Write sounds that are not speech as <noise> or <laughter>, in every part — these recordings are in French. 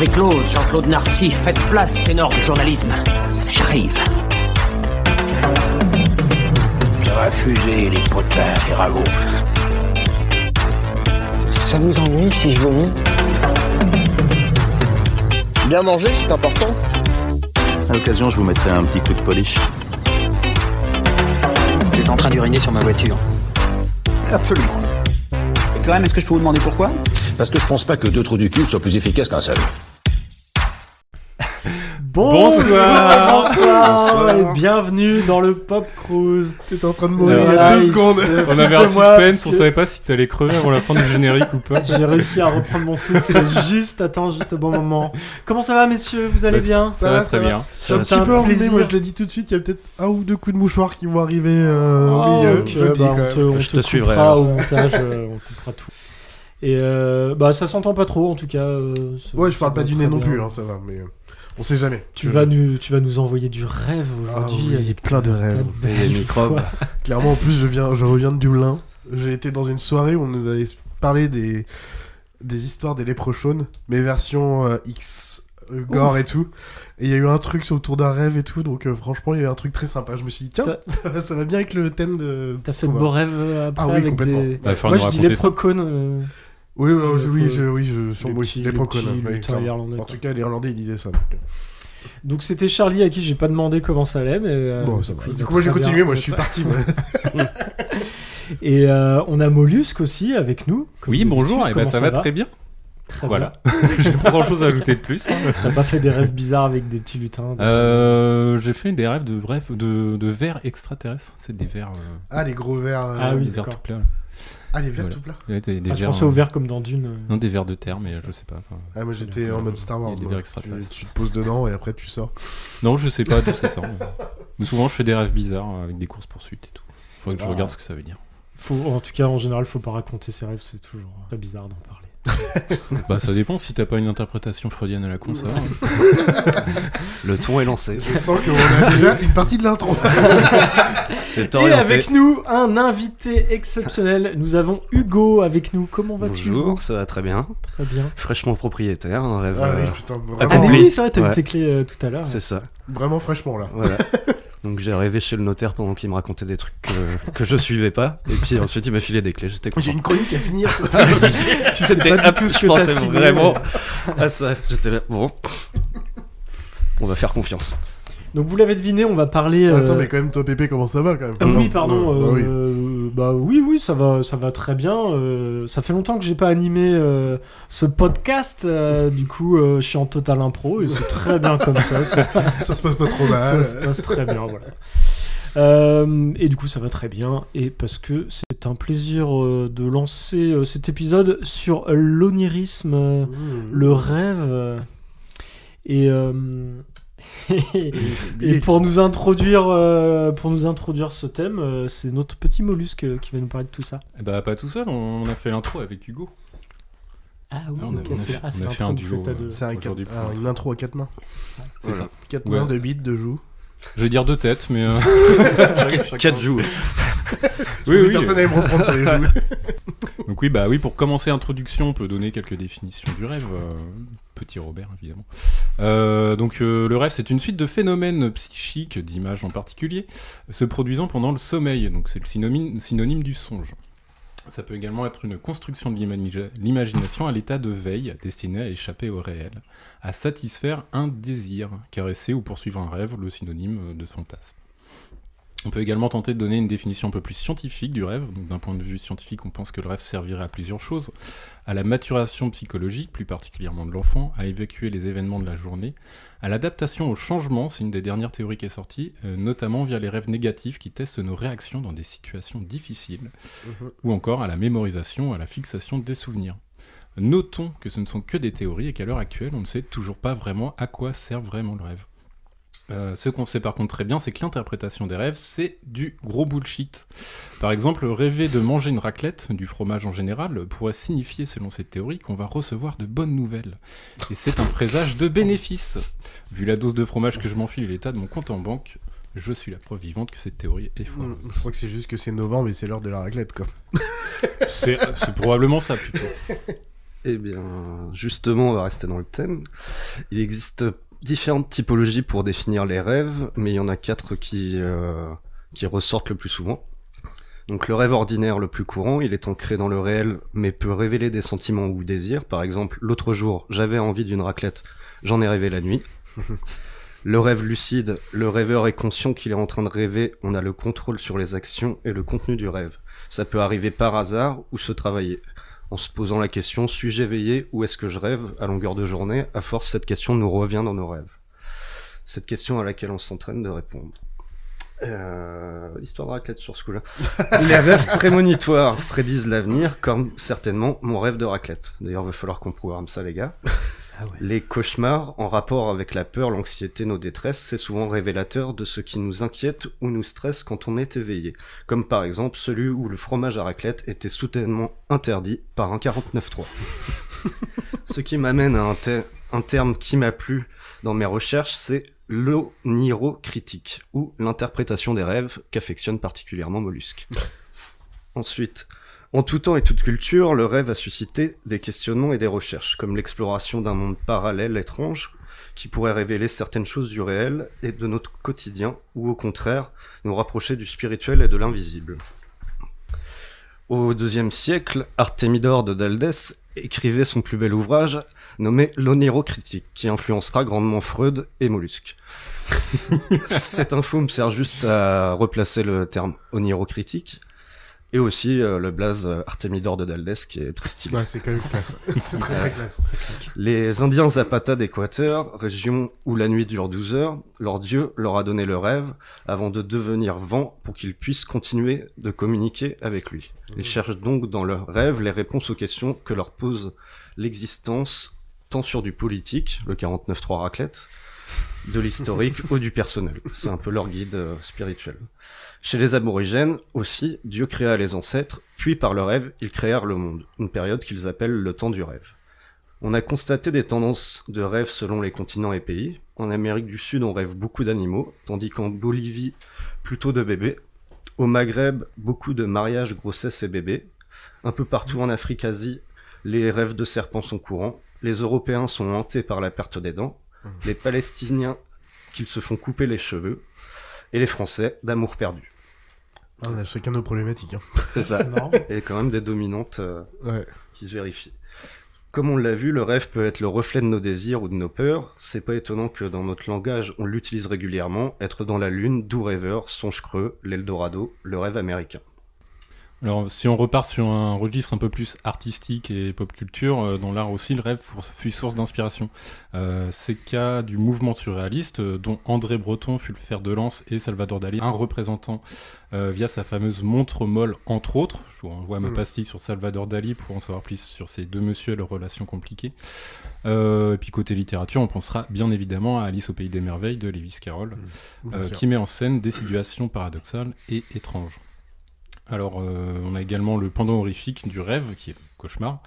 Avec Claude, Jean-Claude Narcy, faites place, ténor du journalisme. J'arrive. Refusé les potins des ragots. Ça vous ennuie si je vomis? Bien manger, c'est important. À l'occasion, je vous mettrai un petit coup de polish. T'es en train d'uriner sur ma voiture. Absolument. Et quand même, est-ce que je peux vous demander pourquoi? Parce que je pense pas que deux trous du cul soient plus efficaces qu'un seul. Bonsoir, Bonsoir. et bienvenue dans le Pop Cruise. T'étais en train de mourir il y a deux secondes. se On avait un suspense, on savait pas si t'allais crever avant la fin du générique ou pas. J'ai réussi à reprendre mon souffle juste, attends, juste au bon moment. Comment ça va, messieurs? Vous allez Bah, bien? Ça va très bien. C'est un enrhumé, plaisir. moi je le dis tout de suite, il y a peut-être un ou deux coups de mouchoir qui vont arriver euh, au Oh, milieu. ok, je dis bah, on te, on Je te te suivrai, au montage, euh, on coupera tout. Et euh, bah ça s'entend pas trop en tout cas. euh, ça- Ouais, je ça parle pas va du nez non plus, hein, ça va, mais euh, on sait jamais. Tu vas nous, tu vas nous envoyer du rêve Ah aujourd'hui. oui, avec plein de rêves. Et des microbes. <laughs> Clairement, en plus, je, viens, je reviens de Dublin. J'ai été dans une soirée où on nous avait parlé des, des histoires des léprochaunes, mais version euh, X, euh, gore et tout. Et il y a eu un truc autour d'un rêve et tout, donc euh, franchement, il y a eu un truc très sympa. Je me suis dit, tiens, ça, va- <laughs> ça va bien avec le thème de. T'as fait de beaux rêves euh, après Ah oui, avec complètement. des. Bah, Moi je dis léprechaunes. euh, Oui, oui, je, oui, je, oui, je, sur le moi, petit- les le Procon, petit oui, lutin clairement. irlandais, En tout cas, les Irlandais, ils disaient ça. donc, euh. Donc c'était Charlie à qui j'ai pas demandé comment ça allait, mais. euh, Bon, ça va. il Du coup, moi, j'ai continué, moi, je suis parti. moi. <laughs> Et euh, on a Mollusque aussi avec nous. Oui, bonjour, et ben Comment ça va très bien. Très Voilà. <laughs> J'ai pas grand chose à ajouter de plus. hein. <laughs> T'as pas fait des rêves bizarres avec des petits lutins. Euh, j'ai fait des rêves de rêves de, de vers extraterrestres. C'est des vers. euh, Ah, les gros verres. euh, Ah oui, des vers tout. Ah, les verres Voilà. tout plats. Ouais, des, des Ah, je vers, pensais euh, aux verres comme dans Dune. euh. Non, des vers de terre, mais je sais pas. enfin, Ah, moi, j'étais en mode Star Wars. des verres Tu, te poses dedans et après, tu sors. Non, je sais pas d'où ça <laughs> sort. mais- souvent, je fais des rêves bizarres euh, avec des courses poursuites et tout. Faudrait que je Ah. regarde ce que ça veut dire. Faut, en tout cas, en général, faut pas raconter ses rêves, c'est toujours très bizarre d'en. <laughs> Bah, ça dépend si t'as pas une interprétation freudienne à la con, ça va. <laughs> Le ton est lancé. Je sens qu'on a déjà une partie de l'intro. <laughs> C'est Et orienté. avec nous, un invité exceptionnel. Nous avons Hugo avec nous. Comment vas-tu Hugo Bonjour, ça va très bien. Très bien. Fraîchement propriétaire, un rêve. Ah oui, euh, putain, Ah, mais oui, c'est vrai, t'as Ouais. tes clés euh, tout à l'heure. c'est ça. vraiment fraîchement là. Voilà. Donc j'ai rêvé chez le notaire pendant qu'il me racontait des trucs que, <laughs> que je suivais pas. Et puis ensuite il m'a filé des clés, j'étais J'ai une chronique à finir. <laughs> Tu sais pas du tout ce je que t'as pensais vraiment à ça. J'étais là, bon. On va faire confiance. Donc vous l'avez deviné, on va parler. euh, Attends, mais quand même, toi, Pépé, comment ça va quand même? Ah oui, pardon. non, euh, oui. euh, bah oui, oui, ça va, ça va très bien. euh, ça fait longtemps que j'ai pas animé ce podcast. du coup, je suis en total impro et c'est très bien comme ça. Ça, <laughs> Ça se passe pas trop ça mal. se passe très bien, voilà. Et du coup, ça va très bien. Et parce que c'est un plaisir de lancer cet épisode sur l'onirisme, Mmh. le rêve. et, euh, et pour nous introduire, euh, pour nous introduire ce thème, euh, c'est notre petit mollusque euh, qui va nous parler de tout ça. Eh Bah, pas tout seul, on a fait l'intro avec Hugo. Ah oui, Ah, on a- ok, on a c'est fait- ah, on c'est a un fait un duo, deux. C'est un Aujourd'hui, quatre- pour ah, une intro à quatre mains. C'est ça. Quatre Ouais. mains, deux bits, deux joues. Je vais dire deux têtes, mais. euh, <laughs> chacun- 4 jours. <laughs> Oui, oui. Personne n'allait me reprendre sur les <laughs> joues. Donc oui, bah oui, pour commencer l'introduction, on peut donner quelques définitions du rêve. euh, petit Robert, évidemment. Euh, donc euh, le rêve, c'est une suite de phénomènes psychiques, d'images en particulier, se produisant pendant le sommeil. Donc c'est le synonyme, synonyme du songe. Ça peut également être une construction de l'imagina- l'imagination à l'état de veille, destinée à échapper au réel, à satisfaire un désir, caresser ou poursuivre un rêve, le synonyme de fantasme. On peut également tenter de donner une définition un peu plus scientifique du rêve. Donc, d'un point de vue scientifique, on pense que le rêve servirait à plusieurs choses à la maturation psychologique, plus particulièrement de l'enfant, à évacuer les événements de la journée, à l'adaptation au changement, c'est une des dernières théories qui est sortie, euh, notamment via les rêves négatifs qui testent nos réactions dans des situations difficiles, ou encore à la mémorisation, à la fixation des souvenirs. Notons que ce ne sont que des théories et qu'à l'heure actuelle, on ne sait toujours pas vraiment à quoi sert vraiment le rêve. Euh, ce qu'on sait par contre très bien, c'est que l'interprétation des rêves, c'est du gros bullshit. Par exemple, rêver de manger une raclette, du fromage en général, pourrait signifier, selon cette théorie, qu'on va recevoir de bonnes nouvelles. Et c'est un présage de bénéfice. Vu la dose de fromage que je m'enfile et l'état de mon compte en banque, je suis la preuve vivante que cette théorie est fausse. Je crois que c'est juste que c'est novembre et c'est l'heure de la raclette, quoi. <laughs> C'est c'est probablement ça, plutôt. Eh bien, justement, on va rester dans le thème. Il existe différentes typologies pour définir les rêves, mais il y en a quatre qui, euh, qui ressortent le plus souvent. Donc le rêve ordinaire le plus courant, il est ancré dans le réel, mais peut révéler des sentiments ou désirs. Par exemple, l'autre jour, j'avais envie d'une raclette, j'en ai rêvé la nuit. <laughs> Le rêve lucide, le rêveur est conscient qu'il est en train de rêver, on a le contrôle sur les actions et le contenu du rêve. Ça peut arriver par hasard ou se travailler. En se posant la question, suis-je éveillé ou est-ce que je rêve à longueur de journée? À force, cette question nous revient dans nos rêves. Cette question à laquelle on s'entraîne de répondre. Euh, histoire de raclette sur ce coup-là. <laughs> Les rêves prémonitoires prédisent l'avenir, comme certainement mon rêve de raclette. D'ailleurs, il va falloir qu'on programme ça, les gars. Les cauchemars, en rapport avec la peur, l'anxiété, nos détresses, c'est souvent révélateur de ce qui nous inquiète ou nous stresse quand on est éveillé. Comme par exemple celui où le fromage à raclette était soudainement interdit par un 49.3. <laughs> ce qui m'amène à un, un terme qui m'a plu dans mes recherches, c'est l'onirocritique, ou l'interprétation des rêves qu'affectionne particulièrement Mollusque. <laughs> Ensuite, en tout temps et toute culture, le rêve a suscité des questionnements et des recherches, comme l'exploration d'un monde parallèle étrange qui pourrait révéler certaines choses du réel et de notre quotidien, ou au contraire, nous rapprocher du spirituel et de l'invisible. Au deuxième siècle, Artemidor de Daldès écrivait son plus bel ouvrage nommé L'Onérocritique, qui influencera grandement Freud et Mollusque. <laughs> Cette info me sert juste à replacer le terme onérocritique et aussi euh, le blaze euh, Artemidor de Daldès qui est très stylé. Ouais, c'est quand même classe. <laughs> c'est très très classe. Les Indiens Zapata d'Équateur, région où la nuit dure 12 heures, leur dieu leur a donné le rêve avant de devenir vent pour qu'ils puissent continuer de communiquer avec lui. Ils cherchent donc dans leurs rêves les réponses aux questions que leur pose l'existence tant sur du politique, le 49.3 raclette, de l'historique <laughs> ou du personnel. C'est un peu leur guide euh, spirituel. Chez les aborigènes aussi, Dieu créa les ancêtres, puis par le rêve, ils créèrent le monde, une période qu'ils appellent le temps du rêve. On a constaté des tendances de rêve selon les continents et pays. En Amérique du Sud, on rêve beaucoup d'animaux, tandis qu'en Bolivie, plutôt de bébés. Au Maghreb, beaucoup de mariages, grossesses et bébés. Un peu partout en Afrique, Asie, les rêves de serpents sont courants. Les Européens sont hantés par la perte des dents. Les Palestiniens qu'ils se font couper les cheveux. Et les Français d'amour perdu. Ah, on a chacun nos problématiques. Hein. C'est ça. <laughs> Et quand même des dominantes euh, Ouais. qui se vérifient. Comme on l'a vu, le rêve peut être le reflet de nos désirs ou de nos peurs. C'est pas étonnant que dans notre langage, on l'utilise régulièrement. Être dans la lune, doux rêveur, songe creux, l'Eldorado, le rêve américain. Alors, si on repart sur un registre un peu plus artistique et pop culture, euh, dans l'art aussi, le rêve fut source d'inspiration. Euh, c'est le cas du mouvement surréaliste, euh, dont André Breton fut le fer de lance et Salvador Dali, un représentant euh, via sa fameuse montre molle, entre autres. Je vous renvoie à ma Mm. pastille sur Salvador Dali pour en savoir plus sur ces deux messieurs et leurs relations compliquées. Euh, et puis côté littérature, on pensera bien évidemment à Alice au pays des merveilles de Lewis Carroll, sûr. qui met en scène des situations paradoxales et étranges. Alors, euh, on a également le pendant horrifique du rêve, qui est le cauchemar.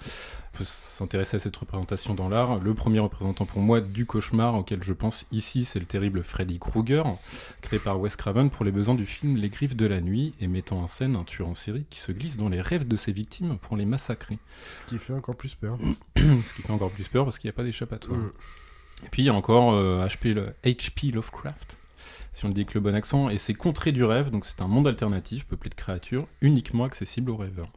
On peut s'intéresser à cette représentation dans l'art. Le premier représentant pour moi du cauchemar auquel je pense ici, c'est le terrible Freddy Krueger, créé par Wes Craven pour les besoins du film Les Griffes de la Nuit, et mettant en scène un tueur en série qui se glisse dans les rêves de ses victimes pour les massacrer. Ce qui fait encore plus peur. <coughs> Ce qui fait encore plus peur parce qu'il n'y a pas d'échappatoire. Mm. Et puis il y a encore euh, HP, le- HP Lovecraft, si on le dit avec le bon accent, et c'est Contrées du rêve, donc c'est un monde alternatif peuplé de créatures uniquement accessible aux rêveurs.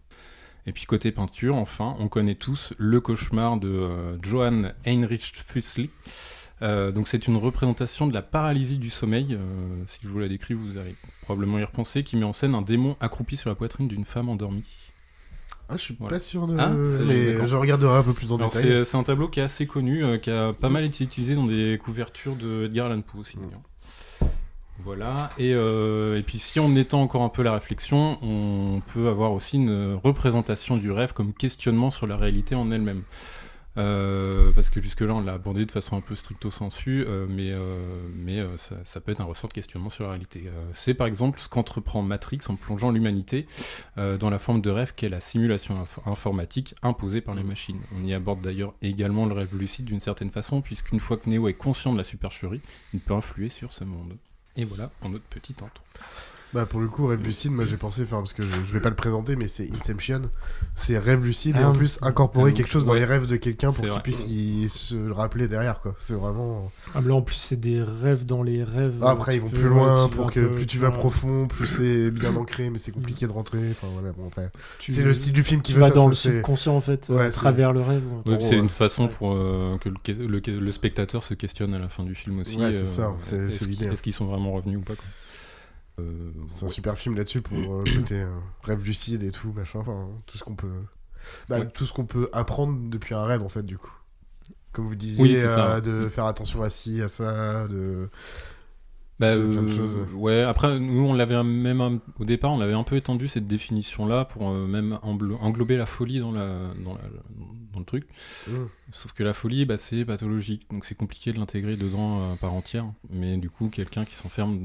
Et puis côté peinture, enfin, on connaît tous le cauchemar de euh, Johann Heinrich Füssli. Euh, donc c'est une représentation de la paralysie du sommeil, euh, si je vous la décris, vous allez probablement y repenser, qui met en scène un démon accroupi sur la poitrine d'une femme endormie. Ah, je suis Voilà. pas sûr de. Ah, mais je regarderai un peu plus en Alors, détail. C'est un tableau qui est assez connu, qui a pas mal été utilisé dans des couvertures de Edgar Allan Poe aussi. Voilà, et, euh, et puis si on étend encore un peu la réflexion, on peut avoir aussi une représentation du rêve comme questionnement sur la réalité en elle-même. Euh, parce que jusque-là, on l'a abordé de façon un peu stricto sensu, euh, mais, euh, mais ça, ça peut être un ressort de questionnement sur la réalité. C'est par exemple ce qu'entreprend Matrix en plongeant l'humanité dans la forme de rêve qu'est la simulation inf- informatique imposée par les machines. On y aborde d'ailleurs également le rêve lucide d'une certaine façon, puisqu'une fois que Neo est conscient de la supercherie, il peut influer sur ce monde. Et voilà pour notre petite intro. Bah pour le coup, Rêve Lucide, moi j'ai pensé, enfin parce que je, je vais pas le présenter, mais c'est Inception. C'est Rêve Lucide et Ah, en plus incorporer ah, quelque chose dans les rêves de quelqu'un pour qu'il puisse y se le rappeler derrière quoi. C'est vraiment. Ah, mais là, en plus, c'est des rêves dans les rêves. Après Tu ils vont plus loin pour que peu- plus tu vas profond, plus c'est bien ancré, mais c'est compliqué de rentrer. Enfin voilà, bon, enfin, tu- c'est le style du film qui Tu veut vas ça, dans ça, le subconscient, en fait, Ouais, à travers le rêve. C'est ouais. une façon pour euh, que le, le, le spectateur se questionne à la fin du film aussi. Ouais, c'est euh, ça, c'est- est-ce qu'ils- l'idée. Est-ce qu'ils sont vraiment revenus ou pas quoi. Euh, C'est un super film là-dessus pour euh, côté euh, rêve lucide et tout, machin, enfin, tout ce qu'on peut. Bah, Ouais. tout ce qu'on peut apprendre depuis un rêve en fait, du coup. Comme vous disiez, Oui, euh, de faire attention à ci, à ça, de. Bah, de plein de choses. ouais, après, nous, on l'avait même un- au départ, on l'avait un peu étendu cette définition-là pour même englober la folie dans, la, dans, la, dans le truc. Mm. Sauf que la folie, bah, c'est pathologique, donc c'est compliqué de l'intégrer dedans euh, à part entière. Mais du coup, quelqu'un qui s'enferme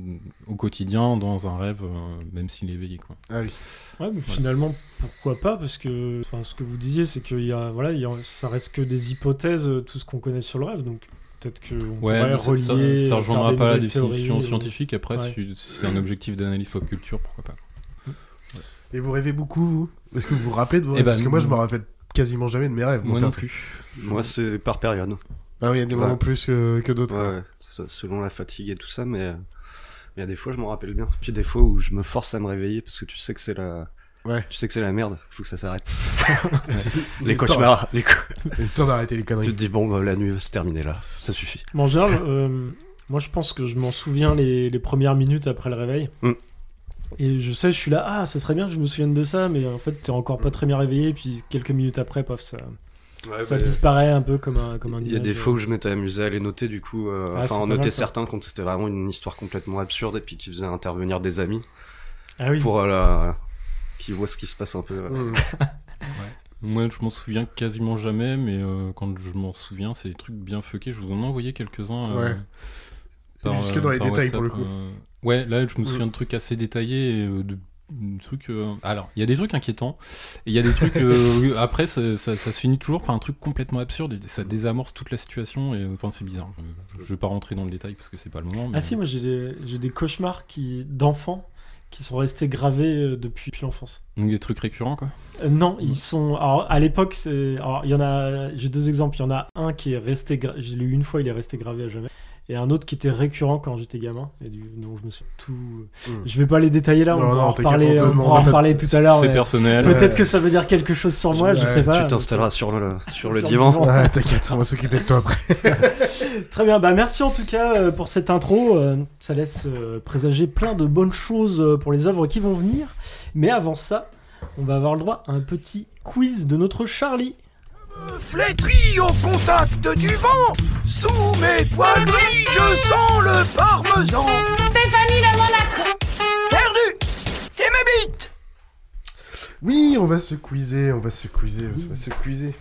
au quotidien dans un rêve, euh, même s'il est éveillé, quoi. Ah oui. Ouais, mais finalement, pourquoi pas? Parce que ce que vous disiez, c'est que y a, voilà, il y a, ça reste que des hypothèses, euh, tout ce qu'on connaît sur le rêve. Donc peut-être qu'on Ouais, pourrait mais ça, ça, relier. ça faire rejoindra des pas la définition théories, scientifique. Après, Ouais. si si c'est un objectif d'analyse pop culture, pourquoi pas? Et vous rêvez beaucoup, vous? Est-ce que vous vous rappelez de vos Eh rêves? ben, Parce que moi, je me rappelle quasiment jamais de mes rêves. Moi non perso. plus. Moi, c'est par période. Ah oui, il y a des Ouais. moments plus que, que d'autres. Ouais, ouais, c'est ça, selon la fatigue et tout ça, mais euh, il y a des fois, je m'en rappelle bien. Puis des fois où je me force à me réveiller parce que tu sais que c'est la, Ouais. tu sais que c'est la merde, faut que ça s'arrête. <laughs> Les cauchemars, les co- il est temps d'arrêter les tu conneries. te dis bon, bah, la nuit, c'est terminé là, ça suffit. Mais en général, euh, moi je pense que je m'en souviens les, les premières minutes après le réveil. Mm. Et je sais, je suis là, ah, ça serait bien que je me souvienne de ça, mais en fait, t'es encore pas très bien réveillé, et puis quelques minutes après, paf, ça, ça disparaît un peu comme un, comme un Il y a des fois où je m'étais amusé à les noter, du coup, euh, Ah, enfin, en noter certains quand c'était vraiment une histoire complètement absurde et puis qui faisait intervenir des amis Ah oui. pour euh, la... qui voient ce qui se passe un peu. euh. Mm. <laughs> Moi, je m'en souviens quasiment jamais, mais euh, quand je m'en souviens, c'est des trucs bien fuckés. Je vous en ai envoyé quelques-uns. euh, Ouais. par, Jusque euh, dans les détails, pour le coup. Ouais, là, je me Mm. souviens de trucs assez détaillés, euh, de, de trucs. euh, Alors, il y a des trucs inquiétants, il y a des trucs. euh, <laughs> après, ça, ça- ça se finit toujours par un truc complètement absurde, et ça désamorce toute la situation, et enfin, c'est bizarre. Je, je vais pas rentrer dans le détail parce que c'est pas le moment. Mais... Ah si, moi j'ai des, cauchemars qui, d'enfants qui sont restés gravés depuis, depuis l'enfance. Donc, des trucs récurrents, quoi? Euh, non, ils sont. Alors, à l'époque, c'est. Alors, il y en a. J'ai deux exemples. Il y en a un qui est resté. gra- J'ai lu une fois, il est resté gravé à jamais. Et un autre qui était récurrent quand j'étais gamin. Et du... Donc, je me suis tout. Mm. Je vais pas les détailler là, on Non, va non, en on reparler tout à l'heure. C'est personnel. Peut-être Ouais. que ça veut dire quelque chose sur moi, je sais pas. Tu t'installeras sur le, sur le Sur divan. divan. Ouais, t'inquiète, on va s'occuper de toi après. <laughs> Très bien, bah merci en tout cas euh, pour cette intro. Euh, ça laisse euh, présager plein de bonnes choses pour les œuvres qui vont venir. Mais avant ça, on va avoir le droit à un petit quiz de notre Charlie. Flétri au contact du vent, sous mes poils gris, je sens le parmesan. Stéphanie de Monaco. Perdu, c'est mes bites. Oui, on va se quizer, on va se quizer, on va se quizer.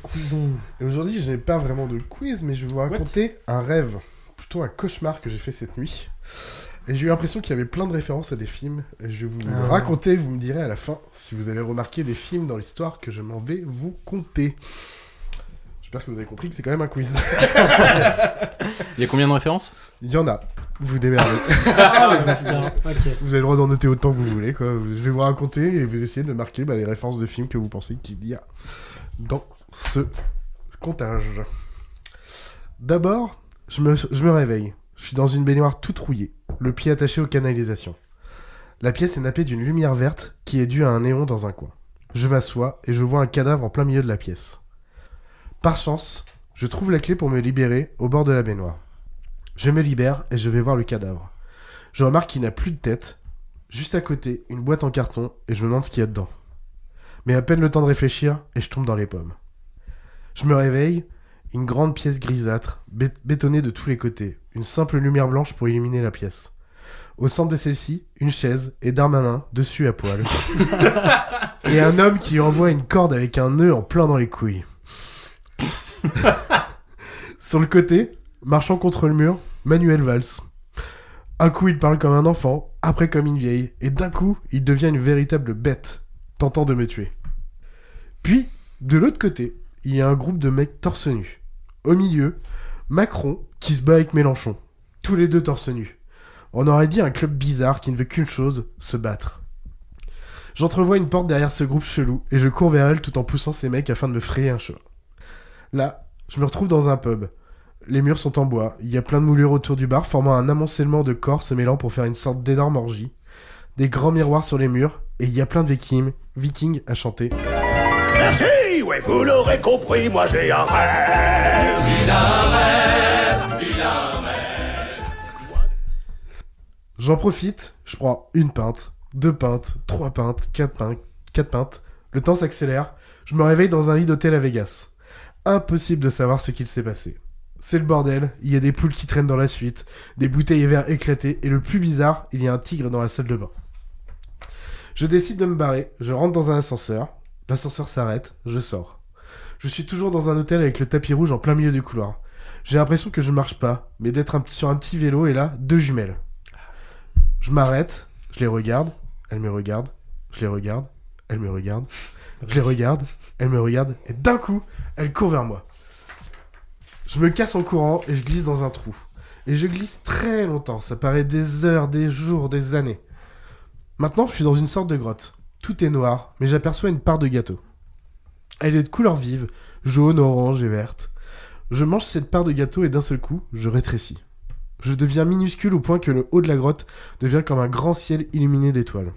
Et aujourd'hui, je n'ai pas vraiment de quiz, mais je vais vous raconter un rêve, plutôt un cauchemar que j'ai fait cette nuit. Et j'ai eu l'impression qu'il y avait plein de références à des films. Et je vais vous le Ah. raconter, vous me direz à la fin si vous avez remarqué des films dans l'histoire que je m'en vais vous conter. J'espère que vous avez compris que c'est quand même un quiz. <laughs> Il y a combien de références? Il y en a. Vous démerdez. <laughs> Ah, bah, vous avez le droit d'en noter autant que vous voulez. Quoi. Je vais vous raconter et vous essayez de marquer bah, les références de films que vous pensez qu'il y a dans ce comptage. D'abord, je me, je me réveille. Je suis dans une baignoire toute rouillée, le pied attaché aux canalisations. La pièce est nappée d'une lumière verte qui est due à un néon dans un coin. Je m'assois et je vois un cadavre en plein milieu de la pièce. Par chance, je trouve la clé pour me libérer au bord de la baignoire. Je me libère et je vais voir le cadavre. Je remarque qu'il n'a plus de tête. Juste à côté, une boîte en carton et je me demande ce qu'il y a dedans. Mais à peine le temps de réfléchir et je tombe dans les pommes. Je me réveille, une grande pièce grisâtre, bé- bétonnée de tous les côtés, une simple lumière blanche pour illuminer la pièce. Au centre de celle-ci, une chaise et Darmanin dessus à poil. <laughs> et un homme qui lui envoie une corde avec un nœud en plein dans les couilles. <laughs> Sur le côté, marchant contre le mur, Manuel Valls. Un coup, il parle comme un enfant, après comme une vieille, et d'un coup, il devient une véritable bête, tentant de me tuer. Puis, de l'autre côté, il y a un groupe de mecs torse nu. Au milieu, Macron qui se bat avec Mélenchon. Tous les deux torse nus. On aurait dit un club bizarre qui ne veut qu'une chose, se battre. J'entrevois une porte derrière ce groupe chelou et je cours vers elle tout en poussant ces mecs afin de me frayer un chemin. Là, je me retrouve dans un pub. Les murs sont en bois, il y a plein de moulures autour du bar formant un amoncellement de corps se mêlant pour faire une sorte d'énorme orgie. Des grands miroirs sur les murs et il y a plein de vikings, vikings à chanter. Merci, ouais, vous l'aurez compris, moi j'ai un rêve. J'en profite, je prends une pinte, deux pintes, trois pintes, quatre pintes, quatre pintes. Le temps s'accélère, je me réveille dans un lit d'hôtel à Vegas. Impossible de savoir ce qu'il s'est passé. C'est le bordel, il y a des poules qui traînent dans la suite, des bouteilles et verres éclatés, et le plus bizarre, il y a un tigre dans la salle de bain. Je décide de me barrer, je rentre dans un ascenseur, l'ascenseur s'arrête, je sors. Je suis toujours dans un hôtel avec le tapis rouge en plein milieu du couloir. J'ai l'impression que je marche pas, mais d'être sur un petit vélo et là, deux jumelles. Je m'arrête, je les regarde, elles me regardent, je les regarde, elles me regardent, je les regarde, elles me regardent, et d'un coup, elles courent vers moi. Je me casse en courant et je glisse dans un trou. Et je glisse très longtemps, ça paraît des heures, des jours, des années. Maintenant, je suis dans une sorte de grotte. Tout est noir, mais j'aperçois une part de gâteau. Elle est de couleur vive, jaune, orange et verte. Je mange cette part de gâteau et d'un seul coup, je rétrécis. Je deviens minuscule au point que le haut de la grotte devient comme un grand ciel illuminé d'étoiles.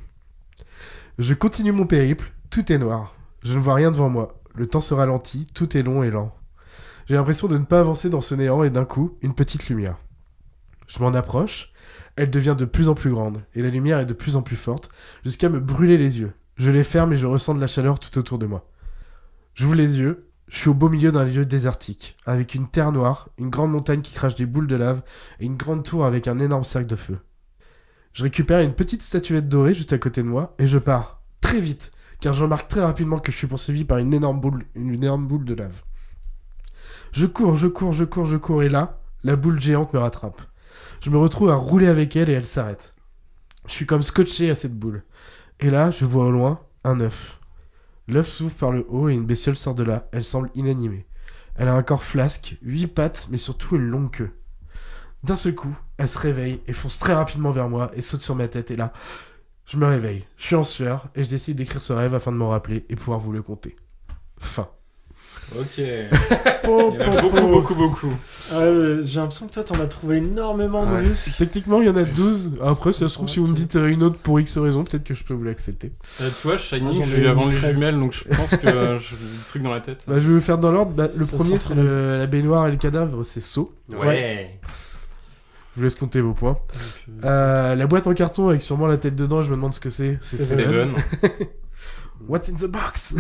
Je continue mon périple, tout est noir. Je ne vois rien devant moi. Le temps se ralentit, tout est long et lent. J'ai l'impression de ne pas avancer dans ce néant et d'un coup, une petite lumière. Je m'en approche, elle devient de plus en plus grande, et la lumière est de plus en plus forte, jusqu'à me brûler les yeux. Je les ferme et je ressens de la chaleur tout autour de moi. J'ouvre les yeux, je suis au beau milieu d'un lieu désertique, avec une terre noire, une grande montagne qui crache des boules de lave, et une grande tour avec un énorme cercle de feu. Je récupère une petite statuette dorée juste à côté de moi, et je pars, très vite, car je remarque très rapidement que je suis poursuivi par une énorme boule, une énorme boule de lave. Je cours, je cours, je cours, je cours, et là, la boule géante me rattrape. Je me retrouve à rouler avec elle et elle s'arrête. Je suis comme scotché à cette boule. Et là, je vois au loin un œuf. L'œuf s'ouvre par le haut et une bestiole sort de là. Elle semble inanimée. Elle a un corps flasque, huit pattes, mais surtout une longue queue. D'un seul coup, elle se réveille et fonce très rapidement vers moi et saute sur ma tête. Et là, je me réveille. Je suis en sueur et je décide d'écrire ce rêve afin de m'en rappeler et pouvoir vous le conter. Fin. Ok. <laughs> Po, Il y en a po, beaucoup, po. beaucoup, beaucoup. Ouais, J'ai l'impression que toi, t'en as trouvé énormément, Ouais. Techniquement, il y en a 12. Après, ça se trouve, si vous me dites euh, une autre pour X raison, peut-être que je peux vous l'accepter. Euh, tu vois, Shining, j'en j'ai ai eu avant les 13. jumelles, donc je pense que euh, j'ai des trucs dans la tête. Bah, je vais le faire dans l'ordre. Bah, le Ça premier, c'est le- la baignoire et le cadavre, c'est saut. Ouais. Je vous laisse compter vos points. Euh, la boîte en carton avec sûrement la tête dedans, je me demande ce que c'est. C'est. Seven. <laughs> What's in the box?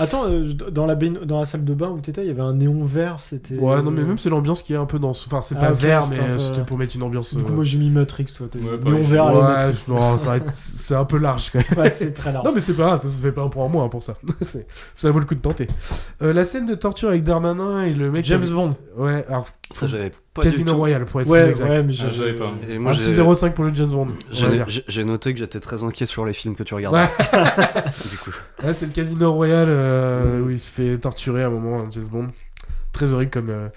Attends, euh, dans, la baigno- dans la salle de bain où t'étais, il y avait un néon vert, c'était... Ouais, non, mais même c'est l'ambiance qui est un peu dans. Enfin, c'est Ah, pas vert, mais un peu- c'était pour mettre une ambiance. Du coup, euh, moi j'ai mis Matrix, toi. T'as Ouais, néon vert à la ouais, Matrix. je- non, ça va être- c'est un peu large quand même. Ouais, c'est très large. Non, mais c'est pas grave, ça, ça se fait pas un point en moins hein, pour ça. <laughs> Ça vaut le coup de tenter. Euh, la scène de torture avec Darmanin et le mec. James Bond. Ouais, alors. Ça, j'avais pas du Casino tout. Royale pour être Ouais, plus exact. ouais, mais Ah, j'avais pas. Et Un moi, petit j'ai 0,5 pour le James Bond. j'ai- noté que j'étais très inquiet sur les films que tu regardes. Ouais. <laughs> du coup. Ouais, c'est le Casino Royale euh, où il se fait torturer à un moment, hein, James Bond. Très horrible comme. Euh...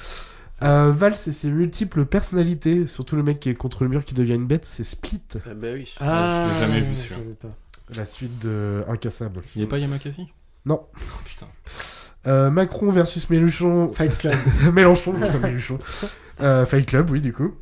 Euh, Val, c'est ses multiples personnalités, surtout le mec qui est contre le mur qui devient une bête, c'est Split, Ah bah oui. Ah, je l'ai jamais vu, pas. la suite de Incassable. Il y a pas Yamakasi? Non. Oh, putain. Euh, Macron versus Mélenchon. Fight Club. <laughs> Mélenchon, putain, Mélenchon. Euh, Fight Club, oui, du coup.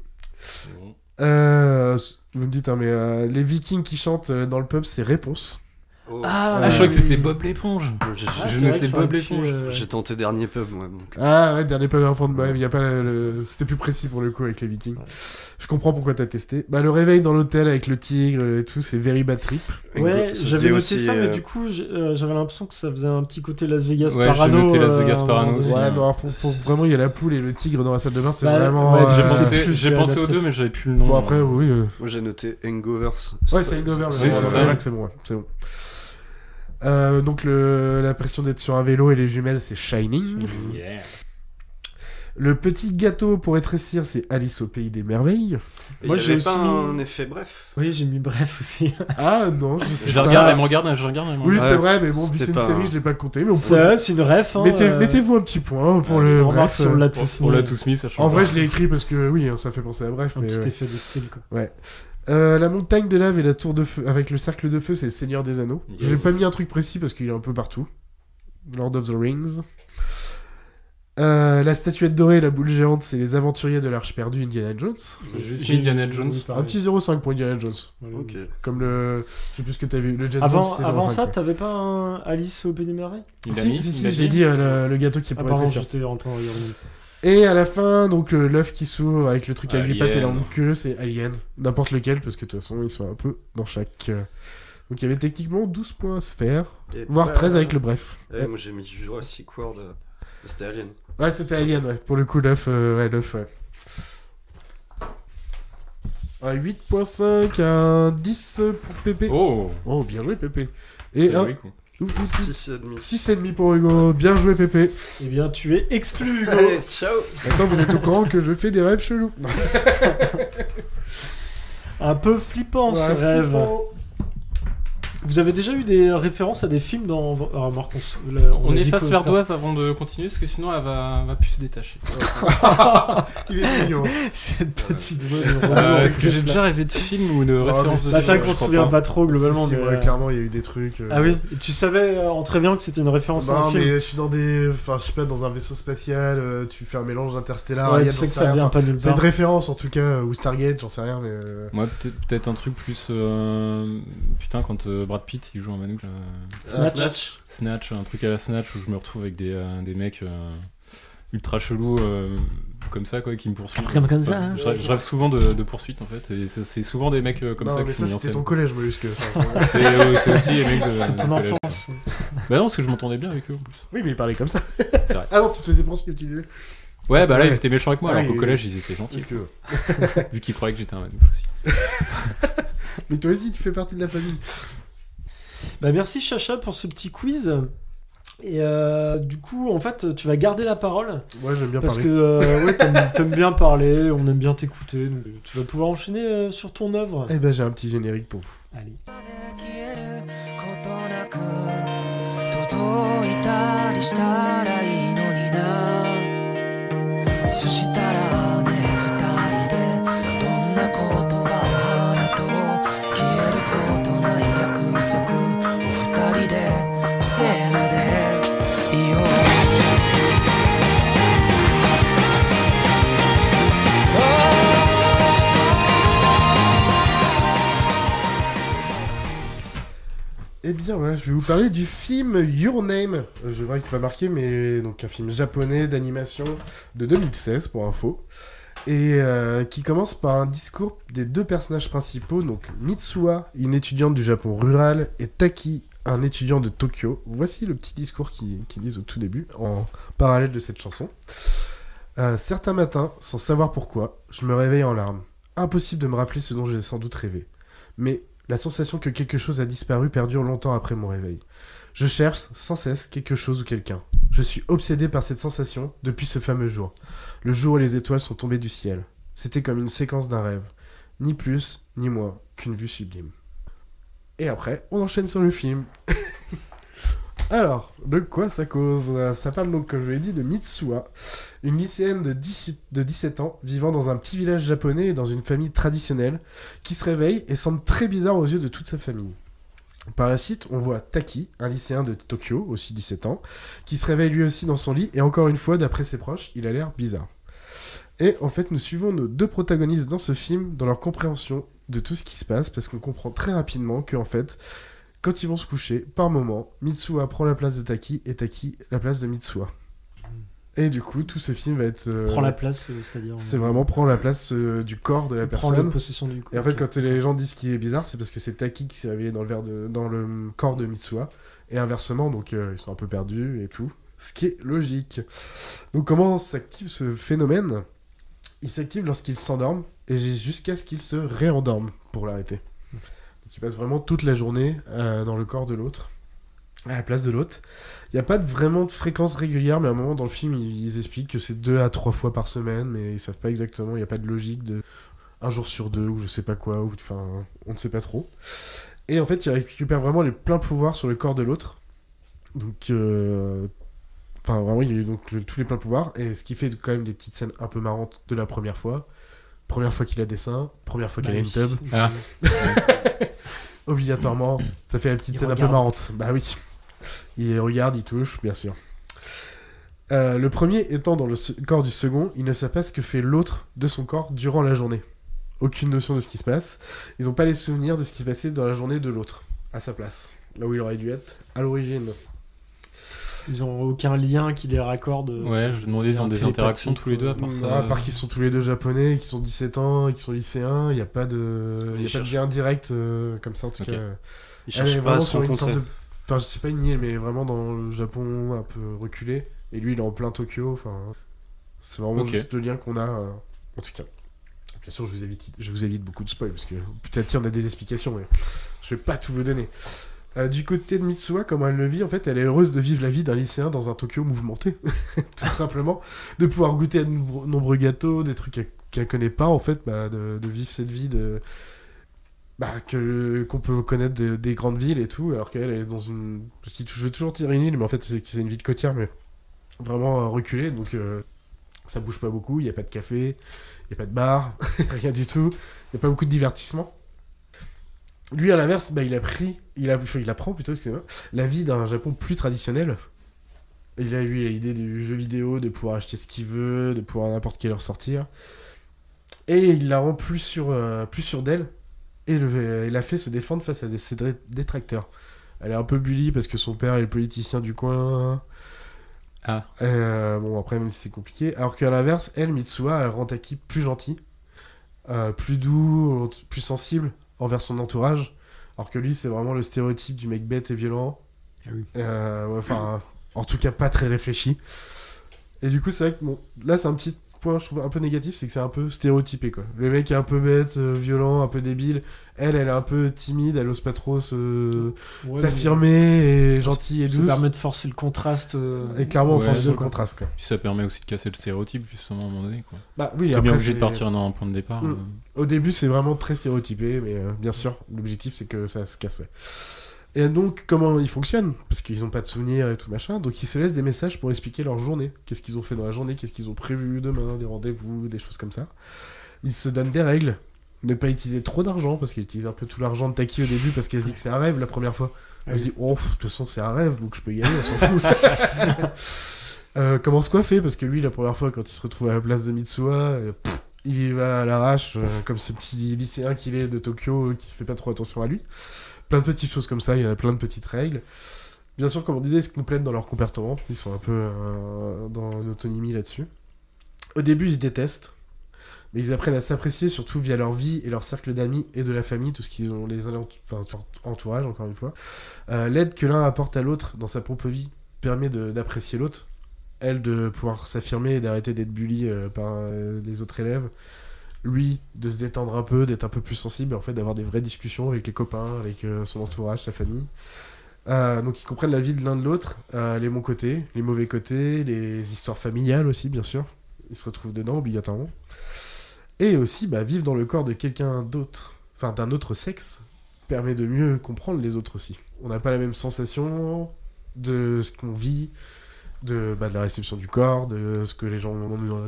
Bon. Euh, vous me dites, hein, mais euh, les Vikings qui chantent euh, dans le pub, c'est Réponse. Oh. Ah, Ah, je crois que c'était Bob l'éponge. J'ai- Ah, je notais ça Bob l'éponge. euh, J'ai tenté dernier pub, moi. donc. Ah ouais, dernier pub enfant de Bohème, il y a pas le, c'était plus précis pour le coup avec les Vikings. Je comprends pourquoi t'as testé. Bah le réveil dans l'hôtel avec le tigre et tout, c'est very bad trip. Ouais, j'avais noté aussi, ça, mais euh, du coup, euh, j'avais l'impression que ça faisait un petit côté Las Vegas Ouais, j'ai parano. noté Las euh, Vegas parano aussi. Ouais, non, alors, pour, pour- vraiment il y a la poule et le tigre dans la salle de bain, c'est Bah, vraiment. ouais, J'ai euh, pensé, aux deux, mais j'avais plus le nom. Bon après oui. Moi, j'ai noté Hangovers. Ouais, c'est Hangover. Oui, le- c'est bon, ouais, c'est bon. Euh, donc le, la pression d'être sur un vélo et les jumelles, c'est Shining. Yeah. Le petit gâteau pour étrécir, c'est Alice au pays des merveilles. Et Moi, j'ai avait pas aussi un mis- effet bref. Oui, j'ai mis bref aussi. <laughs> Ah non, je sais Je pas. regarde, elle regarde, je regarde, elle Oui, c'est Ouais, vrai, mais bon, vu que c'était c'est une série, je l'ai pas compté. Mais c'est une ref. Hein, Mettez, euh, Mettez-vous un petit point pour Euh, le bref. si on l'a Pour- tous On mis. l'a tous mis, ça change En vrai, je l'ai écrit parce que oui, hein, ça fait penser à bref. Un mais, petit ouais. effet de style, quoi. Euh, la montagne de lave et la tour de feu avec le cercle de feu, c'est le Seigneur des Anneaux. Yes. J'ai pas mis un truc précis parce qu'il est un peu partout. Lord of the Rings. Euh, la statuette dorée et la boule géante, c'est les aventuriers de l'Arche perdue Indiana Jones. J'ai J'ai Indiana Jones. Un petit 0,5 pour Indiana Jones. Comme le. Je sais plus ce que t'as vu. Le Jet Avant, avant 0,5, ça, t'avais pas un Alice au Pays des Merveilles? Il a Si, mis, si, si, je l'ai dit, euh, le, le gâteau qui est Ah, pour pardon, Et à la fin, donc le- l'œuf qui s'ouvre avec le truc à huit pattes et la longue queue, c'est Alien. N'importe lequel, parce que de toute façon, ils sont un peu dans chaque. euh. Donc il y avait techniquement 12 points à se faire, Et voire pas- 13 avec le bref. Ouais, moi j'ai mis Jurassic World. euh, C'était Alien. Ouais, c'était Alien, ouais. Pour le coup, l'œuf, euh, ouais, l'œuf, ouais. Un 8.5, un 10 pour Pépé. Oh Oh, bien joué, Pépé. Et un. 6,5. 6,5 pour Hugo. Bien joué, Pépé. Eh bien, tu es exclu, Hugo. Allez, ciao Maintenant, vous êtes au courant que je fais des rêves chelous. Un peu flippant ce Ouais, rêve. Vous avez déjà eu des références à des films dans. Ah, remarque, on, là, efface l'ardoise avant de continuer, parce que sinon elle va, va plus se détacher. <laughs> Il est mignon. <laughs> Cette petite voix de Euh, Est-ce que j'ai déjà rêvé de film ou de mais référence de si, Bah, film c'est vrai qu'on se souvient pas. trop globalement. Si, si, mais, ouais, euh, clairement, il y a eu des trucs. euh, Ah oui Et Tu savais euh, en très bien que c'était une référence à Non, un film mais je suis dans des. Enfin, je sais pas, dans un vaisseau spatial, euh, tu fais un mélange interstellar. Ouais, tu sais que ça rien. vient pas nulle C'est une référence en tout cas, ou Stargate, j'en sais rien, mais. euh, Moi, peut-être peut-être un truc plus. euh, Putain, quand euh, Brad Pitt il joue un Manouk là. Ah, Snatch. Snatch, un truc à la Snatch où je me retrouve avec des, euh, des mecs euh, ultra chelous euh, comme ça quoi qui me poursuivent. Comme- comme ça, Enfin, hein. je, rêve, je rêve souvent de, de poursuites en fait et c'est souvent des mecs euh, comme non, ça mais qui sont ça, c'était ton collège, Mollusque. Enfin, <laughs> C'est euh, aussi les mecs de. <laughs> C'est ton collège. enfance. Bah non, parce que je m'entendais bien avec eux en plus. oui, mais il parlait comme ça. C'est vrai. <laughs> Ah non, tu te faisais poursuivre, tu disais. Ouais, bah là vrai. ils étaient méchants avec moi Ah, alors qu'au il- collège ils étaient gentils. Vu qu'ils croyaient que j'étais un manouche aussi. Mais toi aussi, tu fais partie de la famille. Bah merci Chacha pour ce petit quiz. Et euh, du coup, en fait, tu vas garder la parole Moi, j'aime bien parce parler. que euh, ouais, t'aimes, <laughs> t'aimes bien parler, on aime bien t'écouter, donc tu vas pouvoir enchaîner euh, sur ton œuvre. Eh ben, j'ai un petit générique pour vous. Allez. 消えることなく届いたりしたらいいのになそしたらね 約束お二人でせーのでいようEh bien, voilà, je vais vous parler du film Your Name. Euh, Je vois qu'il pas marqué, mais donc un film japonais d'animation de 2016 pour info. Et euh, qui commence par un discours des deux personnages principaux, donc Mitsuha, une étudiante du Japon rural, et Taki, un étudiant de Tokyo. Voici le petit discours qu'ils qu'ils disent au tout début, en parallèle de cette chanson. Euh, certains matins, sans savoir pourquoi, je me réveille en larmes. Impossible de me rappeler ce dont j'ai sans doute rêvé. Mais la sensation que quelque chose a disparu perdure longtemps après mon réveil. Je cherche sans cesse quelque chose ou quelqu'un. Je suis obsédé par cette sensation depuis ce fameux jour. Le jour où les étoiles sont tombées du ciel. C'était comme une séquence d'un rêve. Ni plus, ni moins qu'une vue sublime. Et après, on enchaîne sur le film. <laughs> Alors, de quoi ça cause? Ça parle donc, comme je l'ai dit, de Mitsuha, une lycéenne de, 18 de 17 ans vivant dans un petit village japonais et dans une famille traditionnelle, qui se réveille et semble très bizarre aux yeux de toute sa famille. Par la suite, on voit Taki, un lycéen de Tokyo, aussi 17 ans, qui se réveille lui aussi dans son lit, et encore une fois, d'après ses proches, il a l'air bizarre. Et en fait, nous suivons nos deux protagonistes dans ce film, dans leur compréhension de tout ce qui se passe, parce qu'on comprend très rapidement que, en fait, quand ils vont se coucher, par moment, Mitsuha prend la place de Taki, et Taki la place de Mitsuha. Et du coup, tout ce film va être... euh, Prends la place, euh, c'est-à-dire. C'est vraiment prendre la place euh, du corps de la personne. la possession du corps. Et en fait, quand les gens disent qu'il est bizarre, c'est parce que c'est Taki qui s'est réveillé dans le, verre de, dans le corps de Mitsuha. Et inversement, donc euh, ils sont un peu perdus et tout. Ce qui est logique. Donc comment s'active ce phénomène? Il s'active lorsqu'il s'endorme et jusqu'à ce qu'il se réendorme pour l'arrêter. Donc il passe vraiment toute la journée euh, dans le corps de l'autre. À la place de l'autre. Il n'y a pas de, vraiment de fréquence régulière, mais à un moment dans le film, ils, ils expliquent que c'est deux à trois fois par semaine, mais ils savent pas exactement, il n'y a pas de logique de un jour sur deux, ou je sais pas quoi, ou enfin, on ne sait pas trop. Et en fait, il récupère vraiment les pleins pouvoirs sur le corps de l'autre. Donc, euh, enfin, vraiment, il y a eu donc le- tous les pleins pouvoirs, et ce qui fait quand même des petites scènes un peu marrantes de la première fois. Première fois qu'il a des seins, première fois qu'il a Bah une tub. Ah. <laughs> Obligatoirement, ça fait la petite Il scène un peu marrante. Bah oui. Il regarde, il touche, bien sûr. Euh, le premier étant dans le corps du second, il ne sait pas ce que fait l'autre de son corps durant la journée. Aucune notion de ce qui se passe. Ils n'ont pas les souvenirs de ce qui se passait dans la journée de l'autre, à sa place. Là où il aurait dû être à l'origine. Ils ont aucun lien qui les raccorde. euh, Ouais, je demandais, ils ont des interactions tous les deux à part Non, ça. à part qu'ils sont tous les deux japonais, qu'ils ont 17 ans, qu'ils sont lycéens, il n'y a pas de, il y a Ils pas de cherchent. lien direct euh, comme ça en tout cas. Ils Elle cherchent pas à vraiment se sur une sorte rencontrer. de. Enfin, je sais pas une île, mais vraiment dans le Japon un peu reculé. Et lui, il est en plein Tokyo. Enfin, c'est vraiment juste le lien qu'on a, euh, en tout cas. Bien sûr, je vous évite, je vous évite beaucoup de spoil parce que peut-être qu'il y en a des explications, mais je vais pas tout vous donner. Euh, du côté de Mitsuha, comment elle le vit, en fait, elle est heureuse de vivre la vie d'un lycéen dans un Tokyo mouvementé, <laughs> tout simplement, de pouvoir goûter à de nombreux, gâteaux, des trucs qu'elle qu'elle connaît pas, en fait, bah, de, de vivre cette vie de bah, que qu'on peut connaître de- des grandes villes et tout, alors qu'elle elle est dans une. Je, veux toujours dire une île, mais en fait c'est une ville côtière, mais vraiment euh, reculée, donc euh, ça bouge pas beaucoup, il n'y a pas de café, il n'y a pas de bar, <laughs> rien du tout, il n'y a pas beaucoup de divertissement. Lui, à l'inverse, bah, il a pris, il, a, enfin, il apprend plutôt, excusez-moi, la vie d'un Japon plus traditionnel. Il a, lui, l'idée du jeu vidéo, de pouvoir acheter ce qu'il veut, de pouvoir n'importe quelle heure sortir. Et il la rend plus sur, euh, plus d'elle, et le- il a fait se défendre face à des, ses dé- détracteurs. Elle est un peu bully parce que son père est le politicien du coin. Ah. Euh, bon, après, même si c'est compliqué. Alors qu'à l'inverse, elle, Mitsuha, elle rend Taki plus gentil, euh, plus doux, plus sensible envers son entourage. Alors que lui, c'est vraiment le stéréotype du mec bête et violent. Ah oui. Euh, enfin, en tout cas, pas très réfléchi. Et du coup, c'est vrai que bon, là, c'est un petit point, je trouve, un peu négatif, c'est que c'est un peu stéréotypé, quoi. Le mec est un peu bête, euh, violent, un peu débile. Elle, elle est un peu timide, elle ose pas trop se... Ouais, s'affirmer, et gentille et Ça douce. permet de forcer le contraste. euh, Et clairement, on Ouais, force le quoi. contraste, quoi. Puis ça permet aussi de casser le stéréotype, justement, à un moment donné. Quoi. Bah oui, après, bien obligé de partir dans un point de départ. Mm. euh. Au début, c'est vraiment très stéréotypé, mais euh, bien sûr, l'objectif, c'est que ça se casse. Et donc, comment ils fonctionnent? Parce qu'ils n'ont pas de souvenirs et tout machin, donc ils se laissent des messages pour expliquer leur journée. Qu'est-ce qu'ils ont fait dans la journée, qu'est-ce qu'ils ont prévu demain, des rendez-vous, des choses comme ça. Ils se donnent des règles. Ne pas utiliser trop d'argent, parce qu'ils utilisent un peu tout l'argent de Taki au début, parce qu'elle se dit que c'est un rêve la première fois. Elle se dit, oh, de toute façon, c'est un rêve, donc je peux y aller, on s'en fout. <laughs> Euh, comment se coiffer? Parce que lui, la première fois, quand il se retrouve à la place de Mitsuha, euh, pff, il y va à l'arrache, euh, comme ce petit lycéen qu'il est de Tokyo, euh, qui fait pas trop attention à lui. Plein de petites choses comme ça, il y a plein de petites règles. Bien sûr, comme on disait, ils se complètent dans leur comportement. Ils sont un peu euh, dans une autonomie là-dessus. Au début, ils se détestent. Mais ils apprennent à s'apprécier, surtout via leur vie et leur cercle d'amis et de la famille, tout ce qu'ils ont les enfin, entourage, encore une fois. L'aide que l'un apporte à l'autre dans sa propre vie permet d'apprécier l'autre. Elle, de pouvoir s'affirmer et d'arrêter d'être bully euh, par euh, les autres élèves. Lui, de se détendre un peu, d'être un peu plus sensible, en fait d'avoir des vraies discussions avec les copains, avec euh, son entourage, sa famille. Donc ils comprennent la vie de l'un de l'autre, les bons côtés, les mauvais côtés, les histoires familiales aussi, bien sûr. Ils se retrouvent dedans obligatoirement. Et aussi, bah, vivre dans le corps de quelqu'un d'autre, enfin d'un autre sexe, permet de mieux comprendre les autres aussi. On n'a pas la même sensation de ce qu'on vit, de, bah, de la réception du corps, de ce que les gens,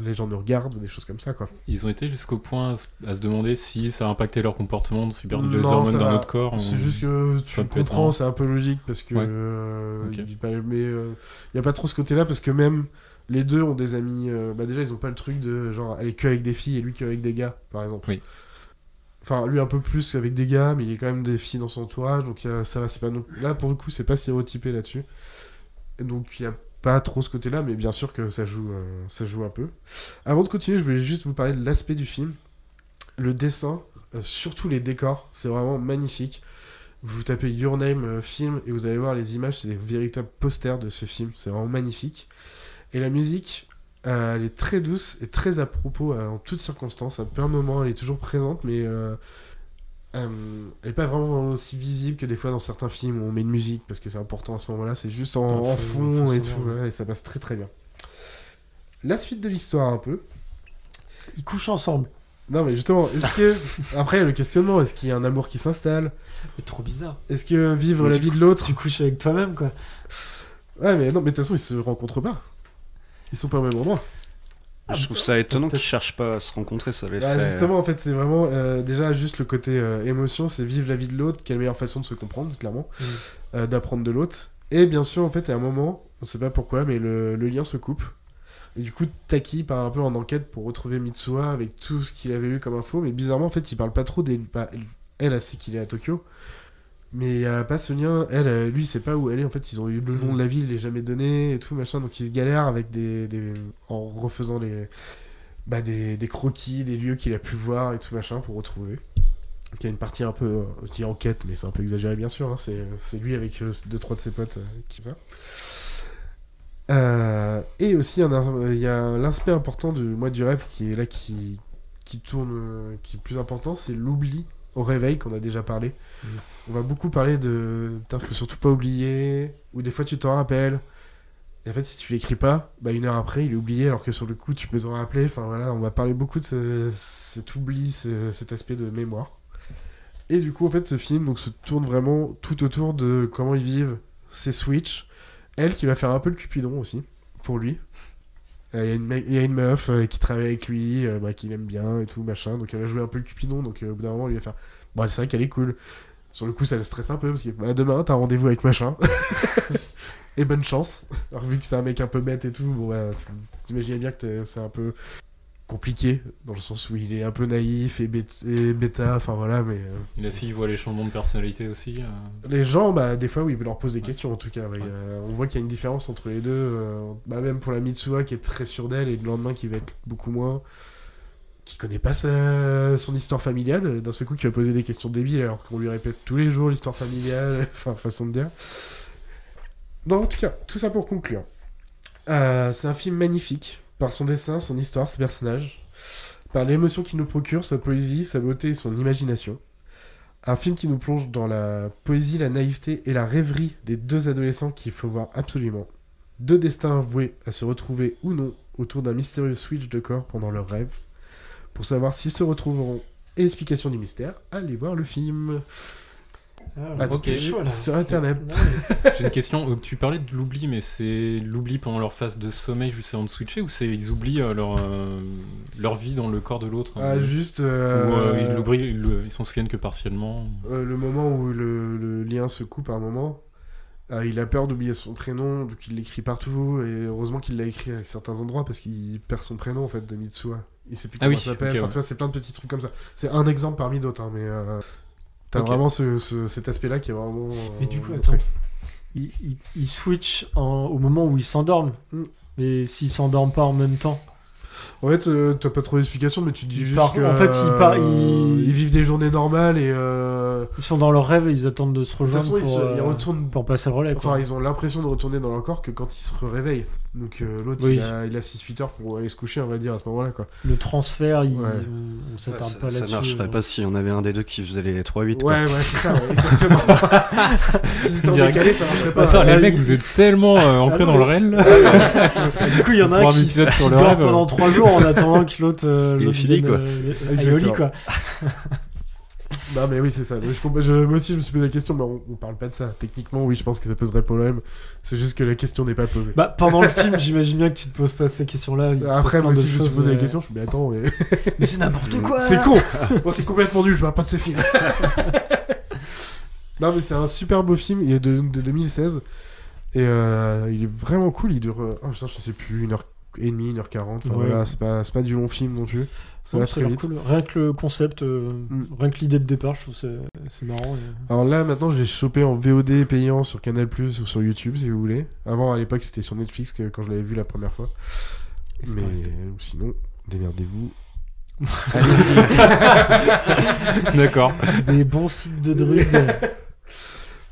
les gens nous regardent, ou des choses comme ça, quoi. Ils ont été jusqu'au point à se, à se demander si ça a impacté leur comportement de subir des hormones dans va. notre corps. C'est ou- juste que tu comprends, c'est un peu logique parce que Ouais. euh, il pas, mais il y a pas trop ce côté-là parce que même les deux ont des amis. euh, bah déjà ils ont pas le truc de genre aller que avec des filles et lui que avec des gars, par exemple. Oui. Enfin lui un peu plus avec des gars, mais il y a quand même des filles dans son entourage, donc il y a- ça va, c'est pas non. Là pour le coup c'est pas stéréotypé là-dessus. Donc il y a pas trop ce côté-là, mais bien sûr que ça joue, euh, ça joue un peu. Avant de continuer, je voulais juste vous parler de l'aspect du film. Le dessin, euh, surtout les décors, c'est vraiment magnifique. Vous tapez Your Name euh, film et vous allez voir les images, c'est des véritables posters de ce film. C'est vraiment magnifique. Et la musique, elle est très douce et très à propos en toutes circonstances. À plein de moments, elle est toujours présente, mais euh, elle est pas vraiment aussi visible que des fois dans certains films où on met une musique parce que c'est important à ce moment-là. C'est juste en, En en fond, et tout, ouais, et ça passe très très bien. La suite de l'histoire un peu. Ils couchent ensemble. Non mais justement, est-ce que <laughs> après le questionnement, est-ce qu'il y a un amour qui s'installe? C'est trop bizarre. Est-ce que vivre Mais la vie de l'autre? Tu couches avec toi-même, quoi. Ouais mais non mais de toute façon ils se rencontrent pas. Ils sont pas au même endroit. Je trouve ça étonnant qu'ils cherchent pas à se rencontrer, ça les Bah, fait- justement, en fait, c'est vraiment euh, déjà juste le côté euh, émotion, c'est vivre la vie de l'autre, quelle meilleure façon de se comprendre, clairement, Mm. euh, d'apprendre de l'autre. Et bien sûr, en fait, à un moment, on sait pas pourquoi, mais le, le lien se coupe. Et du coup, Taki part un peu en enquête pour retrouver Mitsuha avec tout ce qu'il avait eu comme info, mais bizarrement, en fait, il parle pas trop des. bah, elle, elle, elle sait qu'il est à Tokyo. Mais a pas lien. Elle, euh, lui, sait pas où elle est. En fait, ils ont eu le nom de la ville, il est jamais donné et tout, machin. Donc, ils se galèrent avec des. des- en refaisant les. Bah, des, des croquis, des lieux qu'il a pu voir et tout, machin, pour retrouver. Donc, il y a une partie un peu. euh, je dis enquête, mais c'est un peu exagéré, bien sûr. hein. C'est c'est lui avec euh, deux, trois de ses potes euh, qui va. Euh, et aussi, il y a l'aspect important du mois du rêve qui est là, qui, qui tourne, euh, qui est plus important, c'est l'oubli au réveil qu'on a déjà parlé. On va beaucoup parler de. Putain, faut surtout pas oublier. Ou des fois, tu t'en rappelles. Et en fait, si tu l'écris pas, bah une heure après, il est oublié, alors que sur le coup, tu peux t'en rappeler. Enfin voilà, on va parler beaucoup de ce- cet oubli, ce- cet aspect de mémoire. Et du coup, en fait, ce film donc, se tourne vraiment tout autour de comment ils vivent ces Switch. Elle qui va faire un peu le cupidon aussi, pour lui. Euh, Il y, a une me- il y a une meuf euh, qui travaille avec lui, euh, bah, qu'il aime bien et tout, machin. Donc elle va jouer un peu le cupidon. Donc euh, au bout d'un moment, il va faire Bon, c'est vrai qu'elle est cool. Sur le coup, ça le stresse un peu parce que bah, demain, t'as rendez-vous avec machin. <laughs> et bonne chance. Alors, vu que c'est un mec un peu bête et tout, bon, ouais, tu- t'imagines bien que c'est un peu compliqué dans le sens où il est un peu naïf et, bêta. Enfin voilà, mais. euh, la fille voit les changements de personnalité aussi. euh. les gens, bah, des fois, oui, il leur pose des questions en tout cas. ouais. Euh, on voit qu'il y a une différence entre les deux. bah, même pour la Mitsuha qui est très sûre d'elle et le lendemain qui va être beaucoup moins. qui connaît pas sa- son histoire familiale. D'un seul coup, qui va poser des questions débiles alors qu'on lui répète tous les jours l'histoire familiale. <laughs> enfin, façon de dire. Non, en tout cas, tout ça pour conclure. C'est un film magnifique par son dessin, son histoire, ses personnages, par l'émotion qu'il nous procure, sa poésie, sa beauté et son imagination. Un film qui nous plonge dans la poésie, la naïveté et la rêverie des deux adolescents qu'il faut voir absolument. Deux destins voués à se retrouver ou non autour d'un mystérieux switch de corps pendant leur rêve. Pour savoir s'ils se retrouveront et l'explication du mystère, allez voir le film. Ah, chaud, là. Sur internet. J'ai une question. Euh, Tu parlais de l'oubli, mais c'est l'oubli pendant leur phase de sommeil juste avant de switcher ou c'est ils oublient euh, leur, euh, leur vie dans le corps de l'autre Ah, euh, juste, Ou euh, ils ils s'en souviennent que partiellement le moment où le, le lien se coupe à un moment, il a peur d'oublier son prénom, donc il l'écrit partout, et heureusement qu'il l'a écrit à certains endroits parce qu'il perd son prénom en fait de Mitsuha. Il sait plus Ah comment oui, s'appelle, ok, enfin ouais. tu vois, c'est plein de petits trucs comme ça. C'est un exemple parmi d'autres, hein, mais t'as vraiment ce, ce- cet aspect-là qui est vraiment. Mais du coup, euh, attends. il, il switch en- au moment où ils s'endorment. Mm. Mais s'ils s'endorment pas en même temps. En fait, euh, t'as pas trop d'explications, mais tu dis juste part- que, en fait, ils par- euh, ils- ils vivent des journées normales et. euh, Ils sont dans leur rêve et ils attendent de se De toute rejoindre façon, ils, se- euh, ils retournent. pour passer le relais. quoi. Enfin, ils ont l'impression de retourner dans leur corps que quand ils se réveillent. Donc euh, l'autre, Oui. il a, il a 6-8 heures pour aller se coucher, on va dire, à ce moment-là. quoi. Le transfert, il- Ouais. on, on s'attarde ça, pas ça là-dessus. marcherait euh. pas si on avait un des deux qui faisait les 3-8. Ouais, ouais, c'est ça, ouais, exactement. <laughs> si c'était en décalé, ça marcherait pas. Ah, ça, Ah, les il- mecs, vous êtes tellement euh, ancrés Ah, dans le réel. <laughs> là. Du coup, il y en a un un qui, <laughs> qui sur le dort rêve. pendant 3 jours en attendant que l'autre euh, Il est l'autre fini, vienne, quoi. euh, Exactement. au lit, quoi. Non, mais oui, c'est ça. Je je- moi aussi, je me suis posé la question, mais on, on parle pas de ça. Techniquement, oui, je pense que ça poserait problème. C'est juste que la question n'est pas posée. Bah, pendant le film, <laughs> j'imagine bien que tu te poses pas ces questions-là. Après, moi aussi, je me suis posé la question. Je me suis dit, mais attends, mais. Mais c'est n'importe <laughs> quoi C'est con <laughs> Bon, c'est complètement nul, je parle pas de ce film. non, mais c'est un super beau film, il est de, de 2016. Et euh, il est vraiment cool, il dure, euh, oh, putain, je sais plus, 1h30, 1h40. Enfin Ouais. voilà, c'est pas, c'est pas du long film non plus. Ça va très vite. cool. Rien que le concept, euh, Mm. rien que l'idée de départ, je trouve que c'est- c'est marrant. et- Alors là, maintenant, j'ai chopé en VOD payant sur Canal Plus ou sur YouTube si vous voulez. Avant, à l'époque, c'était sur Netflix que, quand je l'avais vu la première fois. Et Mais sinon, démerdez-vous. <laughs> D'accord. Des bons sites de druides. <laughs>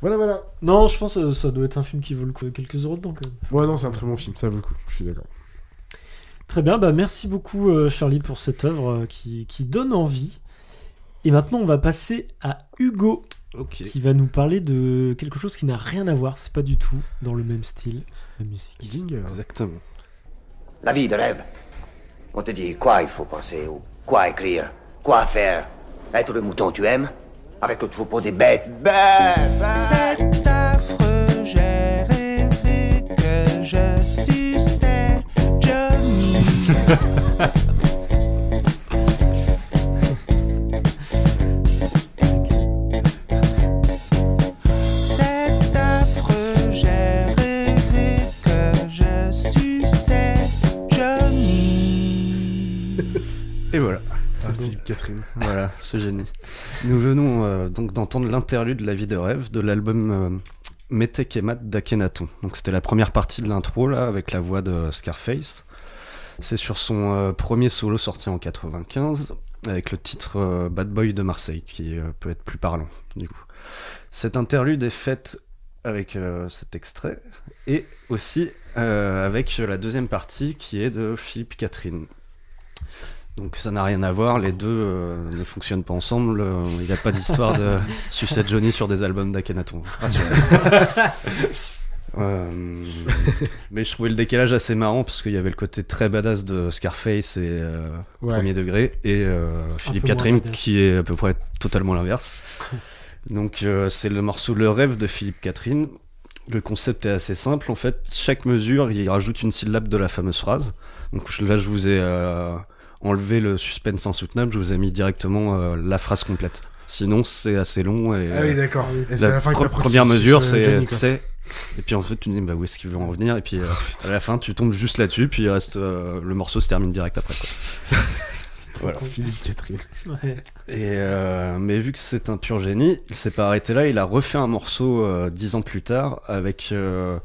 Voilà, voilà. non, je pense que ça doit être un film qui vaut le coup quelques euros dedans. Quand même. Ouais, non, c'est un très bon film, ça vaut le coup, je suis d'accord. Très bien, bah merci beaucoup euh, Charlie pour cette œuvre euh, qui, qui donne envie. Et maintenant, on va passer à Hugo, qui va nous parler de quelque chose qui n'a rien à voir. C'est pas du tout dans le même style, la musique. Jingle. Exactement. La vie de rêve. On te dit quoi il faut penser, ou quoi écrire, quoi faire. Être le mouton tu aimes? Avec le troupeau des bêtes. Bêtes, bêtes. Philippe Catherine. <laughs> Voilà, ce génie. Nous venons euh, donc d'entendre l'interlude de La vie de rêve de l'album euh, Mete Kemat d'Akhenaton. Donc c'était la première partie de l'intro là avec la voix de Scarface. C'est sur son euh, premier solo sorti en 95 avec le titre euh, Bad Boy de Marseille qui peut être plus parlant du coup. Cette interlude est faite avec euh, cet extrait et aussi euh, avec la deuxième partie qui est de Philippe Catherine. Donc ça n'a rien à voir, les deux euh, ne fonctionnent pas ensemble, euh, il n'y a pas d'histoire de <laughs> Sucette Johnny sur des albums d'Akhenaton. <laughs> Euh, mais je trouvais le décalage assez marrant parce qu'il y avait le côté très badass de Scarface et euh, Ouais. Premier Degré et euh, Philippe Catherine qui est à peu près totalement l'inverse. <laughs> Donc c'est le morceau Le rêve de Philippe Catherine. Le concept est assez simple en fait. Chaque mesure, il rajoute une syllabe de la fameuse phrase. Donc là, je vous ai euh, enlevé le suspense insoutenable. Je vous ai mis directement euh, la phrase complète. Sinon, c'est assez long et Ah oui, euh, d'accord. C'est la fin pre- première mesure, euh, c'est et puis en fait tu te dis bah où est-ce qu'il veut en revenir et puis euh, <laughs> à la fin tu tombes juste là-dessus puis il reste euh, le morceau se termine direct après quoi. <laughs> Voilà. Philippe Catherine. Ouais. Et euh, mais vu que c'est un pur génie, il s'est pas arrêté là, il a refait un morceau euh, dix ans plus tard avec euh,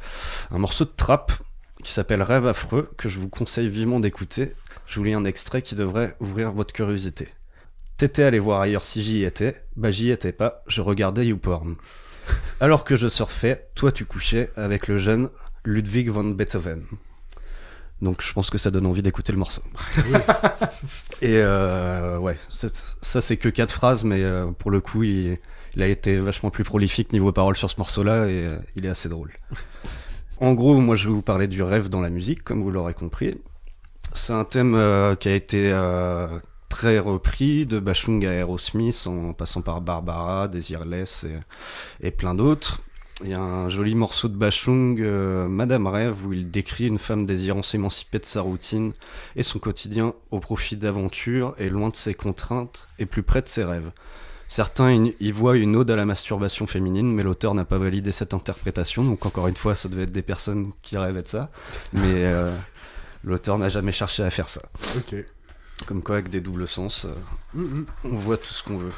un morceau de trap qui s'appelle Rêve affreux que je vous conseille vivement d'écouter. Je vous lis un extrait qui devrait ouvrir votre curiosité. T'étais allé voir ailleurs si j'y étais, bah j'y étais pas, je regardais YouPorn. <laughs> Alors que je surfais, toi tu couchais avec le jeune Ludwig von Beethoven. Donc je pense que ça donne envie d'écouter le morceau. <laughs> Et euh, ouais, ça c'est que quatre phrases, mais euh, pour le coup, il, il a été vachement plus prolifique niveau paroles sur ce morceau-là et euh, il est assez drôle. <laughs> En gros, moi je vais vous parler du rêve dans la musique, comme vous l'aurez compris. C'est un thème euh, qui a été euh, très repris de Bachung à Aerosmith, en passant par Barbara, Desireless et, plein d'autres. Il y a un joli morceau de Bachung, euh, Madame Rêve, où il décrit une femme désirant s'émanciper de sa routine et son quotidien au profit d'aventures et loin de ses contraintes et plus près de ses rêves. Certains y voient une ode à la masturbation féminine, mais l'auteur n'a pas validé cette interprétation, donc encore une fois, ça devait être des personnes qui rêvaient de ça, mais l'auteur n'a jamais cherché à faire ça. Ok. Comme quoi, avec des doubles sens, euh, Mhm. on voit tout ce qu'on veut.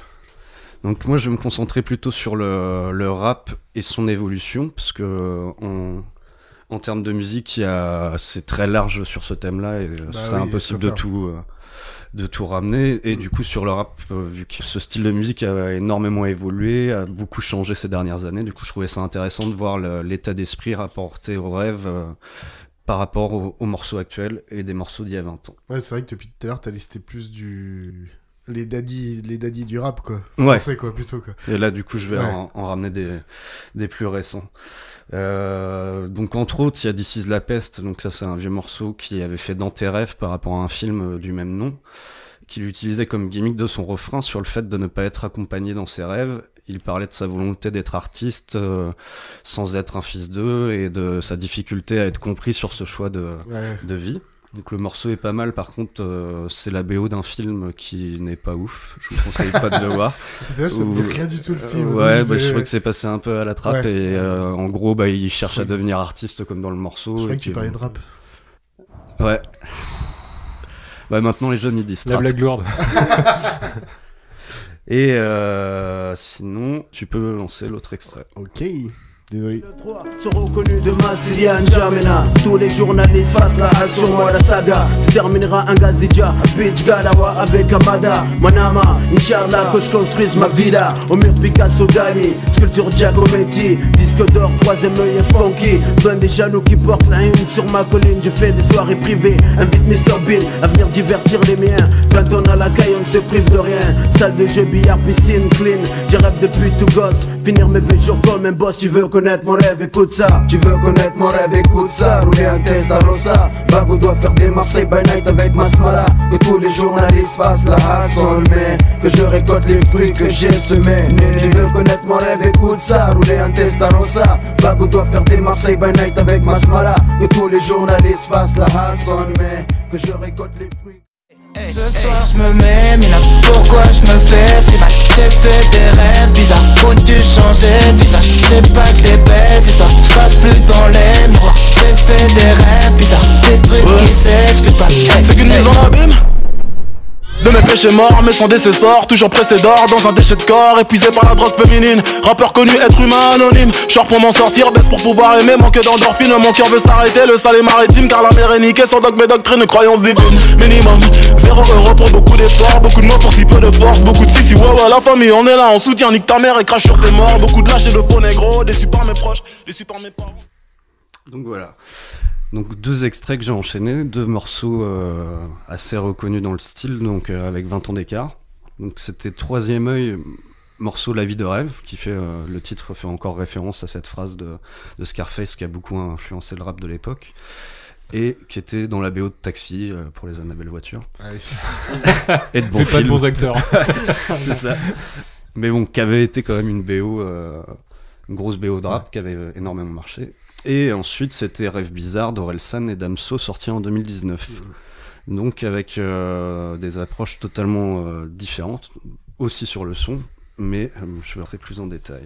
Donc moi, je vais me concentrer plutôt sur le, le rap et son évolution, parce que en, en termes de musique, c'est très large sur ce thème-là, et Bah c'est oui, impossible de tout, euh, de tout ramener. Et du coup, sur le rap, euh, vu que ce style de musique a énormément évolué, a beaucoup changé ces dernières années, du coup, je trouvais ça intéressant de voir l'état d'esprit rapporté au rêve euh, par rapport aux, aux morceaux actuels et des morceaux d'il y a 20 ans. Ouais, c'est vrai que depuis tout à l'heure, t'as listé plus du. Les daddies, les daddies du rap, quoi. Ouais. Français, quoi, plutôt, quoi. Et là, du coup, je vais Ouais. en, en ramener des, des plus récents. Euh, donc, entre autres, il y a This is la peste. Donc, ça, c'est un vieux morceau qui avait fait dans tes rêves par rapport à un film euh, du même nom, qu'il utilisait comme gimmick de son refrain sur le fait de ne pas être accompagné dans ses rêves. Il parlait de sa volonté d'être artiste euh, sans être un fils d'eux et de sa difficulté à être compris sur ce choix de, Ouais. de vie. Donc le morceau est pas mal, par contre euh, c'est la BO d'un film qui n'est pas ouf. Je vous conseille pas de le voir. <laughs> D'ailleurs, ça me rien du tout le Euh, film. ouais, Je bah, je trouvais que c'est passé un peu à la trappe Ouais. et euh, en gros bah il cherche à devenir artiste comme dans le morceau. Je croyais que tu parlais de rap. Ouais. Bah maintenant les jeunes ils disent La blague lourde. <laughs> Et euh, sinon tu peux lancer l'autre extrait. Ok. Désolé. sont reconnus de Massilian Jamena. Tous les journalistes fassent la hache sur moi la saga. Se terminera un Gazidja, Bitch Galawa avec Amada. Manama, Inch'Allah que je construise ma villa. Au mur Picasso Dali, sculpture Giacometti. Disque d'or, troisième œil est funky. Plein des jaloux qui portent la une sur ma colline. Je fais des soirées privées, invite Mr Bean À venir divertir les miens. Quand on a la caille on ne se prive de rien. Salle de jeu, billard, piscine, clean. J'ai rêve depuis tout gosse. Finir mes vieux jours comme un boss Tu veux connaître mon rêve, écoute ça. Tu veux connaître mon rêve, écoute ça. Rouler un test à Rosa. Bago doit faire des Marseille by night avec Masmala Que tous les journalistes fassent la hassle Mais que je récolte les fruits que j'ai semés. Tu veux connaître mon rêve, écoute ça. Rouler un test à Rosa. Bago doit faire des Marseille by night avec Masmala Que tous les journalistes fassent la hassle Mais que je récolte les fruits Ce soir je me mets mina Pourquoi je me fais si mal? J'ai fait des rêves bizarres. Où tu changer de visage. C'est pas que des belles histoires. Je passe plus devant les miroirs. J'ai fait des rêves bizarres. Des trucs qui s'expliquent pas. Hey, C'est qu'une mise en abîme? De mes péchés morts, mais sans décessor, toujours pressé d'or dans un déchet de corps, épuisé par la drogue féminine. Rappeur connu, être humain anonyme. Genre pour m'en sortir, baisse pour pouvoir aimer, manque d'endorphine. Mon cœur veut s'arrêter, le sale maritime, car la mer est niquée sans dogme et doctrine, croyance divine. Minimum, zéro euro pour beaucoup d'efforts, beaucoup de mots pour si peu de force, beaucoup de si si ouais, la famille, on est là, on soutient, nique ta mère et crache sur tes morts. Beaucoup de lâches et de faux négro, déçus par mes proches, déçus par mes parents. Donc voilà. Donc deux extraits que j'ai enchaînés, deux morceaux euh, assez reconnus dans le style, donc euh, avec 20 ans d'écart. Donc c'était Troisième œil, morceau La vie de rêve, qui fait euh, le titre fait encore référence à cette phrase de, de Scarface qui a beaucoup influencé le rap de l'époque. Et qui était dans la BO de Taxi euh, pour les Annabelle Voitures. Ah oui. <laughs> et de bons Et pas de bons acteurs. <laughs> C'est ça. Mais bon, qui avait été quand même une BO, euh, une grosse BO de rap qui avait énormément marché. Et ensuite, c'était Rêve bizarre d'Orelsan et Damso, sorti en 2019. Donc avec euh, des approches totalement euh, différentes, aussi sur le son, mais euh, je verrai plus en détail.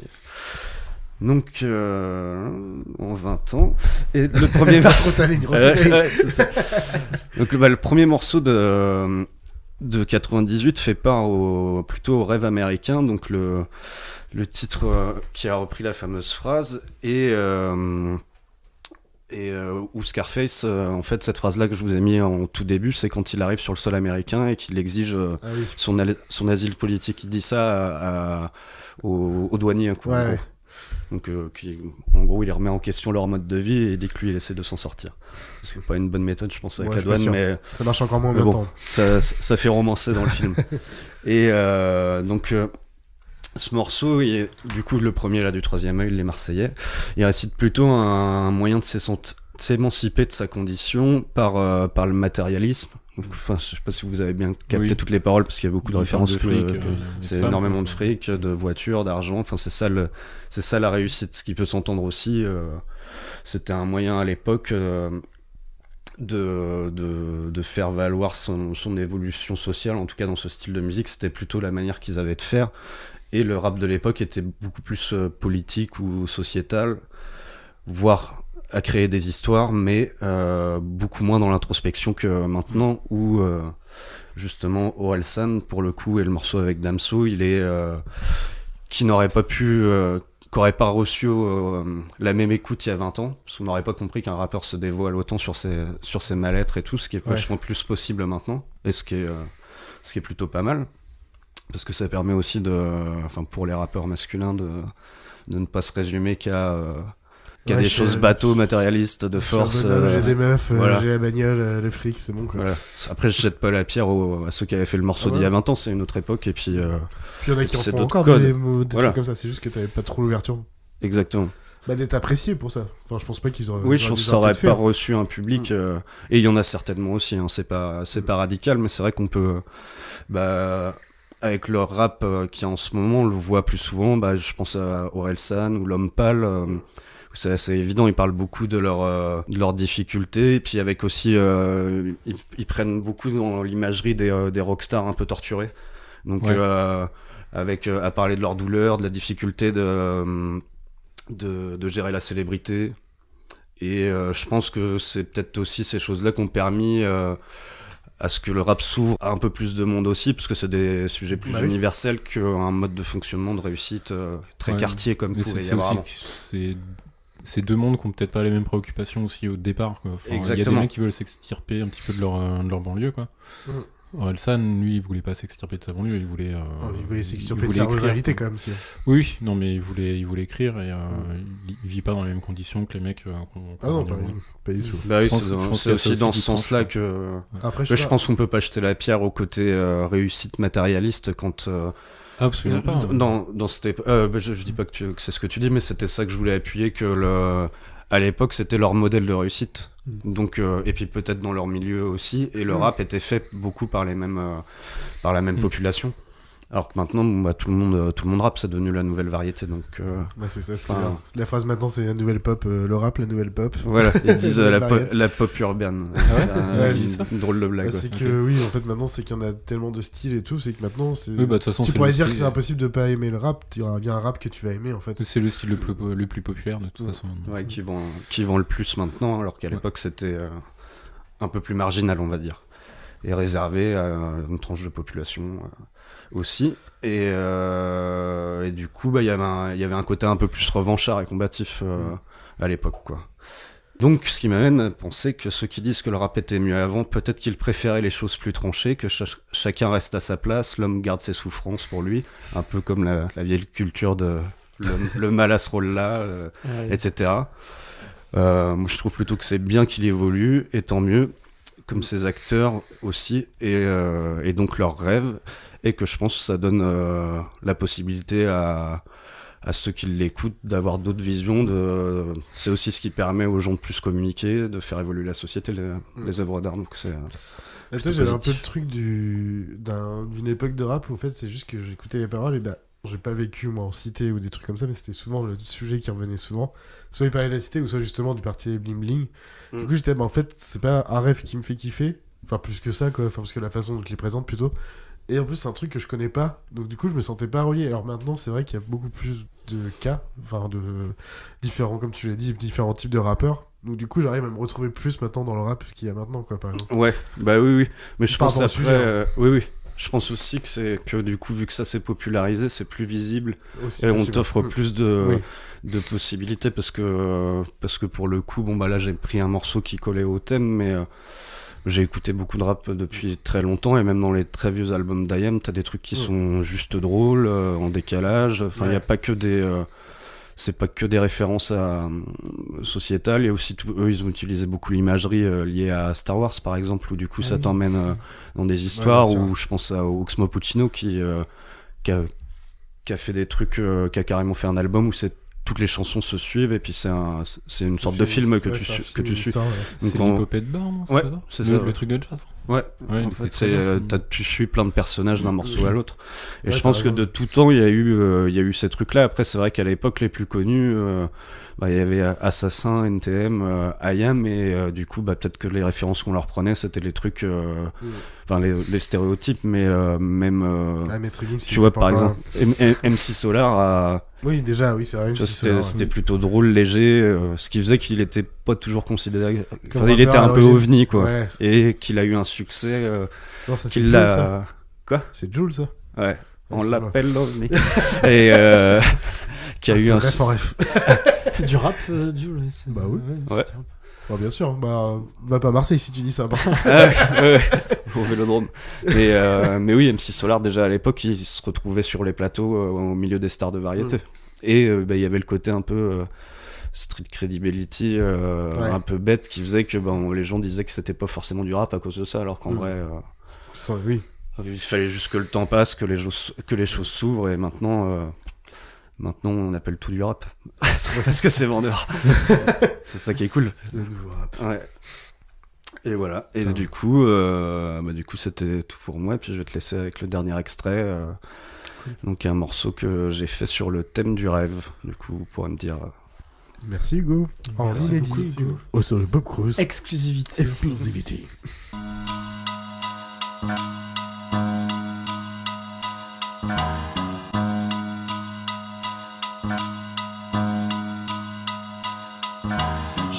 Donc, euh, en 20 ans. Et le premier. <laughs> Donc, bah, le premier morceau de, de 98 fait part au, plutôt au rêve américain. Donc, le, le titre euh, qui a repris la fameuse phrase. Et. euh, et euh, où Scarface, euh, en fait, cette phrase-là que je vous ai mis en tout début, c'est quand il arrive sur le sol américain et qu'il exige euh, Ah oui. son, son asile politique. Il dit ça à, à- au, au douanier, un coup. en Ouais, ouais. Donc, euh, qui, en gros, il remet en question leur mode de vie et dit que lui, il essaie de s'en sortir. C'est pas une bonne méthode, je pense, avec Ouais, la douane, mais Ça marche encore moins mais bon, temps. Ça, ça, ça fait romancer dans le film. <laughs> Et euh, donc, euh, ce morceau, du coup, le premier là du troisième œil, les Marseillais, il récite plutôt un, un moyen de s'émanciper de sa condition par, euh, par le matérialisme. Enfin, je sais pas si vous avez bien capté Oui. toutes les paroles parce qu'il y a beaucoup de références. de fric, que- euh, c'est de femmes, énormément de fric, de voitures, d'argent. Enfin, c'est ça le, c'est ça la réussite. Ce qui peut s'entendre aussi. euh, C'était un moyen à l'époque. de, de, de faire valoir son, son évolution sociale, en tout cas dans ce style de musique, c'était plutôt la manière qu'ils avaient de faire. Et le rap de l'époque était beaucoup plus euh, politique ou sociétal, voire à créer des histoires, mais euh, beaucoup moins dans l'introspection que maintenant, où euh, justement Orelsan, pour le coup, et le morceau avec Damso, il est... euh, qui n'aurait pas pu... qu'aurait pas reçu la même écoute il y a 20 ans, parce qu'on n'aurait pas compris qu'un rappeur se dévoile autant sur ses, sur ses mal-être et tout, ce qui est Ouais. vachement plus possible maintenant, et ce qui est, ce qui est plutôt pas mal, parce que ça permet aussi de, enfin pour les rappeurs masculins de, de ne pas se résumer qu'à euh, qu'à Ouais, des choses bateaux, matérialistes, de force. euh, J'ai des meufs, euh, voilà. j'ai la bagnole, euh, le fric, c'est bon quoi. Voilà. Après, je jette pas la pierre aux- à ceux qui avaient fait le morceau Ah ouais. d'il y a 20 ans, c'est une autre époque, et puis. euh, Puis il y en a qui en font encore codes. des, mots- des Voilà. trucs comme ça, c'est juste que t'avais pas trop l'ouverture. Exactement. Bah d'être apprécié pour ça. Enfin, je pense pas qu'ils auraient. Oui, je pense que ça aurait pas reçu un public, euh, et il y en a certainement aussi, hein, c'est pas, c'est pas radical, mais c'est vrai qu'on peut, bah, avec le rap euh, qui en ce moment, on le voit plus souvent, bah, je pense à Orelsan ou L'Homme Pâle, euh, c'est assez évident, ils parlent beaucoup de, leur, euh, de leurs difficultés, et puis avec aussi, ils, ils prennent beaucoup dans l'imagerie des, des rockstars un peu torturés. Donc, Ouais. avec, à parler de leur douleur, de la difficulté de, de, de gérer la célébrité. Et je pense que c'est peut-être aussi ces choses-là qui ont permis à ce que le rap s'ouvre à un peu plus de monde aussi, parce que c'est des sujets plus Bah oui. universels qu'un mode de fonctionnement de réussite euh, très Ouais. quartier comme c'est- y avoir c'est deux mondes qui ont peut-être pas les mêmes préoccupations aussi au départ. Enfin, Il y a des Exactement. mecs qui veulent s'extirper un petit peu de leur, euh, de leur banlieue. quoi. Mhm. Orelsan, lui, il voulait pas s'extirper de sa banlieue, il voulait. euh, Oh, il voulait s'extirper de sa écrire, ruralité, quand même, si. Oui, non, mais il voulait, il voulait écrire et euh, il, il vit pas dans les mêmes conditions que les mecs. euh, qu'on- Ah non, pas- pas du tout. Bah oui, Je pense- c'est aussi dans ce sens-là que, Après, je pense qu'on peut pas jeter la pierre au côté euh, réussite matérialiste quand. euh, Absolument pas. Dans, dans cette épo- euh, bah, je, je dis pas que, tu- que c'est ce que tu dis, mais c'était ça que je voulais appuyer que le, à l'époque c'était leur modèle de réussite. Donc euh, et puis peut-être dans leur milieu aussi. Et le Mm. rap était fait beaucoup par les mêmes, euh, par la même Mm. population. Alors que maintenant, bah, tout le monde, euh, tout le monde rap, c'est devenu la nouvelle variété. Donc. euh, Bah, c'est ça, ce qui est enfin, bien. La phrase maintenant, c'est la nouvelle pop, euh, le rap, la nouvelle pop. Voilà, ils <laughs> disent euh, la, po- variété. la pop urbaine. Ah ouais <laughs> Euh, Ouais, une- c'est drôle de blague. Bah, ouais. c'est que oui, en fait, maintenant, c'est qu'il y en a tellement de styles et tout, c'est que maintenant, c'est. Oui, bah, façon, tu c'est pourrais le dire style- que c'est impossible de pas aimer le rap, il y aura bien un rap que tu vas aimer, en fait. C'est le style le plus, le plus populaire de toute façon. Ouais, qui vend, qui vend le plus maintenant, alors qu'à l'époque c'était euh, un peu plus marginal, on va dire, et réservé à une tranche de population euh, aussi. Et, euh, et du coup, bah, il y avait un- côté un peu plus revanchard et combatif euh, à l'époque, quoi. Donc, ce qui m'amène à penser que ceux qui disent que le rap était mieux avant, peut-être qu'ils préféraient les choses plus tranchées, que cha- chacun reste à sa place, l'homme garde ses souffrances pour lui, un peu comme la, la vieille culture de l'homme- <laughs> le mal à ce rôle-là, euh, Ouais. etc. Moi, je trouve plutôt que c'est bien qu'il évolue, et tant mieux, comme ses acteurs aussi, et, euh, et donc leurs rêves, et que je pense que ça donne euh, la possibilité à, à ceux qui l'écoutent d'avoir d'autres visions. De... C'est aussi ce qui permet aux gens de plus communiquer, de faire évoluer la société, les, les œuvres d'art. Donc c'est. euh, Et plutôt toi, j'avais un peu le truc du, d'un- d'une époque de rap où en fait c'est juste que j'écoutais les paroles et bah j'ai pas vécu moi en cité ou des trucs comme ça, mais c'était souvent le sujet qui revenait souvent. Soit il parlait de la cité ou soit justement du parti bling bling. Du coup j'étais, bah en fait c'est pas un rêve qui me fait kiffer, enfin plus que ça quoi, enfin parce que la façon dont je les présente plutôt. Et en plus c'est un truc que je connais pas, donc du coup je me sentais pas relié. Alors maintenant c'est vrai qu'il y a beaucoup plus de cas, enfin de différents, comme tu l'as dit, différents types de rappeurs. Donc du coup j'arrive à me retrouver plus maintenant dans le rap qu'il y a maintenant quoi par exemple. Ouais, bah oui, oui. Mais je pense après, sujet, hein. euh, oui, oui. Je pense aussi que c'est que du coup, vu que ça s'est popularisé, c'est plus visible Aussi et on t'offre plus de, Oui. de possibilités parce que parce que pour le coup, bon bah là j'ai pris un morceau qui collait au thème, mais euh, j'ai écouté beaucoup de rap depuis très longtemps et même dans les très vieux albums d'IAM, t'as des trucs qui sont juste drôles, euh, en décalage. Enfin, il y a pas que des euh, c'est pas que des références à euh, sociétales, il y a aussi tout- eux ils ont utilisé beaucoup l'imagerie euh, liée à Star Wars par exemple où du coup Ah ça oui. t'emmène euh, dans des histoires sûr. où je pense à Oxmo Puccino qui qui a, qui a fait des trucs qui a carrément fait un album où c'est toutes les chansons se suivent et puis c'est un c'est une sorte de film que tu que tu une suis. C'est l'épopée de Bar, non C'est ouais ça c'est Le- ça le truc de jazz ouais, en fait c'est euh, t'as- tu suis plein de personnages d'un morceau à l'autre. Et je pense que de tout temps il y a eu euh, il y a eu ces trucs là après c'est vrai qu'à l'époque les plus connus euh, bah, il y avait Assassin NTM euh, IAM et euh, du coup bah peut-être que les références qu'on leur prenait c'était les trucs euh, Mm. Enfin les, les stéréotypes mais euh, même euh, Ah, Maître Gims, il tu vois par exemple M- M- MC Solar a Oui, déjà, oui, c'est vrai. c'était Solar, c'était oui. plutôt drôle léger euh, ce qui faisait qu'il était pas toujours considéré enfin, il était un peu ovni quoi Ouais. et qu'il a eu un succès euh, Non, ça, c'est ça. quoi C'est Jules, ça ouais on Excuse-moi. l'appelle l'ovni <laughs> et euh, qui a Ah, eu un ref su- en ref. <laughs> C'est du rap, euh, c'est- Bah oui. Ouais. Bah, bien sûr. Bah, va pas à Marseille si tu dis ça. par contre. Ah ouais, ouais, <laughs> au vélodrome. Mais, euh, mais oui, MC Solar, déjà à l'époque, il se retrouvait sur les plateaux euh, au milieu des stars de variété. Mm. Et euh, bah, il y avait le côté un peu street credibility, Ouais. un peu bête, qui faisait que ben, les gens disaient que c'était pas forcément du rap à cause de ça, alors qu'en Mm. vrai, Ça, oui. il fallait juste que le temps passe, que les, choses- que les choses s'ouvrent, et maintenant, maintenant on appelle tout du rap. <laughs> Parce que c'est vendeur. <laughs> c'est ça qui est cool. Le nouveau rap. Ouais. Et voilà. Et du coup, euh, bah, du coup, c'était tout pour moi. Puis je vais te laisser avec le dernier extrait. euh, donc un morceau que j'ai fait sur le thème du rêve. Du coup, vous pourrez me dire. euh, Merci Hugo. En Merci inédit. Oh, sur le Bob Cruz. Exclusivité. Exclusivité. <laughs>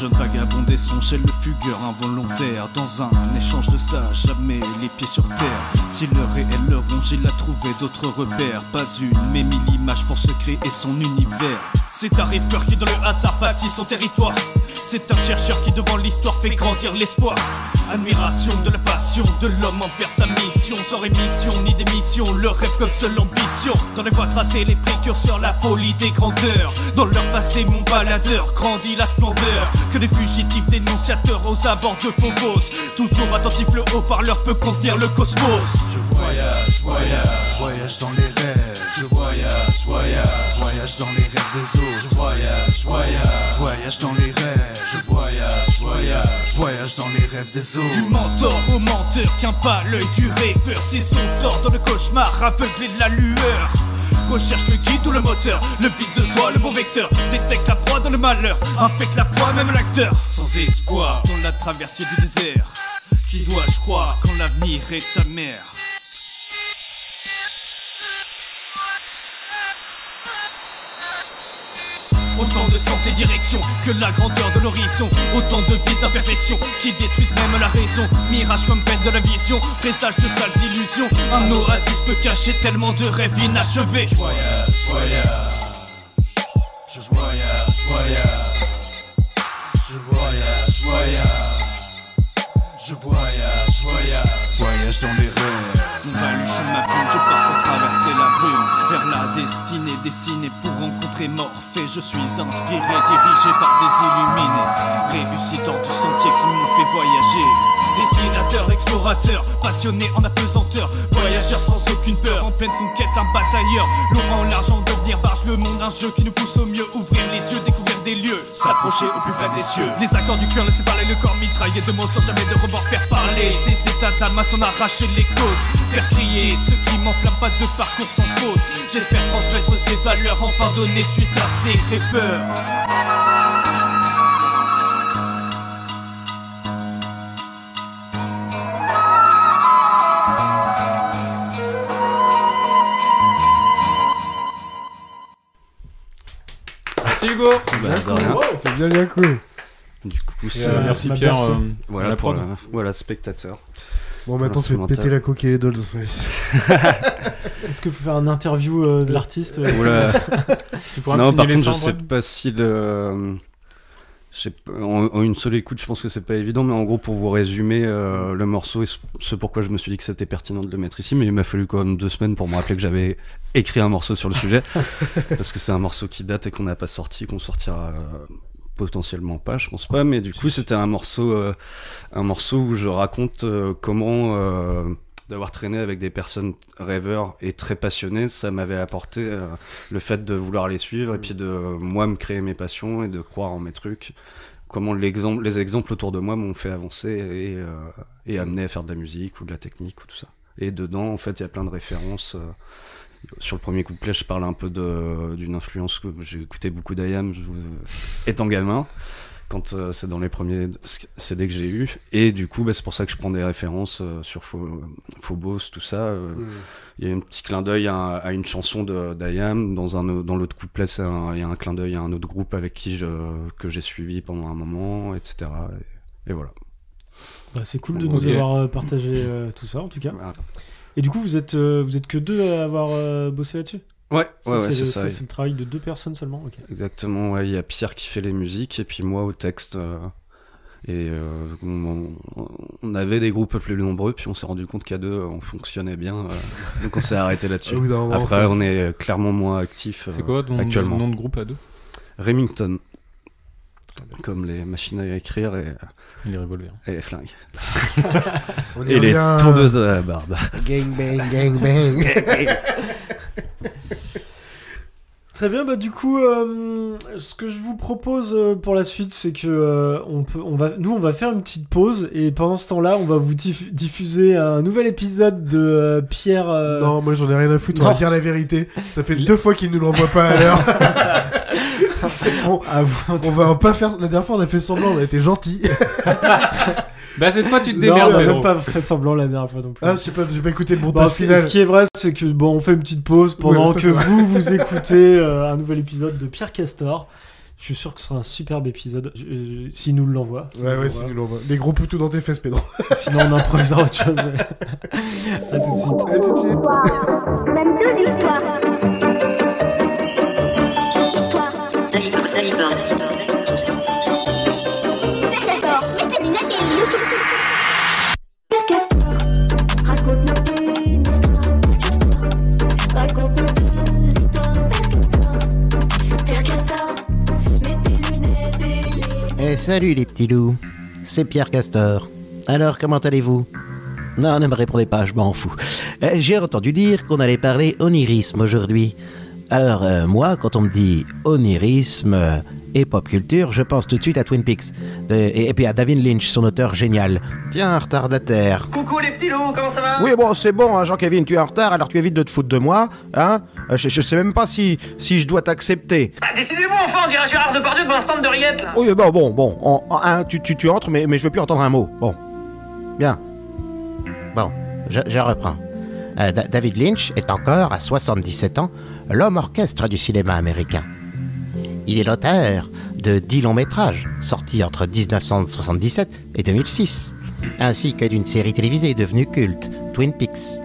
jeune vagabond songeait le fugueur involontaire. Dans un échange de ça, jamais les pieds sur terre. Si le réel le ronge, il a trouvé d'autres repères. Pas une, mais mille images pour se créer son univers. C'est un rêveur qui dans le hasard bâtit son territoire. C'est un chercheur qui devant l'histoire fait grandir l'espoir. Admiration de la passion de l'homme envers sa mission. Sans rémission ni démission, le rêve comme seule ambition. Dans les voies tracées, les précurseurs, la folie des grandeurs. Dans leur passé, mon baladeur grandit la splendeur. Que les fugitifs dénonciateurs aux abords de Phobos. Toujours attentif, le haut-parleur peut contenir le cosmos. Je voyage, voyage, voyage dans les rêves. Je voyage, voyage, voyage dans les rêves des autres. Je voyage, voyage, voyage dans les rêves. Je voyage, voyage, voyage dans les rêves des autres. Du mentor au menteur, qu'un pas l'œil du rêveur. C'est son tort dans le cauchemar, aveuglé de la lueur. Recherche le guide ou le moteur, le vide de soi, le bon vecteur. Détecte la proie dans le malheur, infecte la foi, même l'acteur. Sans espoir dans la traversée du désert. Qui dois-je croire quand l'avenir est ta Autant de sens et directions que la grandeur de l'horizon. Autant de vies d'imperfection qui détruisent même la raison. Mirage comme peine de la vision, présage de sales illusions. Un oasis peut cacher tellement de rêves inachevés. Je voyage, voyage. Je voyage, voyage. Je voyage, voyage. Je voyage, voyage. Voyage dans les rêves. Baluchon ma plume, je destinée dessinée pour rencontrer Morphée. Je suis inspiré, dirigé par des illuminés Réussi dans du sentier qui m'ont fait voyager. Dessinateur, explorateur, passionné en apesanteur Voyageur sans aucune peur, en pleine conquête, un batailleur en l'argent, devenir barge, le monde un jeu qui nous pousse au mieux Ouvrir les yeux, découvrir lieux, s'approcher au plus près des cieux. Les accords du cœur laisser parler le corps mitraillé de mots sans jamais de remords faire parler. Ces états d'âme sont arracher les côtes. Faire crier ceux qui m'enflamment pas de parcours sans faute. J'espère transmettre ces valeurs, enfin donner suite à ces rêveurs Merci Hugo Bah, rien. C'est bien bien cool. Du coup, euh, merci Pierre, euh, voilà pour la- voilà spectateur. Bon, maintenant, tu fais péter la coque et les dolls. <laughs> Est-ce qu'il faut faire une interview euh, de l'artiste <laughs> non, par contre, je sais pas si le. En, une seule écoute, je pense que c'est pas évident, mais en gros, pour vous résumer euh, le morceau et ce- pourquoi je me suis dit que c'était pertinent de le mettre ici, mais il m'a fallu quand même deux semaines pour me rappeler que j'avais écrit un morceau sur le sujet, <laughs> parce que c'est un morceau qui date et qu'on n'a pas sorti, qu'on sortira euh, potentiellement pas, je pense pas, mais du coup, c'était un morceau, euh, un morceau où je raconte comment d'avoir traîné avec des personnes rêveurs et très passionnées, ça m'avait apporté euh, le fait de vouloir les suivre et puis de moi me créer mes passions et de croire en mes trucs. Comment l'exemple, les exemples autour de moi m'ont fait avancer et, euh, et amener à faire de la musique ou de la technique ou tout ça. Et dedans, en fait, il y a plein de références. euh, sur le premier couplet, je parle un peu d'une influence que j'ai écouté beaucoup d'Ayam étant gamin, quand euh, c'est dans les premiers CD que j'ai eu. Et du coup, bah, c'est pour ça que je prends des références euh, sur Pho- Phobos, tout ça. euh, Mm. Il y a un petit clin d'œil à, à une chanson de d'Ayam. Dans un dans l'autre couplet, c'est un- il y a un clin d'œil à un autre groupe avec qui je que j'ai suivi pendant un moment, etc. Et, et voilà. Bah, c'est cool de nous avoir euh, partagé euh, tout ça en tout cas. Et du coup, vous êtes, euh, vous êtes que deux à avoir euh, bossé là-dessus? Ouais, ouais, ouais, c'est c'est le- ça. C'est le travail de deux personnes seulement. ok. Exactement, ouais, il y a Pierre qui fait les musiques et puis moi au texte. euh, et euh, on, on avait des groupes plus nombreux, puis on s'est rendu compte qu'à deux on fonctionnait bien, euh, <laughs> donc on s'est arrêté là-dessus. Après, c'est- on est clairement moins actifs. C'est euh, quoi ton actuellement nom de groupe à deux? Remington. Comme les machines à écrire et, Et les revolvers. et les flingues. <laughs> Et les tondeuses à la barbe. Gangbang, gangbang. <laughs> Très bien, bah du coup, euh, ce que je vous propose euh, pour la suite, c'est que euh, on peut, on va, nous, on va faire une petite pause et pendant ce temps-là, on va vous diff- diffuser un nouvel épisode de euh, Pierre. Non, moi j'en ai rien à foutre, on va dire la vérité. Ça fait deux fois qu'il nous l'envoie pas à l'heure. <laughs> C'est bon. Vous. <laughs> On va pas faire. La dernière fois, on a fait semblant, on a été gentil. <laughs> Bah cette fois tu te Non, démerdes. on a même bon. pas fait semblant la dernière fois non plus. Ah, je sais pas, j'ai pas écouté le Bon, montage ce, final. ce qui est vrai, c'est que bon, on fait une petite pause pendant que vous vous <laughs> écoutez euh, un nouvel épisode de Pierre Castor. Je suis sûr que ce sera un superbe épisode, je- s'il nous l'envoie. Ouais, ouais, si nous l'envoie. Des gros poutous dans tes fesses, Pedro. Sinon, on improvisera autre chose. <laughs> à tout de suite. À tout de suite. Même deux histoires. Eh salut les petits loups, c'est Pierre Castor. Alors comment allez-vous? Non, ne me répondez pas, je m'en fous. Eh, J'ai entendu dire qu'on allait parler onirisme aujourd'hui. Alors euh, moi, quand on me dit onirisme et pop culture, je pense tout de suite à Twin Peaks. De- et, et puis à David Lynch, son auteur génial. Tiens, retardataire. Coucou les petits loups, comment ça va? Oui, bon, c'est bon, hein, Jean-Kévin, tu es en retard, alors tu évites de te foutre de moi, hein Euh, je, je sais même pas si, si je dois t'accepter. Bah, Décidez-vous enfin, on dirait Gérard Depardieu devant un stand de rillettes là Oui, bon, bon, bon, hein, tu, tu, tu entres, mais, mais je veux plus entendre un mot. Bon. Bien. Bon, je, je reprends. Euh, Da- David Lynch est encore, à 77 ans, l'homme orchestre du cinéma américain. Il est l'auteur de 10 longs métrages, sortis entre 1977 et 2006, ainsi que d'une série télévisée devenue culte, Twin Peaks.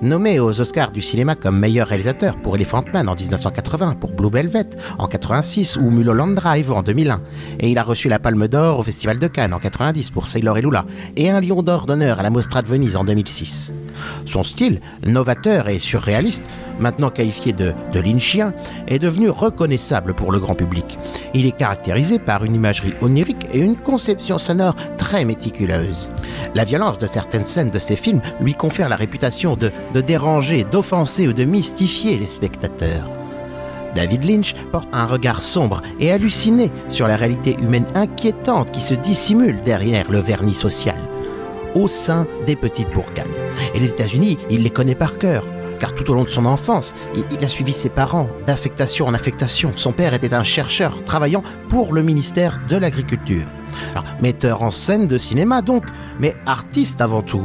Nommé aux Oscars du cinéma comme meilleur réalisateur pour Elephant Man en 1980, pour Blue Velvet en 86 ou Mulholland Drive en 2001. Et il a reçu la Palme d'Or au Festival de Cannes en 90 pour Sailor et Lula et un Lion d'Or d'honneur à la Mostra de Venise en 2006. Son style, novateur et surréaliste, maintenant qualifié de, de lynchien, est devenu reconnaissable pour le grand public. Il est caractérisé par une imagerie onirique et une conception sonore très méticuleuse. La violence de certaines scènes de ses films lui confère la réputation de, de déranger, d'offenser ou de mystifier les spectateurs. David Lynch porte un regard sombre et halluciné sur la réalité humaine inquiétante qui se dissimule derrière le vernis social, au sein des petites bourgades. Et les États-Unis, il les connaît par cœur, car tout au long de son enfance, il, a suivi ses parents d'affectation en affectation. Son père était un chercheur travaillant pour le ministère de l'Agriculture. Metteur en scène de cinéma donc, mais artiste avant tout.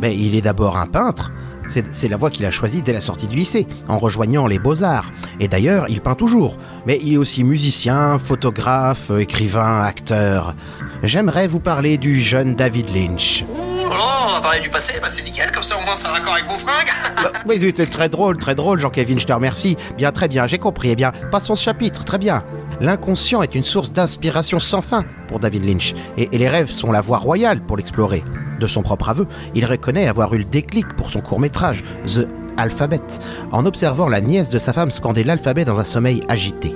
Mais il est d'abord un peintre. C'est la voie qu'il a choisie dès la sortie du lycée, en rejoignant les beaux-arts. Et d'ailleurs, il peint toujours. Mais il est aussi musicien, photographe, écrivain, acteur. J'aimerais vous parler du jeune David Lynch. Oh on va parler du passé, bah c'est nickel, comme ça au moins ça raccord avec vos fringues <laughs> Oui, oui, c'est très drôle, très drôle, Jean-Kévin, je te remercie. Bien, très bien, j'ai compris. Eh bien, passons ce chapitre, très bien. L'inconscient est une source d'inspiration sans fin pour David Lynch, et, les rêves sont la voie royale pour l'explorer. De son propre aveu, il reconnaît avoir eu le déclic pour son court-métrage, The Alphabet, en observant la nièce de sa femme scander l'alphabet dans un sommeil agité.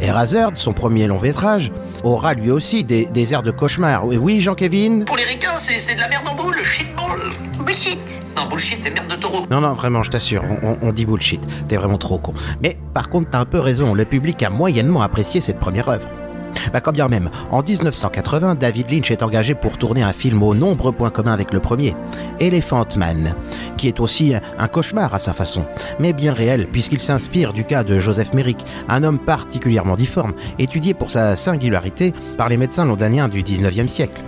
Eraserhead, son premier long métrage, aura lui aussi des, des airs de cauchemar. Oui, Oui, Jean-Kévin Pour les ricains, c'est c'est de la merde en boule, shitball Bullshit Non, bullshit, c'est merde de taureau Non, non, vraiment, je t'assure, on, on- on dit bullshit. T'es vraiment trop con. Mais par contre, t'as un peu raison, le public a moyennement apprécié cette première œuvre. Bah, quand bien même, en 1980, David Lynch est engagé pour tourner un film aux nombreux points communs avec le premier, Elephant Man, qui est aussi un cauchemar à sa façon, mais bien réel, puisqu'il s'inspire du cas de Joseph Merrick, un homme particulièrement difforme, étudié pour sa singularité par les médecins londoniens du 19e siècle.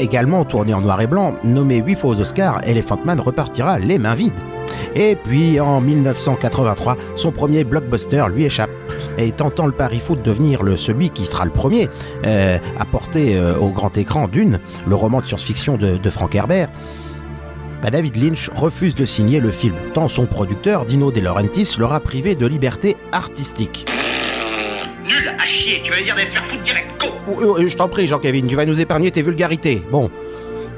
Également tourné en noir et blanc, nommé 8 fois aux Oscars, Elephant Man repartira les mains vides. Et puis en 1983, son premier blockbuster lui échappe. Et tentant le pari fou de devenir le, celui qui sera le premier euh, à porter euh, au grand écran d'une, le roman de science-fiction de, Frank Herbert, bah, David Lynch refuse de signer le film, tant son producteur, Dino De Laurentiis, l'aura privé de liberté artistique. À chier, tu vas dire d'aller se faire foutre direct, go Oh, oh, Je t'en prie, Jean-Kevin, tu vas nous épargner tes vulgarités. Bon.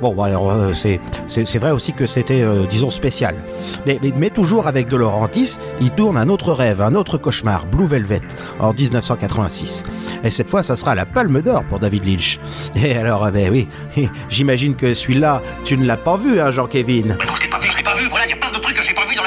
Bon, bah, euh, c'est, c'est, c'est vrai aussi que c'était, euh, disons, spécial. Mais, mais, mais toujours avec De Laurentiis, il tourne un autre rêve, un autre cauchemar, Blue Velvet, en 1986. Et cette fois, ça sera la palme d'or pour David Lynch. Et alors, euh, ben oui, <laughs> j'imagine que celui-là, tu ne l'as pas vu, hein, Jean-Kevin Non, je l'ai pas vu, je l'ai pas vu, voilà, y a plein de trucs que j'ai pas vu dans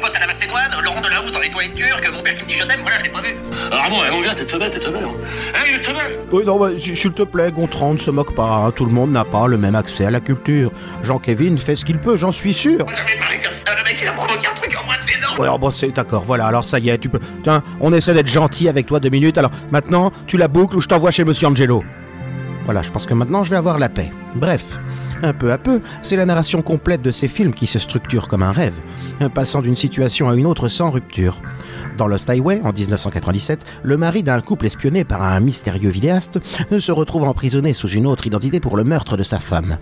capotes à la Macédoine, Laurent Delahousse dans les toilettes turques, mon père qui me dit je t'aime, voilà, je l'ai pas vu. Alors bon, mon gars, t'es teubé, t'es teubé. Hein, il est teubé Oui, non, bah, s'il te plaît, Gontran, ne se moque pas. hein. Tout le monde n'a pas le même accès à la culture. Jean-Kevin fait ce qu'il peut, j'en suis sûr. Jamais parlé comme ça, le mec il a provoqué un truc en moi, c'est énorme Ouais, alors bon, c'est d'accord, voilà, alors ça y est, tu peux. Tiens, on essaie d'être gentil avec toi deux minutes, alors maintenant, tu la boucles ou je t'envoie chez Monsieur Angelo? Voilà, je pense que maintenant je vais avoir la paix. Bref, un peu à peu, c'est la narration complète de ces films qui se structure comme un rêve, passant d'une situation à une autre sans rupture. Dans Lost Highway, en 1997, le mari d'un couple espionné par un mystérieux vidéaste se retrouve emprisonné sous une autre identité pour le meurtre de sa femme.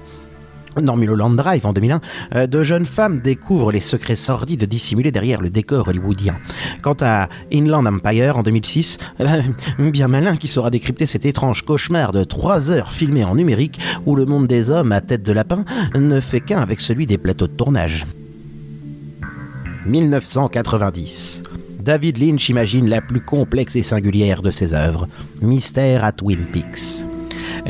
Dans Mulholland Drive en 2001, euh, de jeunes femmes découvrent les secrets sordides dissimulés derrière le décor hollywoodien. Quant à Inland Empire en 2006, euh, <laughs> bien malin qui saura décrypter cet étrange cauchemar de 3 heures filmé en numérique où le monde des hommes à tête de lapin ne fait qu'un avec celui des plateaux de tournage. 1990. David Lynch imagine la plus complexe et singulière de ses œuvres, Mystère à Twin Peaks.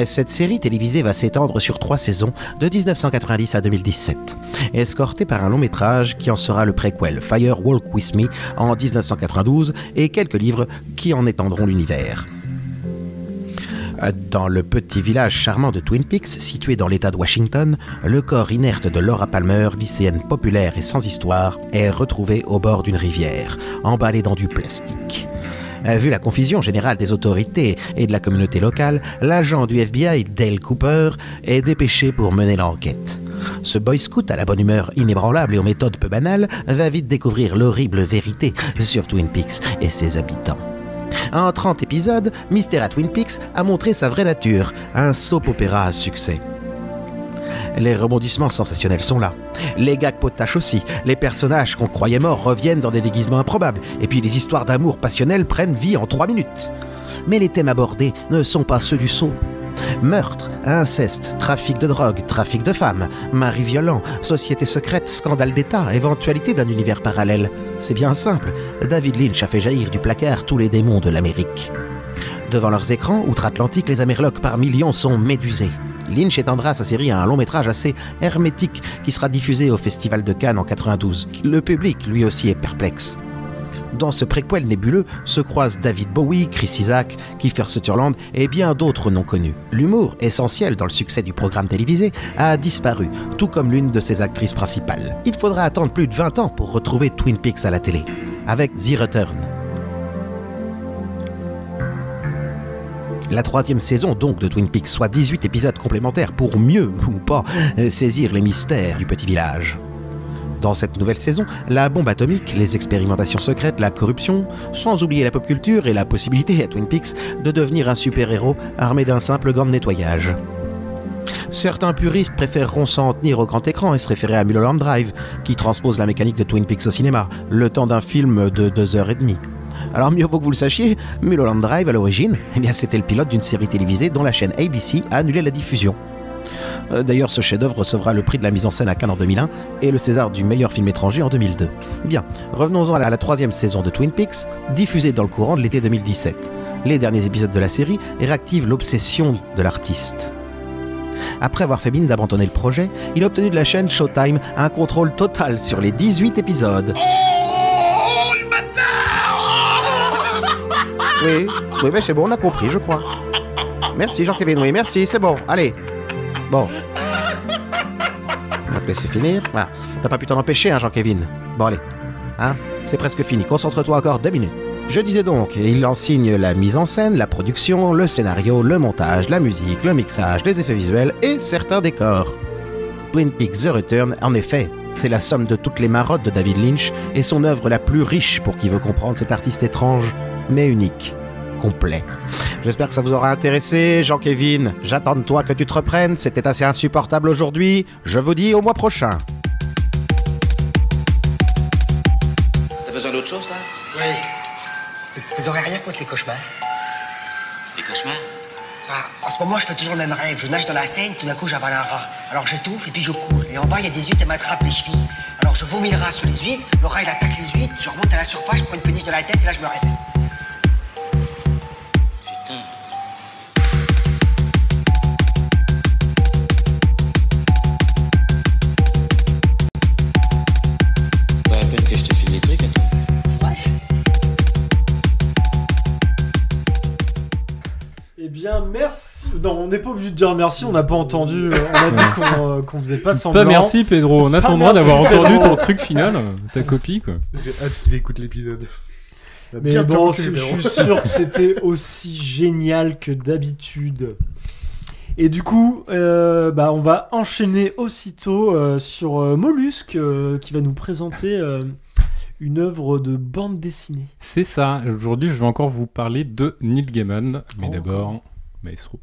Cette série télévisée va s'étendre sur trois saisons, de 1990 à 2017, escortée par un long métrage qui en sera le préquel Fire Walk With Me en 1992 et quelques livres qui en étendront l'univers. Dans le petit village charmant de Twin Peaks, situé dans l'État de Washington, le corps inerte de Laura Palmer, lycéenne populaire et sans histoire, est retrouvé au bord d'une rivière, emballé dans du plastique. Euh, Vu la confusion générale des autorités et de la communauté locale, l'agent du FBI, Dale Cooper, est dépêché pour mener l'enquête. Ce boy scout à la bonne humeur inébranlable et aux méthodes peu banales va vite découvrir l'horrible vérité sur Twin Peaks et ses habitants. En 30 épisodes, Mystère à Twin Peaks a montré sa vraie nature, un soap opéra à succès. Les rebondissements sensationnels sont là. Les gags potaches aussi. Les personnages qu'on croyait morts reviennent dans des déguisements improbables. Et puis les histoires d'amour passionnel prennent vie en 3 minutes. Mais les thèmes abordés ne sont pas ceux du saut. Meurtre, inceste, trafic de drogue, trafic de femmes, mari violent, société secrète, scandale d'État, éventualité d'un univers parallèle. C'est bien simple. David Lynch a fait jaillir du placard tous les démons de l'Amérique. Devant leurs écrans, outre-Atlantique, les Amerlocs par millions sont médusés. Lynch étendra sa série à un long métrage assez hermétique qui sera diffusé au Festival de Cannes en 92. Le public, lui aussi, est perplexe. Dans ce préquel nébuleux se croisent David Bowie, Chris Isaac, Kiefer Sutherland et bien d'autres non connus. L'humour, essentiel dans le succès du programme télévisé, a disparu, tout comme l'une de ses actrices principales. Il faudra attendre plus de 20 ans pour retrouver Twin Peaks à la télé, avec The Return. La troisième saison donc de Twin Peaks, soit 18 épisodes complémentaires pour mieux <laughs> ou pas euh, saisir les mystères du petit village. Dans cette nouvelle saison, la bombe atomique, les expérimentations secrètes, la corruption, sans oublier la pop culture et la possibilité à Twin Peaks de devenir un super-héros armé d'un simple gant de nettoyage. Certains puristes préféreront s'en tenir au grand écran et se référer à Mulholland Drive, qui transpose la mécanique de Twin Peaks au cinéma, le temps d'un film de deux heures et demie. Alors mieux vaut que vous le sachiez, Mulholland Drive à l'origine, eh c'était le pilote d'une série télévisée dont la chaîne ABC a annulé la diffusion. Euh, D'ailleurs, ce chef-d'œuvre recevra le prix de la mise en scène à Cannes en 2001 et le César du meilleur film étranger en 2002. Bien, revenons-en à la troisième saison de Twin Peaks, diffusée dans le courant de l'été 2017. Les derniers épisodes de la série réactivent l'obsession de l'artiste. Après avoir fait mine d'abandonner le projet, il a obtenu de la chaîne Showtime un contrôle total sur les 18 épisodes. Oui, oui, mais c'est bon, on a compris, je crois. Merci Jean-Kévin, oui, merci, c'est bon, allez. Bon. On va te laisser finir. Voilà. T'as pas pu t'en empêcher, hein, Jean-Kévin Bon, allez. Hein C'est presque fini. Concentre-toi encore deux minutes. Je disais donc, il en signe la mise en scène, la production, le scénario, le montage, la musique, le mixage, les effets visuels et certains décors. Twin Peaks The Return, en effet, c'est la somme de toutes les marottes de David Lynch et son œuvre la plus riche pour qui veut comprendre cet artiste étrange, mais unique, complet. J'espère que ça vous aura intéressé, Jean-Kévin. J'attends de toi que tu te reprennes, c'était assez insupportable aujourd'hui. Je vous dis au mois prochain. T'as besoin d'autre chose, là? Oui. Vous aurez rien contre les cauchemars Les cauchemars? Ah, en ce moment, je fais toujours le même rêve. Je nage dans la Seine, tout d'un coup, j'avale un rat. Alors j'étouffe et puis je coule. Et en bas, il y a des huîtres, elles m'attrapent les chevilles. Alors je vomis le rat sur les huîtres, le rat, il attaque les huîtres, je remonte à la surface, je prends une péniche de la tête et là, je me réveille. Bien, merci. Non, on n'est pas obligé de dire merci, on n'a pas entendu. euh, On a dit qu'on euh, qu'on faisait pas semblant. Pas merci Pedro, on Pas attend le droit merci, d'avoir entendu Pedro. ton truc final, ta copie quoi. J'ai hâte qu'il écoute l'épisode. Mais bien bon, je suis sûr que c'était aussi génial que d'habitude. Et du coup, euh, bah, on va enchaîner aussitôt euh, sur euh, Mollusque euh, qui va nous présenter euh, une œuvre de bande dessinée. C'est ça. Aujourd'hui, je vais encore vous parler de Neil Gaiman. Mais d'abord, Maestro.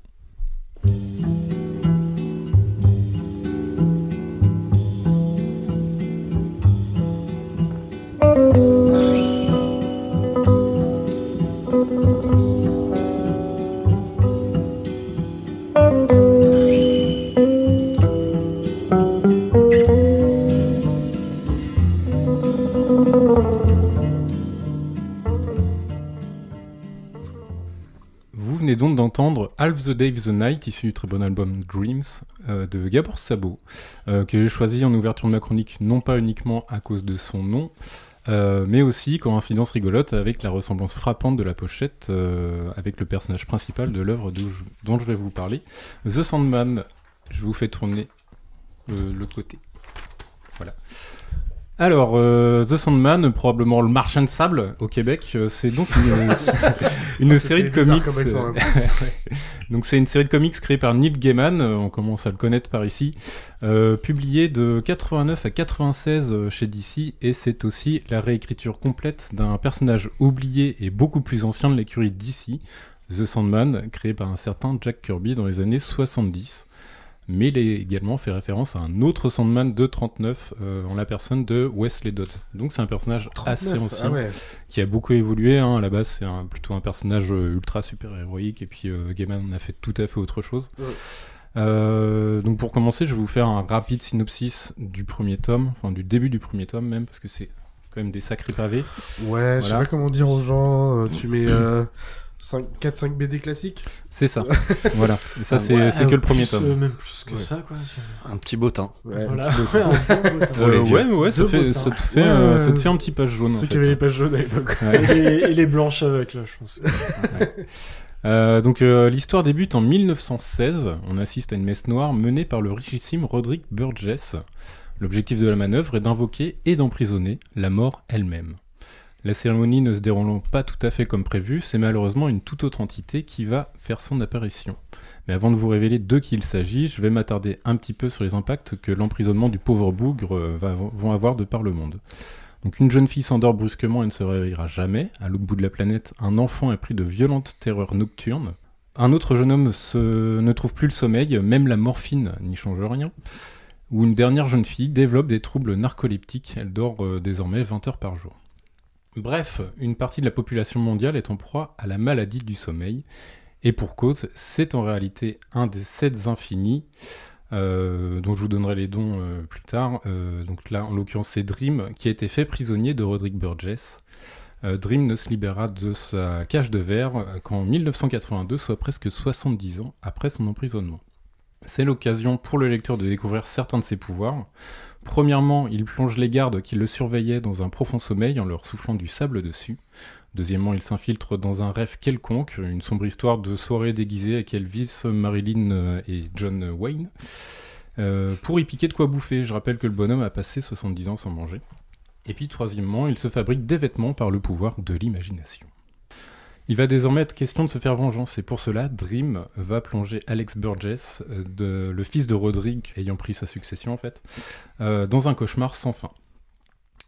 Donc d'entendre Half the Day, the Night, issu du très bon album Dreams euh, de Gabor Sabo, euh, que j'ai choisi en ouverture de ma chronique, non pas uniquement à cause de son nom, euh, mais aussi, coïncidence rigolote, avec la ressemblance frappante de la pochette avec le personnage principal de l'œuvre dont je vais vous parler, The Sandman. Je vous fais tourner l'autre côté. Voilà. Alors, euh, The Sandman, probablement le marchand de sable au Québec, euh, c'est donc une, <laughs> <laughs> une Ah, série de comics. comme exemple. Ouais. <laughs> donc c'est une série de comics créée par Neil Gaiman, euh, on commence à le connaître par ici, euh, publiée de 89 à 96 euh, chez DC, et c'est aussi la réécriture complète d'un personnage oublié et beaucoup plus ancien de l'écurie DC, The Sandman, créé par un certain Jack Kirby dans les années 70 mais il a également fait référence à un autre Sandman de 39 euh, en la personne de Wesley Dodds. Donc c'est un personnage 39, assez ancien ah ouais. qui a beaucoup évolué. hein. À la base, c'est un- plutôt un personnage euh, ultra super héroïque et puis euh, Gaiman en a fait tout à fait autre chose. Ouais. Euh, donc pour commencer, je vais vous faire un rapide synopsis du premier tome, enfin du début du premier tome même, parce que c'est quand même des sacrés pavés. Ouais, je sais pas comment dire aux gens. tu mets 4-5 BD classiques C'est ça. <laughs> Voilà. Et ça, Ah c'est ouais, que le premier plus, tome. euh, même plus que Ouais. ça, quoi. Un petit bottin. Ouais, Voilà. <laughs> un petit peu. Ouais. Euh, ouais, ça, fait, ça, te fait, Ouais, euh, ça te fait un petit page jaune. en Ceux qui avaient les pages jaunes à l'époque. Ouais. Et les, et les blanches avec, là, je pense. Euh, donc euh, l'histoire débute en 1916. On assiste à une messe noire menée par le richissime Roderick Burgess. L'objectif de la manœuvre est d'invoquer et d'emprisonner la mort elle-même. La cérémonie ne se déroulant pas tout à fait comme prévu, c'est malheureusement une toute autre entité qui va faire son apparition. Mais avant de vous révéler de qui il s'agit, je vais m'attarder un petit peu sur les impacts que l'emprisonnement du pauvre bougre euh, va, avoir de par le monde. Donc une jeune fille s'endort brusquement et ne se réveillera jamais. À l'autre bout de la planète, un enfant est pris de violentes terreurs nocturnes. Un autre jeune homme ne trouve plus le sommeil, même la morphine n'y change rien. Ou une dernière jeune fille développe des troubles narcoleptiques, elle dort euh, désormais 20 heures par jour. Bref, une partie de la population mondiale est en proie à la maladie du sommeil, et pour cause, c'est en réalité un des sept infinis, euh, dont je vous donnerai les dons euh, plus tard. Euh, donc là, en l'occurrence, c'est Dream qui a été fait prisonnier de Roderick Burgess. Dream ne se libérera de sa cage de verre qu'en 1982, soit presque 70 ans après son emprisonnement. C'est l'occasion pour le lecteur de découvrir certains de ses pouvoirs. Premièrement, il plonge les gardes qui le surveillaient dans un profond sommeil en leur soufflant du sable dessus. Deuxièmement, il s'infiltre dans un rêve quelconque, une sombre histoire de soirée déguisée avec Elvis, Marilyn euh, et John Wayne, euh, pour y piquer de quoi bouffer. Je rappelle que le bonhomme a passé 70 ans sans manger. Et puis troisièmement, il se fabrique des vêtements par le pouvoir de l'imagination. Il va désormais être question de se faire vengeance, et pour cela, Dream va plonger Alex Burgess, euh, le fils de Roderick ayant pris sa succession en fait, euh, dans un cauchemar sans fin.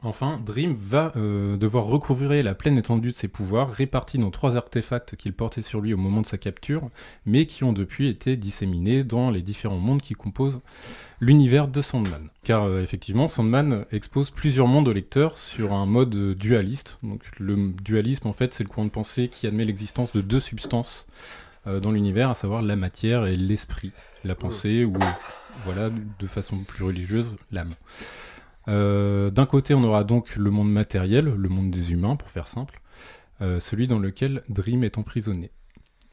Enfin, Dream va euh, devoir recouvrir la pleine étendue de ses pouvoirs, répartis dans trois artefacts qu'il portait sur lui au moment de sa capture, mais qui ont depuis été disséminés dans les différents mondes qui composent l'univers de Sandman. Car euh, effectivement, Sandman expose plusieurs mondes au lecteur sur un mode euh, dualiste. Donc le dualisme, en fait, c'est le courant de pensée qui admet l'existence de deux substances dans l'univers, à savoir la matière et l'esprit, la pensée, ou voilà, de façon plus religieuse, l'âme. Euh, D'un côté, on aura donc le monde matériel, le monde des humains, pour faire simple, euh, celui dans lequel Dream est emprisonné.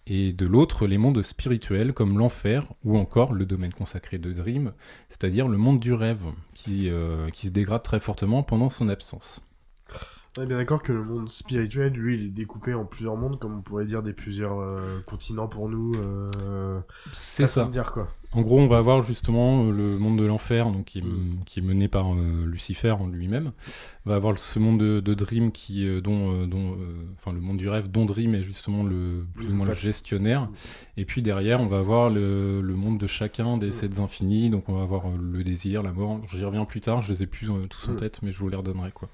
Et de l'autre, les mondes spirituels comme l'enfer ou encore le domaine consacré de Dream, c'est-à-dire le monde du rêve, qui, euh, qui se dégrade très fortement pendant son absence. On est bien d'accord que le monde spirituel, lui, il est découpé en plusieurs mondes, comme on pourrait dire des plusieurs euh, continents pour nous. Euh, C'est ça. de dire quoi. En gros, on va avoir justement euh, le monde de l'enfer, donc qui est, qui est mené par euh, Lucifer en lui-même. On va avoir ce monde de, de Dream qui, dont, dont, enfin le monde du rêve, dont Dream est justement le plus ou moins le gestionnaire. Et puis derrière, on va avoir le, le monde de chacun des sept infinis. Donc on va avoir le désir, la mort. J'y reviens plus tard. Je les ai plus tous en Mm. tête, mais je vous les redonnerai quoi.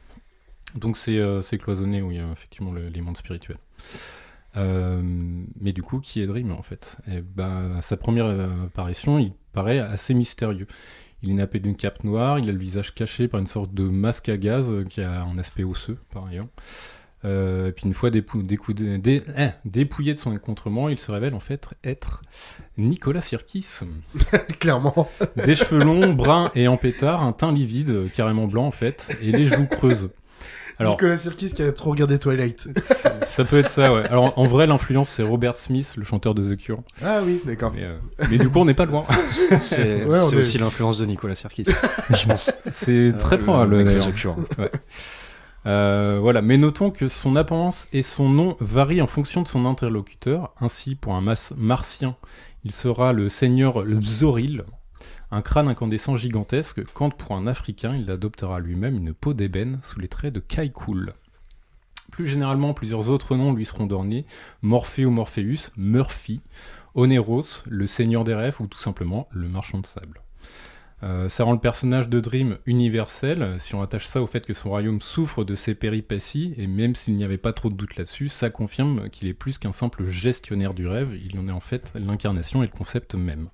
Donc c'est euh, c'est cloisonné, oui, euh, effectivement, le- les mondes spirituels. Euh, mais du coup, qui est Dream en fait? Et ben, À sa première apparition, il paraît assez mystérieux. Il est nappé d'une cape noire, il a le visage caché par une sorte de masque à gaz qui a un aspect osseux par ailleurs. Euh, et puis une fois dépou- découdé- dé- hein, dépouillé de son écontrement, il se révèle en fait être Nicolas Sirkis. <laughs> Clairement. Des cheveux longs, bruns et en pétard, un teint livide, carrément blanc en fait, et les joues creuses. Alors, Nicolas Sirkis qui a trop regardé Twilight. <laughs> ça peut être ça, ouais. Alors en vrai, l'influence c'est Robert Smith, le chanteur de The Cure. Ah oui, d'accord. Mais, euh, mais du coup, on n'est pas loin. <laughs> C'est Ouais, est- aussi l'influence de Nicolas Sirkis. <laughs> Je pense. C'est très Euh, probable. le mec de d'ailleurs. The Cure. Ouais. Euh, voilà, mais notons que son apparence et son nom varient en fonction de son interlocuteur. Ainsi, pour un mas- martien, il sera le seigneur Zoril, un crâne incandescent gigantesque, quand pour un africain, il adoptera lui-même une peau d'ébène sous les traits de Kaikul. Plus généralement, plusieurs autres noms lui seront donnés Morphée ou Morpheus, Murphy, Oneros, le seigneur des rêves ou tout simplement le marchand de sable. Euh, ça rend le personnage de Dream universel, si on attache ça au fait que son royaume souffre de ses péripéties, et même s'il n'y avait pas trop de doute là-dessus, ça confirme qu'il est plus qu'un simple gestionnaire du rêve, il en est en fait l'incarnation et le concept même.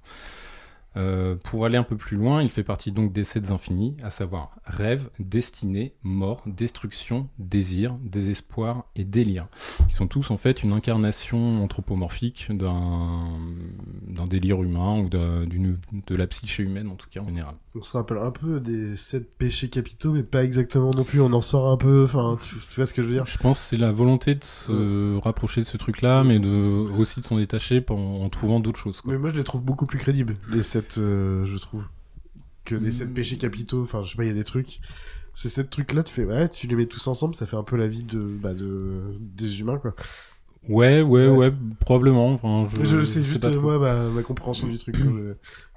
Euh, pour aller un peu plus loin, il fait partie donc des sept infinis, à savoir rêve, destinée, mort, destruction, désir, désespoir et délire. Ils sont tous en fait une incarnation anthropomorphique d'un délire humain ou de la psyché humaine en tout cas en général. On se rappelle un peu des sept péchés capitaux, mais pas exactement non plus. On en sort un peu. Enfin, tu, tu vois ce que je veux dire? Je pense que c'est la volonté de se rapprocher de ce truc-là, mais de, aussi de s'en détacher en, en trouvant d'autres choses. quoi. Mais moi, je les trouve beaucoup plus crédibles, les sept, euh, je trouve, que les Mm. sept péchés capitaux. Enfin, je sais pas, il y a des trucs. Ces sept trucs-là, tu fais, ouais, tu les mets tous ensemble, ça fait un peu la vie de, bah, de, des humains, quoi. Ouais, ouais, ouais, probablement. Enfin, je, sais juste, moi, ma, ma compréhension du truc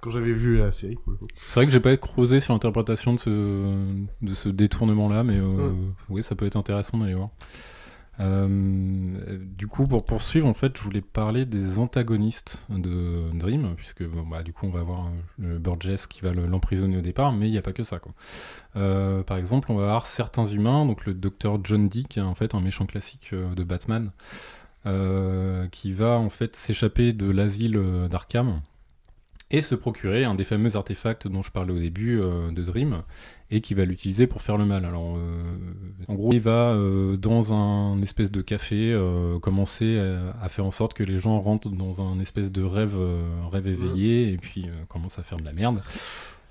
quand j'avais vu la série. C'est vrai que j'ai pas creusé sur l'interprétation de ce, de ce détournement-là, mais euh, oui, ça peut être intéressant d'aller voir. Euh, du coup, pour poursuivre, en fait, je voulais parler des antagonistes de Dream, puisque bon, bah, du coup, on va avoir euh, le Burgess qui va le- l'emprisonner au départ, mais il n'y a pas que ça. Quoi. Euh, par exemple, on va avoir certains humains, donc le docteur John Dee, qui est en fait un méchant classique de Batman, qui va en fait s'échapper de l'asile euh, d'Arkham et se procurer un des fameux artefacts dont je parlais au début euh, de Dream et qui va l'utiliser pour faire le mal. Alors, euh, en gros, il va euh, dans un espèce de café euh, commencer à, faire en sorte que les gens rentrent dans un espèce de rêve, euh, rêve éveillé et puis euh, commence à faire de la merde.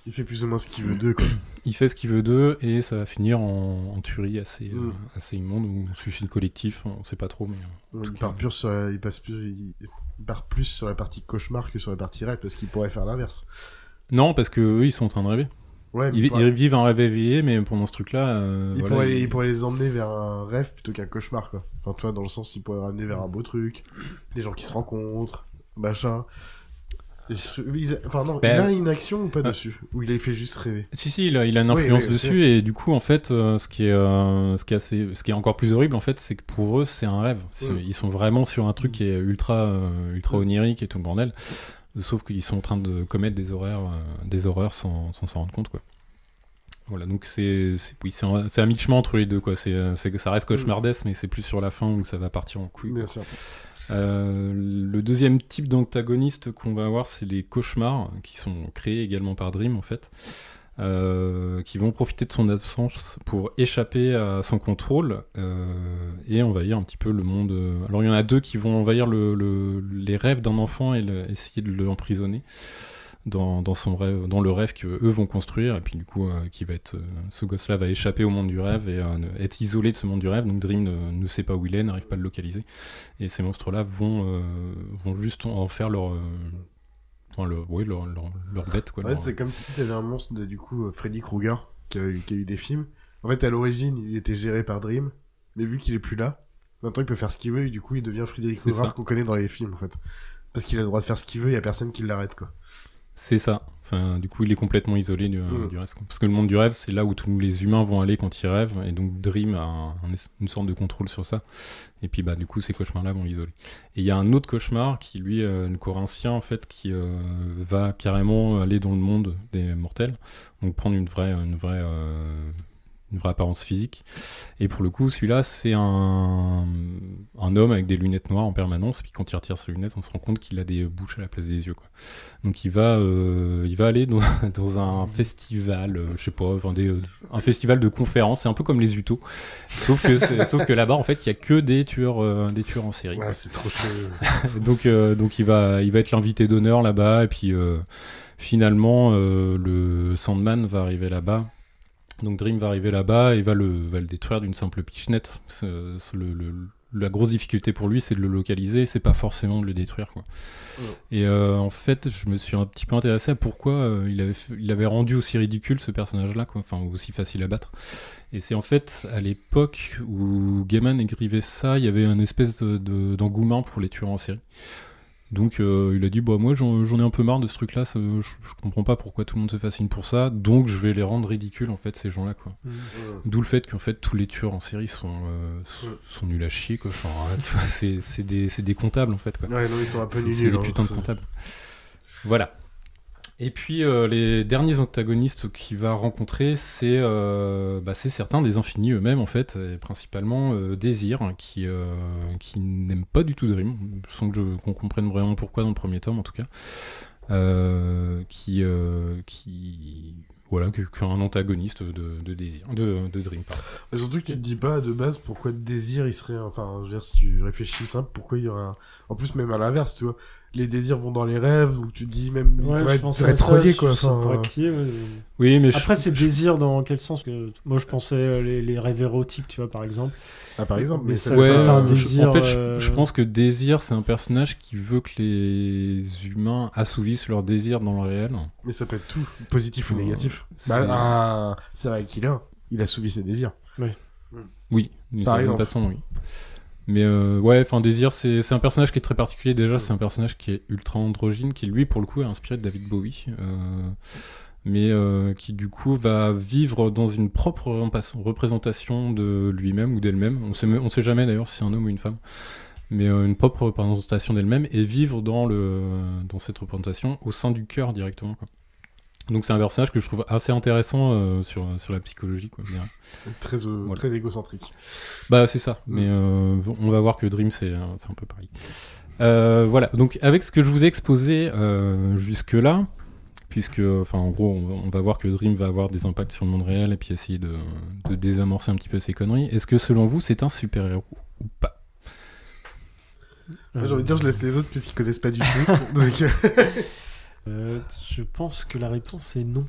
Il fait plus ou moins ce qu'il veut d'eux, quoi. <clears throat> Il fait ce qu'il veut d'eux et ça va finir en, en tuerie assez, Mm. euh, assez immonde ou suicide collectif, on sait pas trop, mais. euh, tout Il part, plus sur la, il, passe plus, il, il part plus sur la partie cauchemar que sur la partie rêve, parce qu'il pourrait faire l'inverse. Non, parce que eux, ils sont en train de rêver. Ouais, ils, vivent un rêve éveillé, mais pendant ce truc-là. euh, il, voilà, pourrait, ils- il pourrait les emmener vers un rêve plutôt qu'un cauchemar, quoi. Enfin, toi, dans le sens, il pourrait ramener vers un beau truc, des gens qui se rencontrent, machin. Il- enfin, non, Ben, il a une action ou pas euh, dessus? Ou il a fait juste rêver? Si si, il a, il a une influence oui, dessus et du coup en fait, euh, ce qui est euh, ce qui est assez, ce qui est encore plus horrible en fait, c'est que pour eux c'est un rêve. Mm. Ils sont vraiment sur un truc qui est ultra ultra onirique et tout le bordel. Sauf qu'ils sont en train de commettre des horreurs, euh, des horreurs sans sans s'en rendre compte quoi. Voilà, donc c'est oui, un, un mi-chemin entre les deux quoi. C'est ça reste cauchemardesque, mais c'est plus sur la fin où ça va partir en couille. Bien sûr. Euh, le deuxième type d'antagoniste qu'on va avoir, c'est les cauchemars, qui sont créés également par Dream en fait, euh, qui vont profiter de son absence pour échapper à son contrôle euh, et envahir un petit peu le monde. Alors il y en a deux qui vont envahir le, le- les rêves d'un enfant et essayer de l'emprisonner. Dans, dans son rêve, dans le rêve qu'eux vont construire, et puis du coup, euh, qui va être, euh, ce gosse-là va échapper au monde du rêve et euh, être isolé de ce monde du rêve. Donc Dream ne, ne sait pas où il est, n'arrive pas à le localiser. Et ces monstres-là vont, vont juste en faire leur, enfin, leur, ouais, leur, leur, leur bête. Quoi, En fait, c'est comme si t'avais un monstre de, du coup, Freddy Krueger, qui a, eu, qui a eu des films. En fait, à l'origine, il était géré par Dream, mais vu qu'il est plus là, maintenant il peut faire ce qu'il veut, et du coup, il devient Freddy Krueger qu'on connaît dans les films, en fait. Parce qu'il a le droit de faire ce qu'il veut, il y a personne qui l'arrête, quoi. C'est ça. Enfin, du coup, il est complètement isolé du, Mm. du reste. Parce que le monde du rêve, c'est là où tous les humains vont aller quand ils rêvent, et donc Dream a un- une sorte de contrôle sur ça. Et puis, bah, du coup, ces cauchemars-là vont l'isoler. Et il y a un autre cauchemar qui, lui, euh, le corinthien, en fait, qui euh, va carrément aller dans le monde des mortels, donc prendre une vraie, une vraie, euh, une vraie apparence physique. Et pour le coup, celui-là, c'est un, un homme avec des lunettes noires en permanence. Puis quand il retire ses lunettes, on se rend compte qu'il a des bouches à la place des yeux. Quoi. Donc il va, euh, il va aller dans, <laughs> dans un festival, euh, je sais pas, enfin, des, euh, un festival de conférences. C'est un peu comme les Utos. Sauf que, sauf que là-bas, en fait, il y a que des tueurs, euh, des tueurs en série. Ouais, c'est trop <laughs> donc, donc il va, il va être l'invité d'honneur là-bas. Et puis finalement, le Sandman va arriver là-bas. Donc Dream va arriver là-bas et va le, va le détruire d'une simple pichenette. Le- le- la grosse difficulté pour lui, c'est de le localiser, c'est pas forcément de le détruire. Quoi. Et euh, en fait, je me suis un petit peu intéressé à pourquoi euh, il, avait, il avait rendu aussi ridicule ce personnage-là, quoi, enfin aussi facile à battre. Et c'est en fait à l'époque où Gaiman écrivait ça, il y avait une espèce de- de- d'engouement pour les tueurs en série. Donc euh, il a dit bah moi j'en j'en ai un peu marre de ce truc là, je, je comprends pas pourquoi tout le monde se fascine pour ça, donc je vais les rendre ridicules en fait ces gens là quoi. Mhm. D'où le fait qu'en fait tous les tueurs en série sont, euh, sont, sont nuls à chier quoi. Enfin, tu vois, c'est c'est des, c'est des comptables en fait quoi. Ouais, non, ils sont un peu C'est- nuls, C'est des hein, putains de comptables. Voilà. Et puis euh, les derniers antagonistes qu'il va rencontrer, c'est euh, bah, certains des infinis eux-mêmes en fait, et principalement euh, Désir, hein, qui, euh, qui n'aime pas du tout Dream, sans qu'on comprenne vraiment pourquoi dans le premier tome en tout cas, euh, qui, euh, qui voilà, qui, est un antagoniste de, Désir, de, Dream. Pardon. Mais surtout que tu te dis pas de base pourquoi désir il serait. Enfin, je veux dire, si tu réfléchis simple, pourquoi il y aurait un. En plus, même à l'inverse, tu vois. Les désirs vont dans les rêves, donc tu te dis même. il Ouais, pourrait je être, être relié, je- quoi. ça Enfin, ouais. Oui, mais je- Après, c'est désir dans quel sens que Moi, je pensais euh, les, les rêves érotiques, tu vois, par exemple. Ah, par exemple, mais ça Ouais, peut être un je- désir. en fait, je- euh, je, pense que Désir, c'est un personnage qui veut que les humains assouvissent leurs désirs dans le réel. Mais ça peut être tout, positif ou Euh, négatif. c'est- Bah, un serial killer, il a souvi ses désirs. Oui. Oui, d'une Par certaine exemple. façon, oui. Mais euh, ouais, enfin, Désir, c'est un personnage qui est très particulier. Déjà, c'est un personnage qui est ultra androgyne, qui lui, pour le coup, est inspiré de David Bowie. euh, mais euh, qui, du coup, va vivre dans une propre représentation de lui-même ou d'elle-même. On sait, on sait jamais d'ailleurs si c'est un homme ou une femme. Mais euh, une propre représentation d'elle-même et vivre dans, le, dans cette représentation au sein du cœur directement. Quoi. Donc c'est un personnage que je trouve assez intéressant euh, sur, sur la psychologie. Quoi. Très, euh, Voilà. très égocentrique. Bah c'est ça, mais euh, on va voir que Dream c'est un peu pareil. Voilà, donc avec ce que je vous ai exposé jusque-là, puisque enfin en gros on va, on va voir que Dream va avoir des impacts sur le monde réel et puis essayer de, de désamorcer un petit peu ces conneries, est-ce que selon vous c'est un super-héros ou pas? J'ai envie de dire, je laisse les autres puisqu'ils connaissent pas du tout. <laughs> Donc, <laughs> euh, je pense que la réponse est non.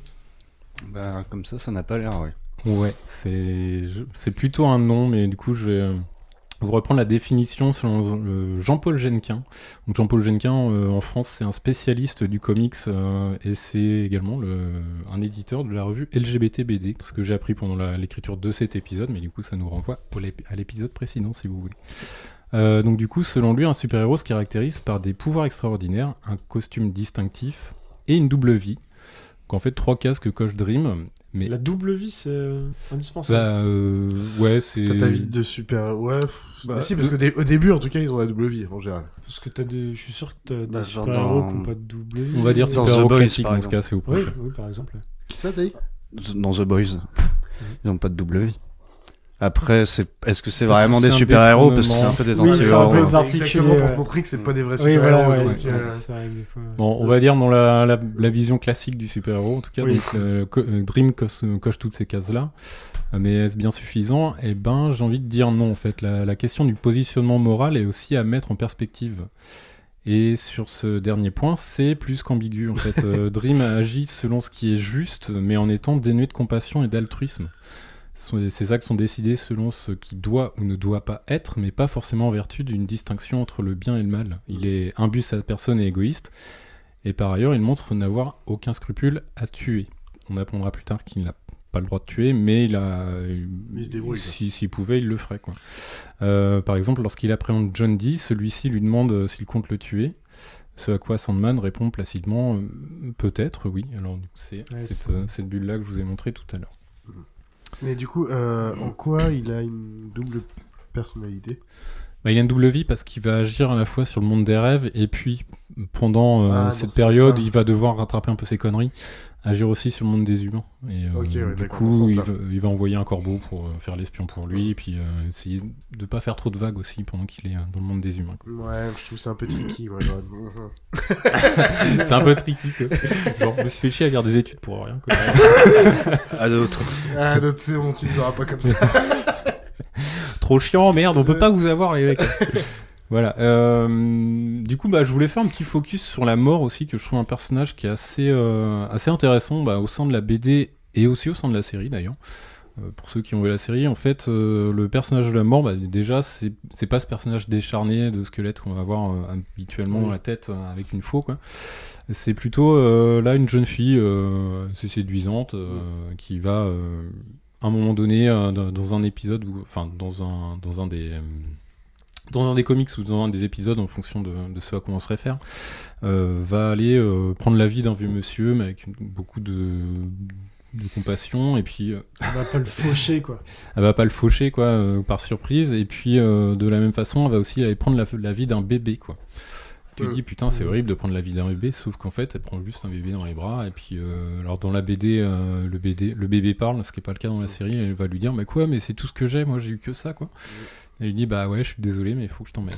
Bah, comme ça, ça n'a pas l'air, ouais. Ouais, c'est plutôt un nom, mais du coup, je vais euh, vous reprendre la définition selon euh, Jean-Paul Genquin. Donc Jean-Paul Genquin, en France, c'est un spécialiste du comics et c'est également le, un éditeur de la revue LGBT BD, ce que j'ai appris pendant l'écriture de cet épisode, mais du coup, ça nous renvoie à l'épisode précédent, si vous voulez. Euh, donc du coup, selon lui, un super-héros se caractérise par des pouvoirs extraordinaires, un costume distinctif et une double vie. Donc, en fait, trois cases que coche Dream. Mais La double vie, c'est euh, indispensable. bah, euh, ouais, c'est. T'as ta vie de super. Ouais, pff, Bah, bah, si, parce qu'au dé- au début, en tout cas, ils ont la double vie en général. Parce que t'as des... je suis sûr que t'as Bah, des genre super-héros dans- qui n'ont pas de double vie. On va dire super-héros The Boys, classique par dans ce cas, c'est au Oui, prochain. oui, par exemple. Qui ça, t'as dit Dans The Boys. Ils ont pas de double vie. Après, c'est, est-ce que c'est vraiment des super-héros? Parce que c'est un peu des Oui, c'est un anti-héros. peu exactement pour montrer que c'est pas des vrais Oui, voilà, super-héros. ouais, donc, ouais, euh. Bon, on va dire dans la, la, la vision classique du super-héros, en tout cas, Oui. donc, euh, euh, Dream coche, coche toutes ces cases-là. Mais est-ce bien suffisant? Eh ben, j'ai envie de dire non, en fait. La, la question du positionnement moral est aussi à mettre en perspective. Et sur ce dernier point, c'est plus qu'ambigu. En fait, <laughs> Dream agit selon ce qui est juste, mais en étant dénué de compassion et d'altruisme. Ses actes sont décidés selon ce qui doit ou ne doit pas être, mais pas forcément en vertu d'une distinction entre le bien et le mal. Il est imbu sa personne et égoïste, et par ailleurs, il montre n'avoir aucun scrupule à tuer. On apprendra plus tard qu'il n'a pas le droit de tuer, mais il a. Il se débrouille, quoi. si- S'il pouvait, il le ferait. Quoi. Euh, par exemple, lorsqu'il appréhende John Dee, celui-ci lui demande euh, s'il compte le tuer. Ce à quoi Sandman répond placidement euh, Peut-être, oui. Alors, c'est Ouais, cette, cette bulle-là que je vous ai montrée tout à l'heure. Mais du coup, euh, en quoi il a une double personnalité? Bah, il a une double vie parce qu'il va agir à la fois sur le monde des rêves et puis pendant euh, Ah, cette ce période, il va devoir rattraper un peu ses conneries, agir aussi sur le monde des humains. Et euh, Ok, ouais, du coup, il va, il va envoyer un corbeau pour euh, faire l'espion pour lui et puis euh, essayer de pas faire trop de vagues aussi pendant qu'il est euh, dans le monde des humains. quoi. Ouais, je trouve que c'est un peu tricky. Ouais, <laughs> C'est un peu tricky. Quoi. Genre, je me suis fait chier à faire des études pour rien. Quoi. À d'autres. Ah, d'autres, c'est bon, tu ne verras pas comme ça. <laughs> Trop chiant, merde, on peut pas vous avoir les mecs. <laughs> voilà. euh, du coup, bah, je voulais faire un petit focus sur la mort aussi, que je trouve un personnage qui est assez, euh, assez intéressant bah, au sein de la BD et aussi au sein de la série d'ailleurs. Euh, pour ceux qui ont vu la série, en fait, le personnage de la mort, bah, déjà, c'est c'est pas ce personnage décharné de squelette qu'on va voir euh, habituellement dans la tête avec une faux. C'est plutôt là une jeune fille assez séduisante qui va à un moment donné euh, dans, un épisode ou enfin dans un dans un des euh, dans un des comics ou dans un des épisodes en fonction de, de ce à quoi on se réfère euh, va aller euh, prendre la vie d'un vieux monsieur mais avec beaucoup de de compassion et puis euh, Elle va pas le <laughs> faucher, quoi. elle va pas le faucher quoi par surprise et puis de la même façon elle va aussi aller prendre la, la vie d'un bébé quoi tu te dis putain c'est horrible de prendre la vie d'un bébé sauf qu'en fait elle prend juste un bébé dans les bras et puis euh, alors dans la BD euh, le bébé le bébé parle ce qui est pas le cas dans la série elle va lui dire mais quoi mais c'est tout ce que j'ai moi j'ai eu que ça quoi. Elle lui dit bah ouais je suis désolé mais il faut que je t'emmène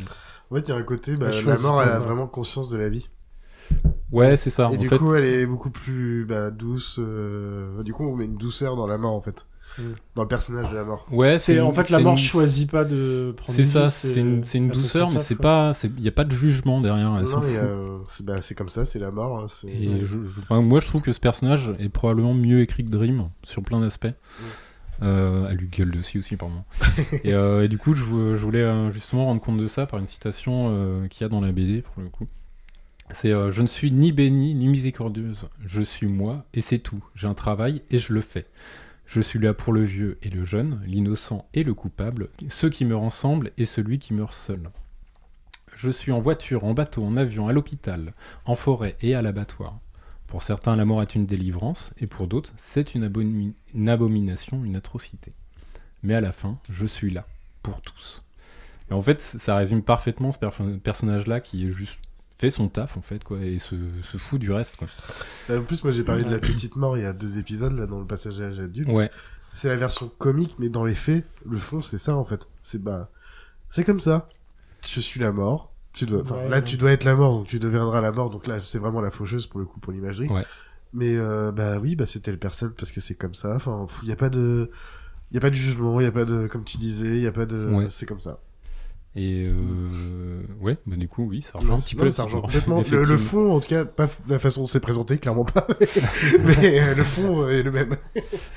Ouais, il y a un côté, bah, Elle la mort, elle a vraiment conscience de la vie. ouais c'est ça Et en du fait. coup, elle est beaucoup plus bah, douce. euh, Du coup, on met une douceur dans la mort, en fait. Mm. Dans le personnage de la mort. ouais C'est en fait la mort une- choisit pas de prendre c'est ça c'est une, douceur mais c'est pas il y a pas de jugement derrière elle Non, <laughs> c'est bah, c'est comme ça, c'est la mort. hein, c'est- Et je- je- enfin, moi, je trouve que ce personnage est probablement mieux écrit que Dream sur plein d'aspects. Euh, elle lui gueule dessus aussi, pardon. <laughs> et, euh, et du coup, je, vou- je voulais euh, justement rendre compte de ça par une citation euh, qu'il y a dans la BD, pour le coup. C'est euh, Je ne suis ni bénie ni miséricordieuse. Je suis moi et c'est tout. J'ai un travail et je le fais. Je suis là pour le vieux et le jeune, l'innocent et le coupable, ceux qui meurent ensemble et celui qui meurt seul. Je suis en voiture, en bateau, en avion, à l'hôpital, en forêt et à l'abattoir. Pour certains, la mort est une délivrance, et pour d'autres, c'est une, abomi- une abomination, une atrocité. Mais à la fin, je suis là, pour tous. Et en fait, ça résume parfaitement ce personnage-là qui est juste fait son taf, en fait, quoi, et se, se fout du reste, quoi. En plus, moi, j'ai parlé de la petite mort il y a deux épisodes, là, dans le passage à l'âge adulte. Ouais. C'est la version comique, mais dans les faits, le fond, c'est ça, en fait. C'est bah, c'est comme ça. Je suis la mort. Tu dois, enfin, Ouais, là, ouais. tu dois être la mort, donc tu deviendras la mort. Donc là, c'est vraiment la faucheuse pour le coup, pour l'imagerie. Ouais. Mais euh, bah oui, bah c'était le personne parce que c'est comme ça. Enfin, il y a pas de, il y a pas de jugement, il y a pas de, comme tu disais, il y a pas de, Ouais. c'est comme ça. Et euh, ouais, bah du coup, oui, ça rejoint un petit peu. ça le rejoint complètement. <laughs> Le, fond, en tout cas, pas la façon dont c'est présenté, clairement pas. <laughs> mais euh, le fond est le même.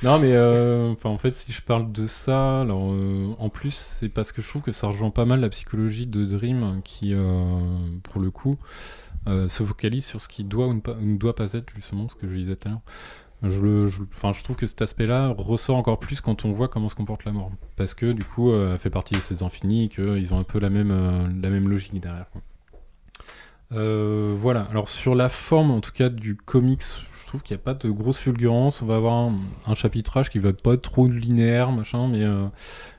Non, mais euh, enfin, en fait, si je parle de ça, alors euh, en plus, c'est parce que je trouve que ça rejoint pas mal la psychologie de Dream, qui, euh, pour le coup, euh, se focalise sur ce qui doit ou ne, pas, ne doit pas être, justement, ce que je disais tout à l'heure. Je, trouve que cet aspect-là ressort encore plus quand on voit comment se comporte la mort. Parce que, du coup, euh, elle fait partie de ces infinis et qu'ils ont un peu la même, euh, la même logique derrière. Euh, voilà, alors sur la forme en tout cas du comics, je trouve qu'il n'y a pas de grosse fulgurance. On va avoir un, chapitrage qui va pas être trop linéaire, machin, mais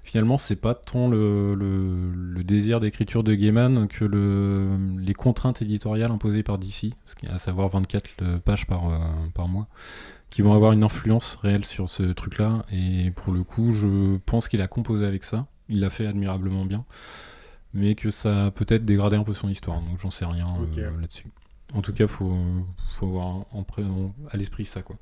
finalement c'est pas tant le, désir d'écriture de Gaiman que le, les contraintes éditoriales imposées par DC, à savoir 24 pages par, par mois, qui vont avoir une influence réelle sur ce truc-là. Et pour le coup, je pense qu'il a composé avec ça. Il l'a fait admirablement bien mais que ça a peut-être dégradé un peu son histoire, donc j'en sais rien euh, là-dessus. En tout cas, faut, faut avoir en pré- en- à l'esprit ça, quoi.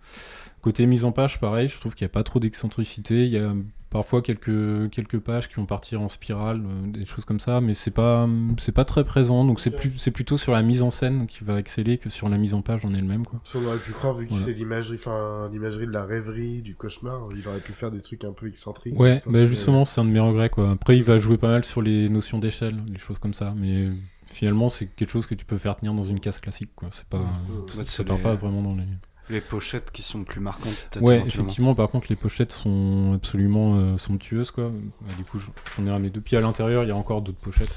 Côté mise en page, pareil, je trouve qu'il n'y a pas trop d'excentricité. Il y a parfois quelques, quelques pages qui vont partir en spirale, euh, des choses comme ça, mais c'est pas, c'est pas très présent. Donc c'est plus, c'est plutôt sur la mise en scène qui va exceller que sur la mise en page en elle-même, quoi. Si on aurait pu croire, vu que Voilà. c'est l'imagerie, enfin, l'imagerie de la rêverie, du cauchemar, il aurait pu faire des trucs un peu excentriques. Ouais, bah justement, c'est un de mes regrets, quoi. Après, il va jouer pas mal sur les notions d'échelle, des choses comme ça, mais finalement, c'est quelque chose que tu peux faire tenir dans une case classique, quoi. C'est pas, Ouais, ça c'est part les- pas vraiment dans les. Les pochettes qui sont plus marquantes. Ouais, effectivement, par contre, les pochettes sont absolument euh, somptueuses, quoi. Bah, du coup, j'en ai ramené deux. Puis à l'intérieur, il y a encore d'autres pochettes.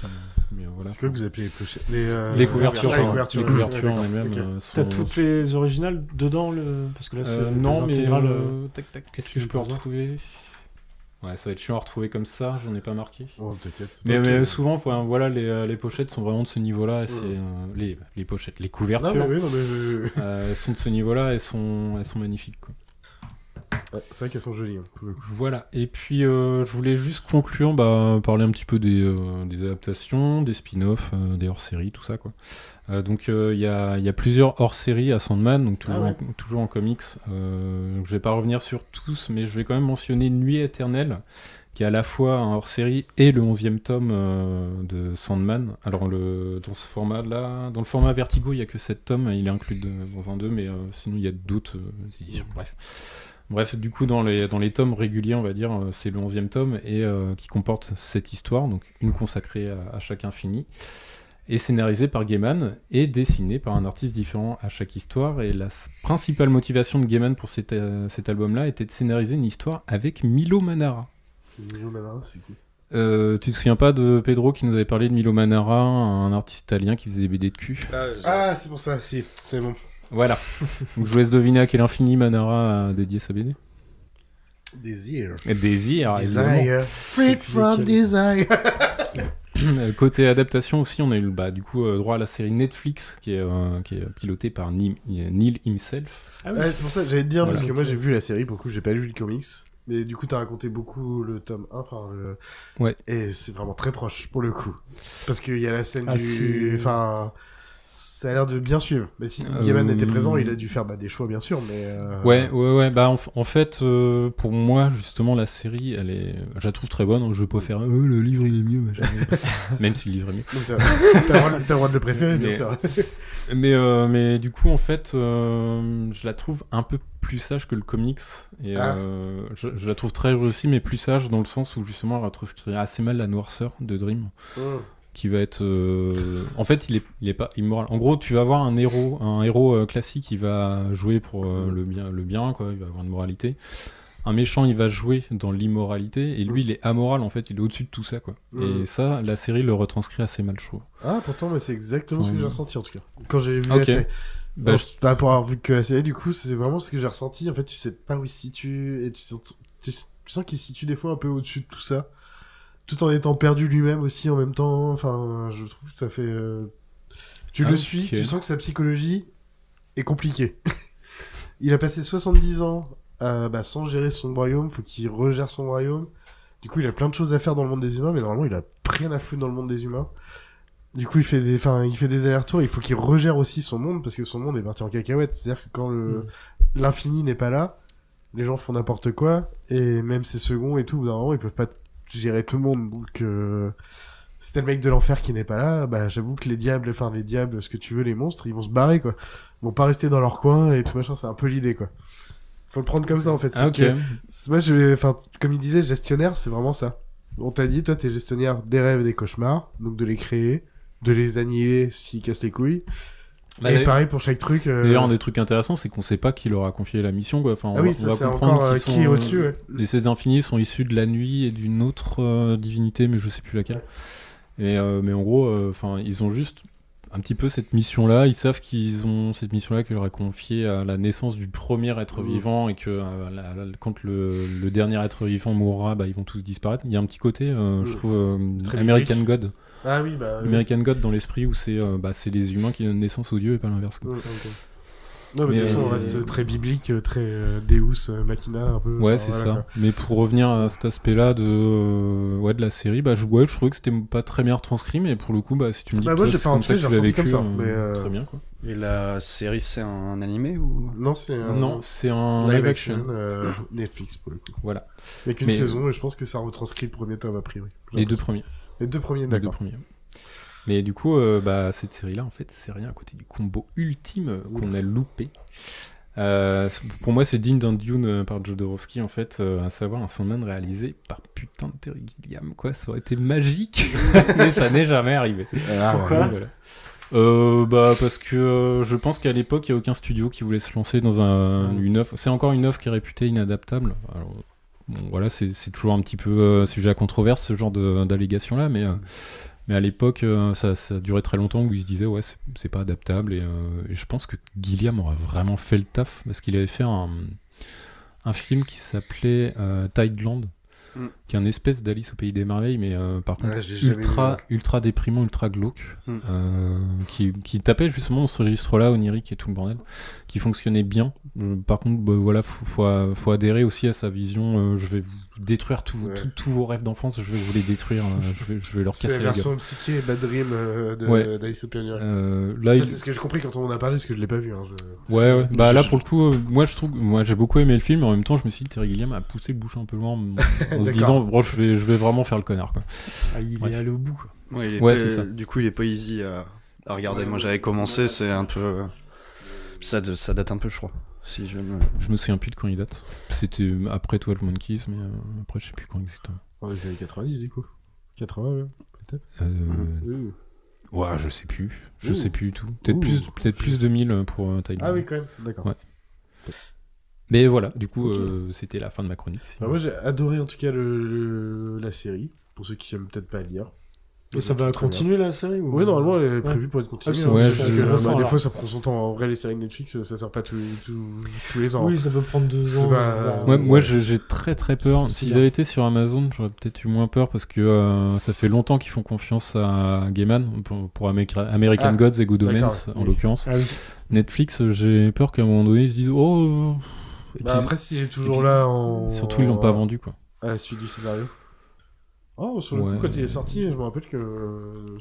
Mais euh, voilà. C'est quoi que vous appelez les pochettes? Les, euh, Les couvertures, les couvertures, les couvertures en elles-mêmes euh, T'as toutes les originales dedans le parce que là c'est Euh, non, mais intégrales, tac tac. Qu'est-ce que je peux retrouver? Ouais, ça va être chiant à retrouver comme ça, j'en ai pas marqué. Oh, t'inquiète, Mais, mais souvent, enfin, voilà, les, euh, les pochettes sont vraiment de ce niveau-là. et c'est, Mm. euh, les, les pochettes, les couvertures. Non, mais oui, non, mais je- euh, elles sont de ce niveau-là, elles sont, elles sont magnifiques. Quoi. Ouais, c'est vrai qu'elles sont jolies. hein. Voilà, et puis euh, je voulais juste conclure, bah, parler un petit peu des, euh, des adaptations, des spin-offs, euh, des hors-séries, tout ça quoi. Donc il y, a, y a plusieurs hors-séries à Sandman, donc toujours, Ah ouais. en, toujours en comics. Donc je vais pas revenir sur tous, mais je vais quand même mentionner Nuit éternelle, qui est à la fois un hors-série et le 11e tome de Sandman. Alors le, dans ce format-là, dans le format Vertigo, il y a que 7 tomes, il est inclus de- dans un 2, mais sinon il y a d'autres éditions, bref. Bref, du coup, dans les, dans les tomes réguliers, on va dire, euh, c'est le 11e tome et euh, qui comporte cette histoire, donc une consacrée à, à chaque infini, et scénarisée par Gaiman et dessinée par un artiste différent à chaque histoire. Et la principale motivation de Gaiman pour cet, euh, cet album-là était de scénariser une histoire avec Milo Manara. Milo Manara, c'est qui? Euh, tu te souviens pas de Pedro qui nous avait parlé de Milo Manara, un artiste italien qui faisait des BD de cul? Ah, c'est pour ça, si, c'est bon. Voilà. Donc je vous laisse deviner à quel infini Manara a dédié sa BD. Désir. Désir, Desire. Freed from desire. <coughs> Côté adaptation aussi, on a eu bah, du coup euh, droit à la série Netflix qui est, euh, qui est pilotée par Neil, Neil himself. Ouais, c'est pour ça que j'allais te dire, parce que moi j'ai vu la série, pour le coup j'ai pas lu le comics. Mais du coup t'as raconté beaucoup le tome 1, enfin le... Ouais. Et c'est vraiment très proche, pour le coup. Parce qu'il y a la scène Ah, du... Enfin... Ça a l'air de bien suivre. Mais si Euh, Gaiman était présent, il a dû faire bah, des choix, bien sûr, mais... euh, Ouais, ouais, ouais. Bah, en, fait, euh, pour moi, justement, la série, elle est, je la trouve très bonne. Je pas faire, euh, le livre il est mieux, <laughs> même si le livre est mieux. T'as- le droit- de le préférer, bien Mais- sûr. <laughs> mais, euh, mais du coup, en fait, euh, je la trouve un peu plus sage que le comics. Et Ah. euh, je, je la trouve très réussie, mais plus sage dans le sens où justement, elle retranscrit assez mal la noirceur de Dream. Mm. Qui va être. euh, En fait, il est, il est pas immoral. En gros, tu vas avoir un héros, un héros euh, classique qui va jouer pour euh, le, bien, le bien, quoi. Il va avoir une moralité. Un méchant, il va jouer dans l'immoralité. Et lui, il est amoral, en fait. Il est au-dessus de tout ça, quoi. Mm. Et ça, la série le retranscrit assez mal, je trouve. Ah, pourtant, mais c'est exactement ce que Ouais. j'ai ressenti en tout cas. Quand j'ai vu Ok. la série. Bah, Bon, je- Pas pour avoir vu que la série, du coup, c'est vraiment ce que j'ai ressenti. En fait, tu sais pas où il se situe et tu sens, tu, tu sens qu'il se situe des fois un peu au-dessus de tout ça. Tout en étant perdu lui-même aussi en même temps. Enfin, je trouve que ça fait. euh, Tu Ah, le suis, ok. tu sens que sa psychologie est compliquée. <laughs> il a passé 70 ans à, bah, sans gérer son royaume, faut qu'il regère son royaume. Du coup, il a plein de choses à faire dans le monde des humains, mais normalement, il a rien à foutre dans le monde des humains. Du coup, il fait des, enfin, il fait des allers-retours. Il faut qu'il regère aussi son monde parce que son monde est parti en cacahuète. C'est-à-dire que quand le, l'infini n'est pas là, les gens font n'importe quoi et même ces seconds et tout, moment, ils peuvent pas gérer tout le monde. Donc, euh, si t'as le mec de l'enfer qui n'est pas là, bah, j'avoue que les diables, enfin, les diables, ce que tu veux, les monstres, ils vont se barrer, quoi. Ils vont pas rester dans leur coin et tout machin. C'est un peu l'idée, quoi. Faut le prendre comme ça, en fait. Ah, ok. que- moi, je, enfin, comme il disait, gestionnaire, c'est vraiment ça. On t'a dit, toi, t'es gestionnaire des rêves et des cauchemars, donc de les créer, de les annihiler s'ils cassent les couilles. Bah, et pareil pour chaque truc. euh, D'ailleurs, un des trucs intéressants, c'est qu'on sait pas qui leur a confié la mission, quoi. Enfin, on Ah oui, va- ça, on va c'est comprendre encore, euh, qui est au-dessus, ouais. Les 16 infinis sont issus de la nuit et d'une autre euh, divinité, mais je sais plus laquelle. Et, euh, mais en gros, enfin, ils ont juste un petit peu cette mission-là. Ils savent qu'ils ont cette mission-là qui leur est confiée à la naissance du premier être Mhm. vivant et que euh, la- la- quand le, le dernier être vivant mourra, bah, ils vont tous disparaître. Il y a un petit côté, euh, je trouve, euh, American. God. Ah oui, bah, oui. American God dans l'esprit où c'est euh, bah, c'est les humains qui donnent naissance aux dieux et pas l'inverse. quoi. Mm. Non, mais de toute façon, on reste très biblique, euh, très euh, Deus euh, Machina, un peu. Ouais, c'est voilà, ça. quoi. Mais pour revenir à cet aspect-là de, euh, ouais, de la série, bah, je, ouais, je trouvais que c'était pas très bien retranscrit, mais pour le coup, bah, si tu me dis Bah, que moi, toi, fait un comme truc, que tu vécu, comme ça, euh, mais, euh, très bien, quoi. Et la série, c'est un animé ou? Non, c'est un... Non, c'est un live live action, action. euh, Netflix pour le coup. Voilà. Il y a qu'une Mais- saison et je pense que ça retranscrit le premier tome a priori. Les deux premiers. Les deux premiers, Les deux d'accord. premiers. Mais du coup, euh, bah, cette série-là, en fait, c'est rien à côté du combo ultime qu'on a loupé. Euh, pour moi, c'est digne d'un Dune euh, par Jodorowsky, en fait, euh, à savoir un Sandman réalisé par putain de Terry Gilliam, quoi. Ça aurait été magique, <laughs> mais ça n'est jamais arrivé. Ah, Pourquoi? Voilà. Euh, bah parce que euh, je pense qu'à l'époque il y a aucun studio qui voulait se lancer dans un, une œuvre. C'est encore une œuvre qui est réputée inadaptable. Alors, bon, voilà, c'est toujours un petit peu euh, sujet à controverse ce genre de- d'allégation là, mais euh, mais à l'époque euh, ça, ça duré très longtemps où ils se disaient ouais c'est- pas adaptable et, je pense que Gilliam aura vraiment fait le taf parce qu'il avait fait un un film qui s'appelait Tideland Mm. qui est un espèce d'Alice au pays des merveilles, mais euh, par contre Ouais, ultra, déprimant, ultra glauque, Mm. euh, qui, qui tapait justement ce registre-là, onirique et tout le bordel, qui fonctionnait bien. Euh, par contre, bah, voilà, faut, faut, faut adhérer aussi à sa vision. je vais vous détruire tous vos- Ouais. tous- tous vos rêves d'enfance, je vais vous les détruire, euh, je, vais, je vais leur C'est casser la la gueule. version psyché et Bad Dream euh, de Ouais. d'Alice au. Euh, là, il- c'est ce que j'ai compris quand on en a parlé, parce que je l'ai pas vu. Hein, je- Ouais, ouais. Bah Je- là pour le coup, euh, moi je trouve, moi j'ai beaucoup aimé le film, mais en même temps je me suis dit Terry Gilliam a poussé le bouchon un peu loin en, <laughs> en se disant, bon, je vais, je vais vraiment faire le connard quoi. Ah, il est allé au bout. quoi. Ouais, il est Ouais, pas- c'est ça. Du coup, il est pas easy à, à regarder. Ouais, Moi, j'avais commencé, c'est un peu. Ça date un peu, je crois. Si je me... Je me souviens plus de quand il date. C'était après 12 Monkeys, mais euh, après je sais plus quand exactement. Oh, les années 90 du coup. 80, ouais, peut-être. Euh. Ouais, je sais plus. Je Ouh. sais plus du tout. Peut-être plus, peut-être plus 2000 pour euh, Tyler. Ah oui, quand même. D'accord. Ouais. Mais voilà, du coup, euh, c'était la fin de ma chronique. Bah, moi j'ai adoré en tout cas le, le- la série, pour ceux qui aiment peut-être pas lire. Et ça va continuer la série ou... Oui, normalement elle est Ouais. prévue pour être continuée. Ah, hein, Ouais, parce je- que, bah, des alors. fois ça prend son temps. En vrai, les séries Netflix ça sort pas tous, tous, tous les ans. Oui, ça peut prendre deux ans. pas- Ouais, moi j'ai très très peur. S'ils avaient été sur Amazon, j'aurais peut-être eu moins peur parce que euh, ça fait longtemps qu'ils font confiance à Gaiman pour, pour America- American Ah, Gods et Good Omens en oui. l'occurrence. Ah oui. Netflix, j'ai peur qu'à un moment donné ils se disent oh. et Bah, qu'ils- après, s'il est toujours puis- là en. Surtout ils l'ont pas vendu quoi. À la suite du scénario. Oh, sur le Ouais. coup, quand il est sorti, je me rappelle que. euh,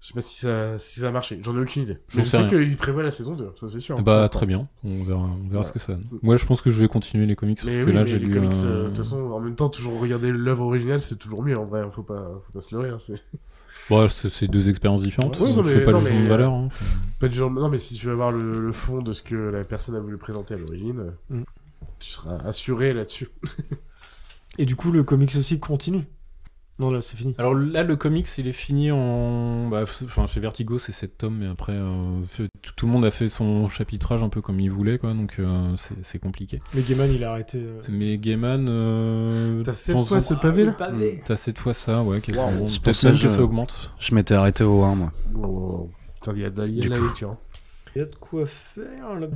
Je sais pas si ça, si ça a marché, j'en ai aucune idée. Mais je sais sais qu'il prévoit la saison 2, ça c'est sûr. Bah Ça, très bien, on verra, on verra Ouais. ce que ça donne. Moi je pense que je vais continuer les comics parce Mais que oui, là j'ai les lu. comics, euh, de toute façon, en même temps, toujours regarder l'œuvre originale, c'est toujours mieux en vrai, hein, faut pas, faut pas se leurrer. Hein, c'est... <laughs> Bon, c'est c'est deux expériences différentes. Ouais, non, je fais pas non, le jugement de valeur. euh, hein. Pas du genre- Non, mais si tu veux avoir le, le fond de ce que la personne a voulu présenter à l'origine, Mm. tu seras assuré là-dessus. <laughs> Et du coup, le comics aussi continue. Non, là, c'est fini. Alors là, le comics, il est fini en. Bah, enfin, chez Vertigo, c'est 7 tomes, mais après, euh, tout tout le monde a fait son chapitrage un peu comme il voulait, quoi, donc euh, c'est c'est compliqué. Mais Gaiman, il a arrêté. euh, Mais Gaiman. Euh, T'as sept pense- fois ce pavé là T'as 7 fois ça, ouais. Wow. C'est pour Peut-être ça même que que je- ça augmente. Je m'étais arrêté au 1, moi. Wow, wow, il y a de, il y a Du de la lecture. hein. Il y a de quoi faire là.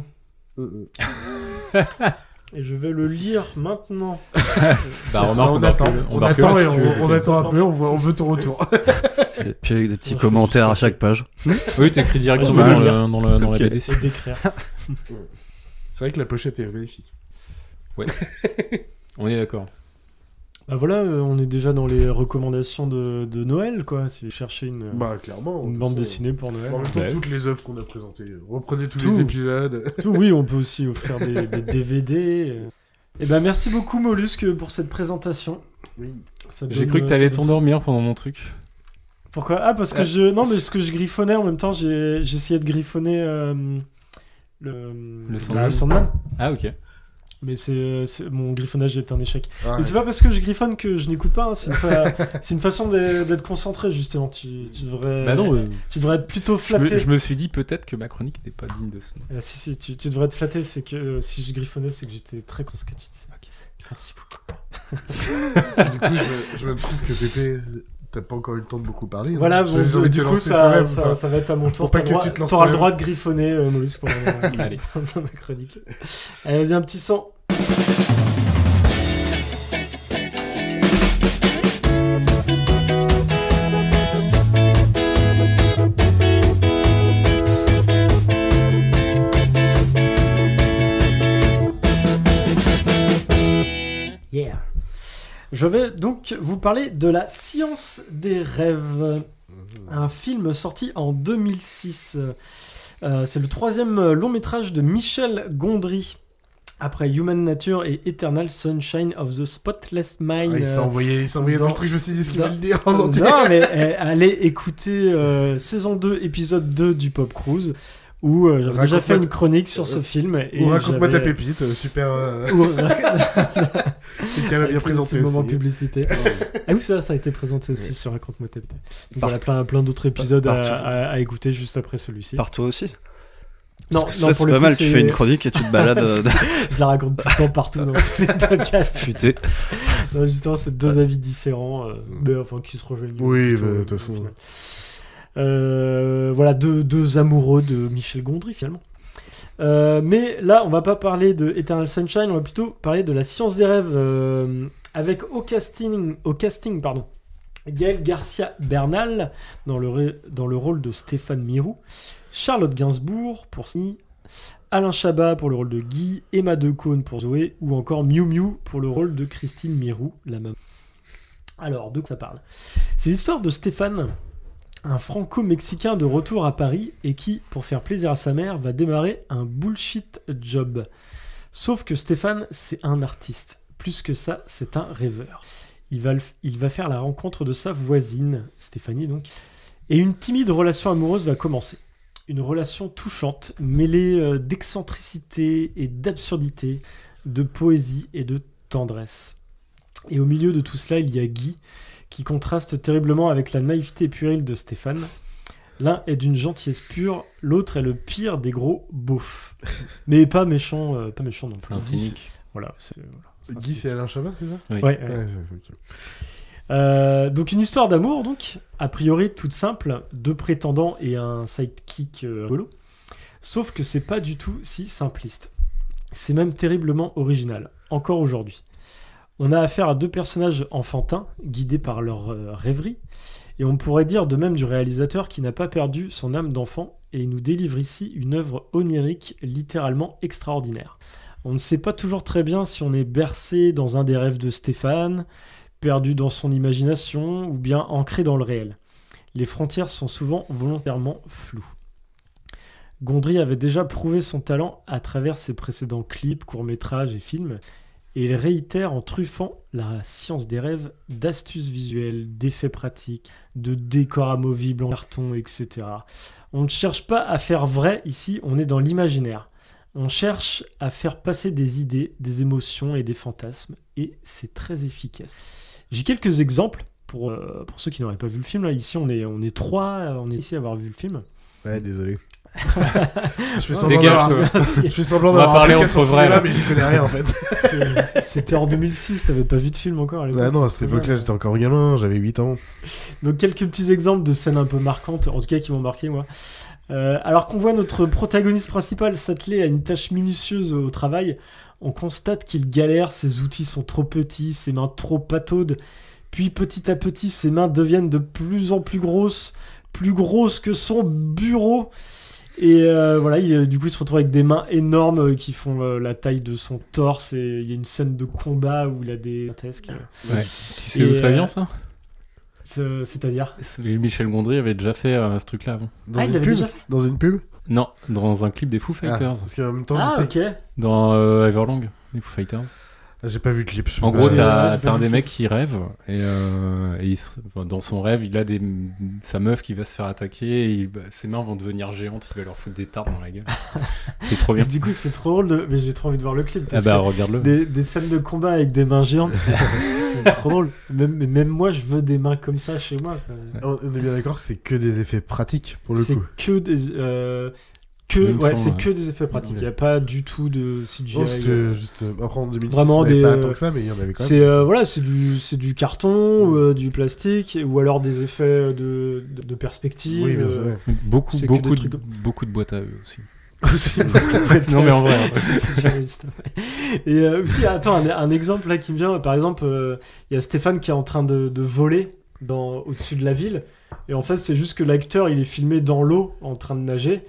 <laughs> Et je vais le lire maintenant. <laughs> Bah, remarque, on, attend, on, attend et on, on attend un peu, on, voit- on veut ton retour. <laughs> Et puis avec des petits Ouais, commentaires à chaque page. <laughs> Oui, t'écris directement dans, le dans, le- dans la BD. C'est vrai que la pochette est magnifique. Ouais. on est d'accord. Bah voilà, euh, on est déjà dans les recommandations de, de Noël, quoi. Si vous cherchez une, Bah, clairement. une tout bande dessinée pour Noël. En même temps, Ouais. toutes les œuvres qu'on a présentées. Reprenez tous Tout. les épisodes. <laughs> Tout, oui, on peut aussi offrir des, des DVD. euh. <laughs> Eh ben, merci beaucoup, Mollusque, pour cette présentation. Oui. Ça J'ai cru que t'allais t'endormir pendant mon truc. Pourquoi? Ah, parce que je. Non, mais ce que je griffonnais en même temps, j'ai j'essayais de griffonner euh, le, Le Sandman. Sandman. Ah, ok. Mais c'est c'est- mon griffonnage est un échec. Ah, Mais ouais. c'est pas parce que je griffonne que je n'écoute pas. hein, C'est une, fa- <laughs> c'est une façon d'être concentré justement. Tu, tu devrais. Bah non, euh, Tu devrais être plutôt Je me, flatté. je me suis dit peut-être que ma chronique n'était pas digne de ce nom. Ah, si si, tu, tu devrais être flatté. C'est que euh, si je griffonnais, c'est que j'étais très con ce que tu dis. Merci beaucoup. du coup, je, je me trouve que Pépé, t'as pas encore eu le temps de beaucoup parler. hein. Voilà, Je bon, du coup, ça, toi-même, ça, enfin, ça va être à mon tour. Pour pas que tu te lances T'auras le droit de griffonner, euh, Mollusque, <laughs> Allez. pendant ma chronique. Allez, vas-y, un petit son. Je vais donc vous parler de La science des rêves. Un film sorti en 2006. Euh, c'est le troisième long métrage de Michel Gondry. Après Human Nature et Eternal Sunshine of the Spotless Mind. Ah, il s'est envoyé, il s'est envoyé dans le truc, je me suis dit ce qu'il va le dire en. Non, mais euh, allez écouter euh, saison 2, épisode 2 du Pop Cruise, où euh, j'avais déjà fait une chronique sur ce euh, film. Et Ou raconte-moi ta pépite, euh, super. euh, Ou- <laughs> C'est a bien C'est- présenté C'est le moment aussi. publicité. ah oui, ça, ça a été présenté aussi sur Raconte-moi ta pépite. Donc Par- Voilà, plein, plein d'autres épisodes à, Partout. à- à écouter juste après celui-ci. Par toi aussi Non, Parce que non, ça, c'est pas coup, mal, tu fais une chronique et tu te balades. euh, <laughs> Je la raconte tout le temps partout dans tous les podcasts. Futé. Non, justement, c'est deux avis différents, euh, mais enfin qui se rejoignent. Oui, de toute façon. Euh, voilà, deux, deux amoureux de Michel Gondry finalement. Euh, mais là, on va pas parler de Eternal Sunshine, on va plutôt parler de la science des rêves. Euh, avec au casting, au casting pardon, Gaël Garcia Bernal dans le, dans le rôle de Stéphane Mirou, Charlotte Gainsbourg pour Sny, Alain Chabat pour le rôle de Guy, Emma Decaune pour Zoé, ou encore Miu Miu pour le rôle de Christine Mirou, la maman. Alors, de quoi ça parle? C'est l'histoire de Stéphane, un franco-mexicain de retour à Paris et qui, pour faire plaisir à sa mère, va démarrer un bullshit job. Sauf que Stéphane, c'est un artiste. Plus que ça, c'est un rêveur. Il va, il va faire la rencontre de sa voisine, Stéphanie donc, et une timide relation amoureuse va commencer. Une relation touchante, mêlée euh, d'excentricité et d'absurdité, de poésie et de tendresse. Et au milieu de tout cela, il y a Guy, qui contraste terriblement avec la naïveté puérile de Stéphane. L'un est d'une gentillesse pure, l'autre est le pire des gros beaufs. <laughs> Mais pas méchant, euh, pas méchant non plus. C'est un cynique. Voilà. c'est- voilà. C'est un Guy, c'est Alain Chabat, c'est ça? Oui. Ouais, ouais. Ouais, c'est- ok. Euh, donc une histoire d'amour, donc, a priori toute simple, deux prétendants et un sidekick euh, rigolo. Sauf que c'est pas du tout si simpliste. C'est même terriblement original, encore aujourd'hui. On a affaire à deux personnages enfantins, guidés par leur euh, rêverie, et on pourrait dire de même du réalisateur qui n'a pas perdu son âme d'enfant, et nous délivre ici une œuvre onirique littéralement extraordinaire. On ne sait pas toujours très bien si on est bercé dans un des rêves de Stéphane, perdu dans son imagination ou bien ancré dans le réel. Les frontières sont souvent volontairement floues. Gondry avait déjà prouvé son talent à travers ses précédents clips, courts-métrages et films, et il réitère en truffant la science des rêves d'astuces visuelles, d'effets pratiques, de décors amovibles en carton, etc. On ne cherche pas à faire vrai ici, on est dans l'imaginaire. On cherche à faire passer des idées, des émotions et des fantasmes, et c'est très efficace. J'ai quelques exemples pour, euh, pour ceux qui n'auraient pas vu le film. Là, ici, on est, on est trois, euh, on est ici à avoir vu le film. Ouais, désolé. Je fais semblant d'avoir- je fais semblant On va d'avoir parler un entre vrais, là. mais j'y connais rien en fait. C'était en 2006, t'avais pas vu de film encore à l'époque. Bah non, à cette époque-là, j'étais encore gamin, j'avais 8 ans. Donc quelques petits exemples de scènes un peu marquantes, en tout cas qui m'ont marqué moi. Euh, alors qu'on voit notre protagoniste principal s'atteler à une tâche minutieuse au travail, on constate qu'il galère, ses outils sont trop petits, ses mains trop pataudes, puis petit à petit ses mains deviennent de plus en plus grosses, plus grosses que son bureau. Et euh, voilà, il, du coup, il se retrouve avec des mains énormes euh, qui font euh, la taille de son torse. Et il y a une scène de combat où il a des grotesques. Ouais. Tu sais où ça vient, ça? c'est- C'est-à-dire? C'est- Michel Gondry avait déjà fait euh, ce truc-là avant. Dans Ah, il une l'avait pub déjà fait? Dans une pub? Non, dans un clip des Foo Ah, Fighters. parce qu'en même temps, Ah, je sais ok. que- Dans euh, Everlong, les Foo Fighters. Ah, J'ai pas vu le clip. je En gros, pas- t'as un des mecs qui rêve et, euh, et il se- enfin, dans son rêve, il a des, sa meuf qui va se faire attaquer. Et il- bah, ses mains vont devenir géantes. Il va leur foutre des tartes dans la gueule. <laughs> C'est trop bien. Et du coup, c'est trop drôle. De... Mais j'ai trop envie de voir le clip. parce Ah bah, regarde-le. Des, des scènes de combat avec des mains géantes, c'est <laughs> c'est trop drôle. Même, mais même moi, je veux des mains comme ça chez moi. quoi. On est bien d'accord que c'est que des effets pratiques pour le C'est coup. que des. euh, que, ouais, c'est ouais. que des effets pratiques. Il n'y a pas du tout de CGI. Non, c'est euh, juste. euh, Après en 2006, Vraiment des. pas euh, tant que ça, mais il y en avait quand même. C'est euh, voilà, c'est du c'est du carton, euh, du plastique, ou alors des effets de, de, de perspective. Oui, bien sûr, euh, ouais. Beaucoup, beaucoup, de, trucs- beaucoup de boîtes à eux aussi. <laughs> Non, mais en vrai. <laughs> juste après. Et euh, aussi, attends, un, un exemple là qui me vient, par exemple, euh, il y a Stéphane qui est en train de, de voler dans, au-dessus de la ville, et en fait, c'est juste que l'acteur il est filmé dans l'eau en train de nager.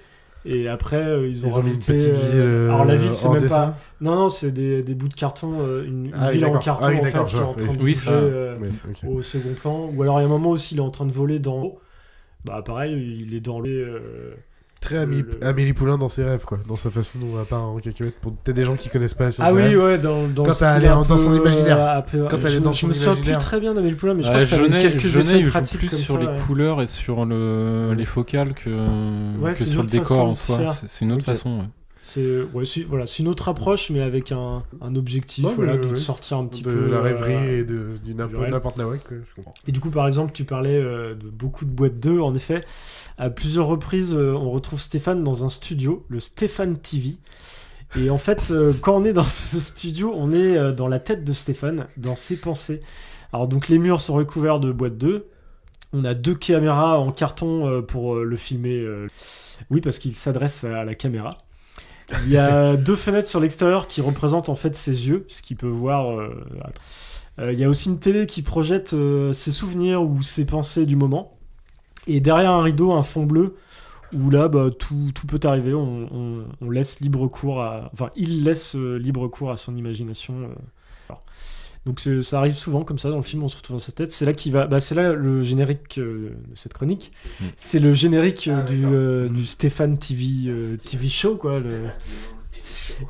Et après, euh, ils ont Ils ont mis une rajouté. petite ville, euh, alors la ville, c'est même dessin pas. Non, non, c'est des, des bouts de carton, euh, une, une Ah ville en carton Ah oui, en fait, qui est en train oui. de Oui, bouger euh, oui, au second plan. Ou alors il y a un moment aussi, il est en train de voler dans l'eau. Bah pareil, il est dans l'eau. euh, Très Amélie, le- Amélie Poulain dans ses rêves, quoi. Dans sa façon dont on part en cacahuète. Pour peut-être des gens qui connaissent pas son Ah oui, rêve. ouais, dans, dans Quand elle est dans son imaginaire. euh, peu- Quand elle je est me- dans je son me souviens plus imaginaire. très bien d'Amélie Poulain, mais je crois que t'avais Jeunet, quelques Jeunet, effets il joue pratiques plus comme sur ça, les ouais. couleurs et sur le, les focales que, Ouais, sur le décor en soi. C'est une autre façon. ouais. C'est ouais, voilà, une autre approche, mais avec un, un objectif voilà, de ouais. sortir un petit de peu la euh, rêverie et de, du n'importe nawak, quoi, je comprends. Et du coup, par exemple, tu parlais euh, de beaucoup de boîtes d'œufs. En effet, à plusieurs reprises, euh, on retrouve Stéphane dans un studio, le Stéphane TV. Et en fait, <laughs> quand on est dans ce studio, on est dans la tête de Stéphane, dans ses pensées. Alors donc les murs sont recouverts de boîtes d'œufs. On a deux caméras en carton pour le filmer. Oui, parce qu'il s'adresse à la caméra. Il y a deux fenêtres sur l'extérieur qui représentent en fait ses yeux, ce qu'il peut voir. euh, Euh, Il y a aussi une télé qui projette euh, ses souvenirs ou ses pensées du moment. Et derrière un rideau, un fond bleu, où là, bah, tout, peut arriver. On, laisse libre cours à. Enfin, il laisse libre cours à son imagination. Donc ça arrive souvent comme ça dans le film, on se retrouve dans sa tête. C'est là qu'il va. Bah, c'est là le générique euh, de cette chronique. C'est le générique euh, du, euh, du Stéphane TV, euh, TV show, quoi. le-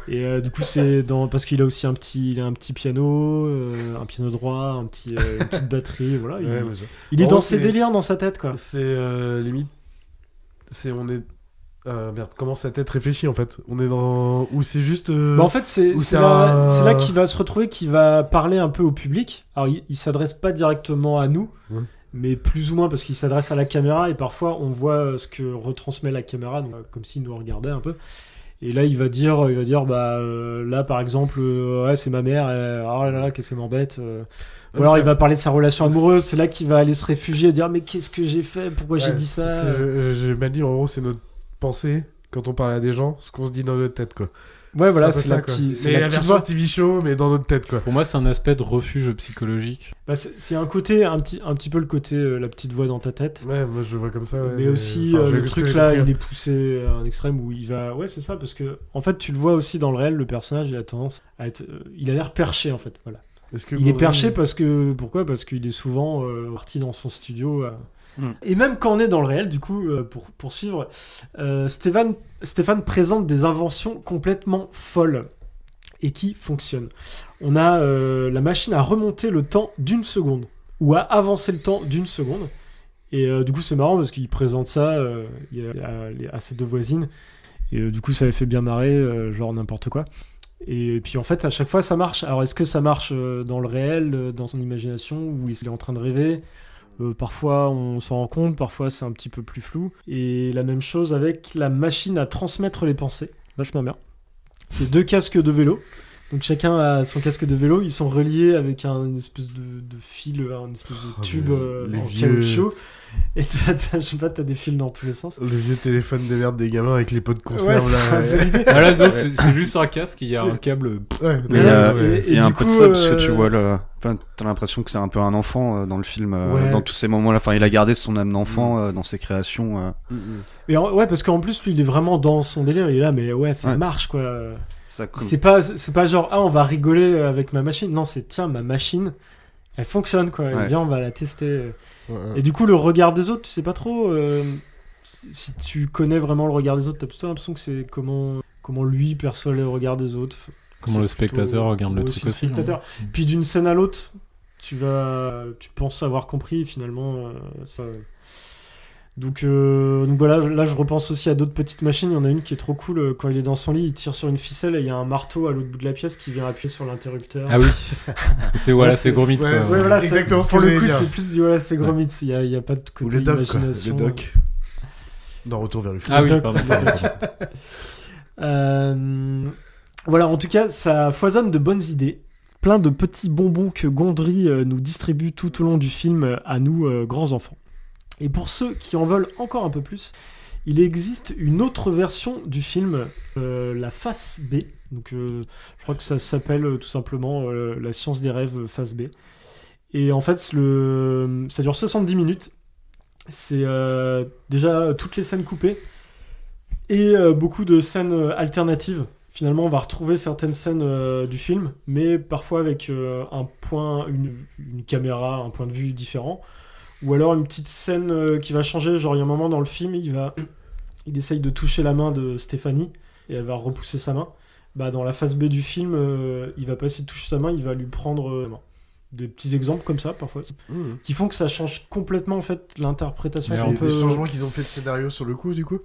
Et euh, du coup, c'est dans parce qu'il a aussi un petit, il a un petit piano, euh, un piano droit, un petit, euh, une petite batterie, voilà. <laughs> Il, Ouais, est dans gros, ses délires dans sa tête, quoi. C'est euh, limite. C'est on est. euh, merde, comment sa tête réfléchit en fait? On est dans. Ou c'est juste. euh, Bah, en fait, c'est là, un- là qu'il va se retrouver, qu'il va parler un peu au public. Alors, il, il s'adresse pas directement à nous, Ouais. mais plus ou moins parce qu'il s'adresse à la caméra et parfois on voit euh, ce que retransmet la caméra, donc, euh, comme s'il nous regardait un peu. Et là, il va dire, il va dire, bah euh, là, par exemple, ouais, c'est ma mère. oh là là, qu'est-ce qu'elle m'embête. euh. Ou alors, ça- il va parler de sa relation amoureuse. C'est là qu'il va aller se réfugier et dire, mais qu'est-ce que j'ai fait? Pourquoi j'ai dit ça? J'ai mal dit, en gros, c'est notre pensée quand on parle à des gens, ce qu'on se dit dans notre tête, quoi. Ouais, voilà, c'est ça, la petite- c'est C'est la la, petite version voix. TV show, mais dans notre tête, quoi. Pour moi, c'est un aspect de refuge psychologique. Bah, c'est un côté, un petit, un petit peu le côté, euh, la petite voix dans ta tête. Ouais, moi je le vois comme ça. ouais, mais, aussi euh, le truc là, il hein. est poussé à un extrême où il va. Ouais, c'est ça, parce que en fait, tu le vois aussi dans le réel, le personnage, il a tendance à être. euh, il a l'air perché en fait, voilà. Que il est perché parce que. Pourquoi? Parce qu'il est souvent euh, parti dans son studio. Et même quand on est dans le réel, du coup, euh, pour poursuivre, euh, Stéphane, présente des inventions complètement folles et qui fonctionnent. On a euh, la machine à remonter le temps d'une seconde ou à avancer le temps d'une seconde. Et du coup, c'est marrant parce qu'il présente ça à, ses deux voisines. Et du coup, ça les fait bien marrer, genre n'importe quoi. Et puis en fait, à chaque fois, ça marche. Alors, est-ce que ça marche dans le réel, dans son imagination, ou il est en train de rêver? Euh, Parfois, on s'en rend compte, parfois, c'est un petit peu plus flou. Et la même chose avec la machine à transmettre les pensées. Vachement bien. C'est deux casques de vélo. Donc chacun a son casque de vélo, ils sont reliés avec un une espèce de, de fil, un espèce de Oh, tube euh, en vieux- caoutchouc. Et t'as- t'as- je sais pas, t'as des fils dans tous les sens. Le vieux téléphone de merde des gamins avec les pots de conserve là. <laughs> Ah là, non, c'est c'est juste un casque, il y a un câble. Ouais, il y a, ouais. il y a Et un du peu de coup, ça parce que tu euh, vois le. Enfin, t'as l'impression que c'est un peu un enfant euh, dans le film, euh, Ouais. dans tous ces moments-là. Enfin, il a gardé son âme Mm. d'enfant euh, dans ses créations. euh. Mais en- ouais, parce qu'en plus, lui, il est vraiment dans son délire. Il est là, mais ouais, ça Ouais. marche, quoi. C'est pas, c'est pas genre, ah, on va rigoler avec ma machine. Non, c'est, tiens, ma machine, elle fonctionne, quoi. Ouais. Viens, on va la tester. Ouais, ouais. Et du coup, le regard des autres, tu sais pas trop. euh, si tu connais vraiment le regard des autres, t'as plutôt l'impression que c'est comment, comment lui perçoit le regard des autres. Comment le spectateur regarde le Ouais, truc aussi, spectateur. Puis d'une scène à l'autre, tu vas, tu penses avoir compris finalement. euh, ça... Donc, euh, donc voilà, là je repense aussi à d'autres petites machines. Il y en a une qui est trop cool. euh, Quand il est dans son lit, il tire sur une ficelle et il y a un marteau à l'autre bout de la pièce qui vient appuyer sur l'interrupteur. Ah oui. <laughs> C'est- voilà, c'est Ouais, ouais, voilà, exactement ce Pour que le coup, c'est plus voilà, c'est gros Ouais. mythe. Il y a, il y a pas de côté Ou les docs, quoi. imagination. Les docs. Dans Retour vers le futur. Ah oui, Doc, pardon. <laughs> Euh, voilà, en tout cas, ça foisonne de bonnes idées. Plein de petits bonbons que Gondry nous distribue tout au long du film à nous, euh, grands enfants. Et pour ceux qui en veulent encore un peu plus, il existe une autre version du film, euh, la face B. Donc, euh, je crois que ça s'appelle euh, tout simplement La science des rêves face B. Et en fait, le... ça dure 70 minutes. C'est déjà toutes les scènes coupées et beaucoup de scènes alternatives. Finalement, on va retrouver certaines scènes du film, mais parfois avec un point, une caméra, un point de vue différent. Ou alors une petite scène euh, qui va changer. Genre, il y a un moment dans le film, il va, il essaye de toucher la main de Stéphanie et elle va repousser sa main. Bah, dans la phase B du film, euh, il va pas essayer de toucher sa main, il va lui prendre euh. Des petits exemples comme ça, parfois, Mhm. qui font que ça change complètement en fait l'interprétation. C'est un des peu- changements qu'ils ont fait de scénario sur le coup, du coup?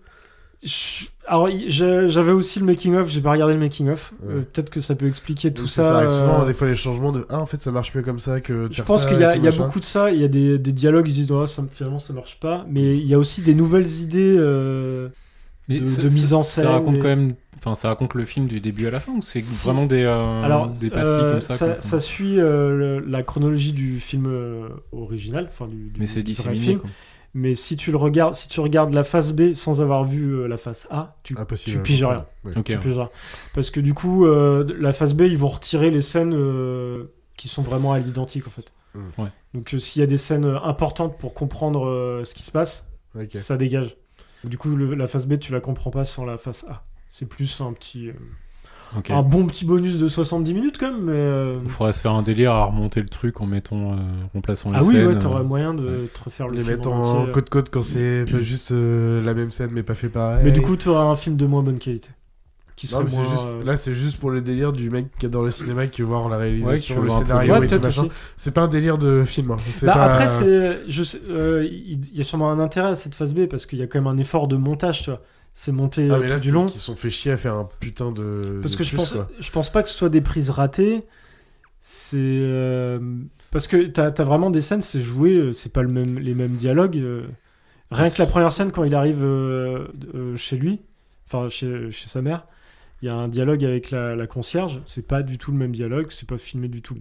Je- Alors, j'avais aussi le making of, j'ai pas regardé le making of. Ouais. Euh, Peut-être que ça peut expliquer tout ça. ça arrive souvent, euh, des fois, les changements de Ah, en fait, ça marche mieux comme ça que de Je pense qu'il y a, y beaucoup de ça. Il y a des, des dialogues, ils disent oh, ça, finalement ça marche pas. Mais il y a aussi des nouvelles idées euh, Mais de, mise en scène. Ça raconte et- quand même. Enfin, ça raconte le film du début à la fin ou c'est Si. vraiment des, euh, Alors, des euh, comme ça, ça, ça suit euh, le- la chronologie du film euh, original, enfin du, du- Mais c'est disséminé, film. quoi. Mais si tu le regardes, si tu regardes la phase B sans avoir vu euh, la phase A, tu, Impossible, tu piges rien. Ouais. Ok, Tu ouais. piges rien. Parce que du coup, euh, la phase B, ils vont retirer les scènes euh, qui sont vraiment à l'identique en fait. Mm. Ouais. Donc euh, s'il y a des scènes importantes pour comprendre euh, ce qui se passe, ça dégage. Du coup, le- la phase B, tu la comprends pas sans la phase A. C'est plus un petit. Un bon petit bonus de 70 minutes quand même, mais. euh, Il faudrait se faire un délire à remonter le truc en mettant, euh, en remplaçant les Ah oui, scènes. ouais, t'aurais euh, moyen de te refaire le Les film mettre en côte-côte quand c'est pas juste euh, la même scène mais pas fait pareil. Mais du coup, tu auras un film de moins bonne qualité. Qui Non, serait mais c'est moins, juste, euh, là c'est juste pour le délire du mec qui adore le cinéma qui veut voir la Ouais, réalisation, veut le scénario et Ouais, tout machin. C'est pas un délire de film. hein. Bah, pas- Après, c'est, je sais, euh, il il y a sûrement un intérêt à cette phase B parce qu'il y a quand même un effort de montage, tu vois. C'est monté Ah, mais là, tout du c'est long. se sont fait chier à faire un putain de. Parce de que je pense, quoi. je pense pas que ce soit des prises ratées. C'est euh, parce que t'as as vraiment des scènes, c'est joué, euh, c'est pas le même, les mêmes dialogues. euh. Rien que la première scène quand il arrive euh, chez lui, enfin chez, chez sa mère, il y a un dialogue avec la, la concierge. C'est pas du tout le même dialogue, c'est pas filmé du tout.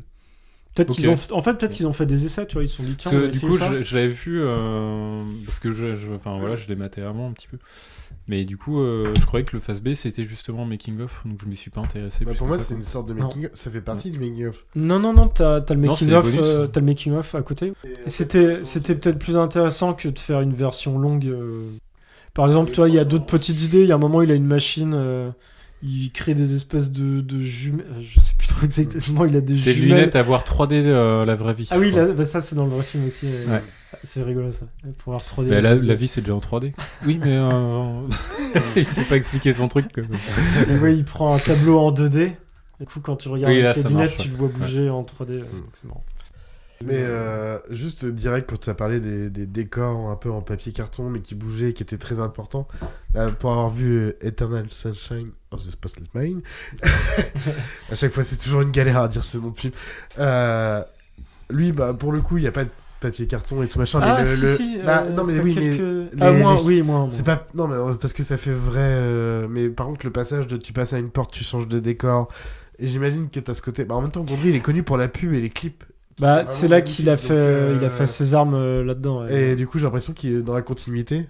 Peut-être qu'ils ont, en fait, peut-être qu'ils ont fait des essais, tu vois. Ils se sont dit tiens, Parce on que du coup, ça. je, je l'avais vu euh, parce que je, je- enfin voilà, je l'ai maté avant un petit peu. Mais du coup, euh, je croyais que le Phase B c'était justement making of, donc je m'y suis pas intéressé. Bah, pour moi, c'est une sorte de making of. Ça fait partie du making of. Non, non, non, t'as as le Non, making c'est of, euh, le making of à côté. Et c'était, c'était peut-être plus intéressant que de faire une version longue. euh. Par exemple, tu vois, il y a d'autres petites idées. Il y a un moment, il a une machine, euh, il crée des espèces de, de jumelles. Je sais plus trop exactement. Il a des C'est jumelles. lunettes à voir 3D euh, la vraie vie. Ah oui, là, bah ça c'est dans le vrai film aussi. euh, Ouais. C'est rigolo ça. Pour voir 3D. Bah, la, la vie c'est déjà en 3D. Oui, mais euh... <laughs> il sait pas expliquer son truc. ouais, il prend un tableau en 2D. Du coup, quand tu regardes Oui, là, avec les lunettes, marche, tu le vois bouger en 3D. euh, donc c'est marrant. Mais euh, juste direct, quand tu as parlé des, des décors un peu en papier carton, mais qui bougeaient, qui étaient très importants, là, pour avoir vu euh, Eternal Sunshine of the Spotless Mind, <laughs> à chaque fois c'est toujours une galère à dire ce nom de film. Euh, lui, bah, pour le coup, il n'y a pas de papier carton et tout machin. Ah, mais le, si, le- si, bah, euh, non, mais oui, quelques- mais. Ah, moins, les- oui, moins, C'est pas. Non, mais euh, parce que ça fait vrai. euh, Mais par contre, le passage de tu passes à une porte, tu changes de décor. Et j'imagine que t'as ce côté. Bah, en même temps, Gondry, il est connu pour la pub et les clips. Bah, c'est là qu'il a fait, euh, il a fait ses armes euh, là-dedans. ouais. Et du coup, j'ai l'impression qu'il est dans la continuité.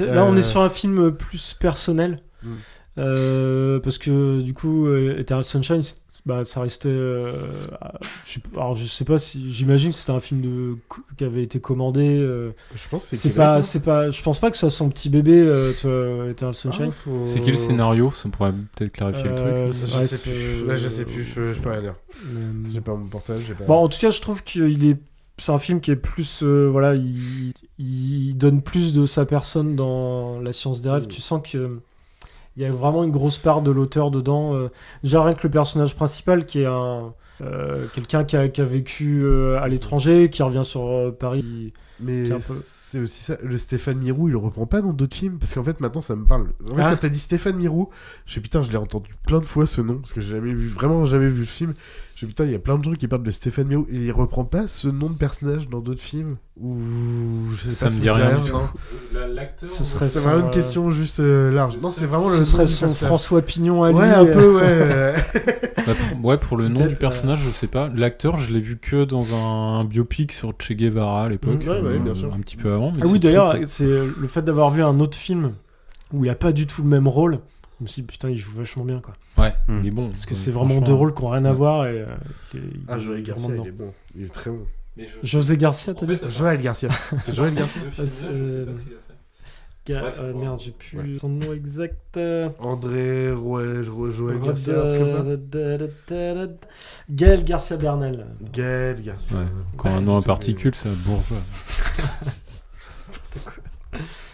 Là, on Euh, est sur un film plus personnel. Mm. Euh, parce que du coup, euh, Eternal Sunshine, bah, ça restait. euh, je alors, je sais pas si. J'imagine que c'était un film de, qui avait été commandé. euh, Je pense que c'est pas, c'est pas. Je pense pas que ce soit son petit bébé, euh, tu vois, Eternal Sunshine. Ah, faut- C'est quel scénario? Ça pourrait peut-être clarifier le Euh, truc. c'est- Je ouais, sais c'est- plus. Là, je sais plus. Je, je peux rien dire. Euh, J'ai pas mon portable. J'ai pas. Bon, en tout cas, je trouve qu'il est. C'est un film qui est plus. euh, voilà, il, il donne plus de sa personne dans La science des rêves. Tu sens que. Il y a vraiment une grosse part de l'auteur dedans. euh. déjà, rien que le personnage principal, qui est un. euh, quelqu'un qui a, qui a vécu euh, à l'étranger, qui revient sur Paris. Mais peu- c'est aussi ça. Le Stéphane Mirou, il le reprend pas dans d'autres films? Parce qu'en fait maintenant ça me parle. En fait, Ah. quand t'as dit Stéphane Mirou, je suis putain, je l'ai entendu plein de fois ce nom parce que j'ai jamais vu, vraiment jamais vu le film. Je putain, il y a plein de gens qui parlent de Stéphane et il reprend pas ce nom de personnage dans d'autres films ou je sais Ça pas me dit rien non. Ce serait C'est vraiment une euh, question juste euh, large. Non, c'est vraiment le Ce nom serait son. François Pignon à lui. Ouais, un euh. peu, ouais. <laughs> Bah, pour, ouais, pour le nom du personnage, je sais pas. L'acteur, je l'ai vu que dans un, biopic sur Che Guevara à l'époque. Mm, ouais, ouais, bien sûr. Un petit peu avant. mais Ah oui, d'ailleurs, c'est le fait d'avoir vu un autre film où il a pas du tout le même rôle. Me suis dit, putain, il joue vachement bien, quoi. Ouais, Mm. il est bon. Parce que c'est vraiment deux rôles qui ont rien à Ouais. voir. Et, euh, Ah, est Joël Garcia, il est bon. Il est très bon. José Garcia, t'as dit Joël Garcia. C'est Joël Garcia. Euh, merde, j'ai plus son nom exact. André Rouet, Joël Garcia, un truc comme ça. Gaël Garcia Bernal. Gaël Garcia. Ouais. Quand un nom en particule, c'est un bourgeois. <laughs>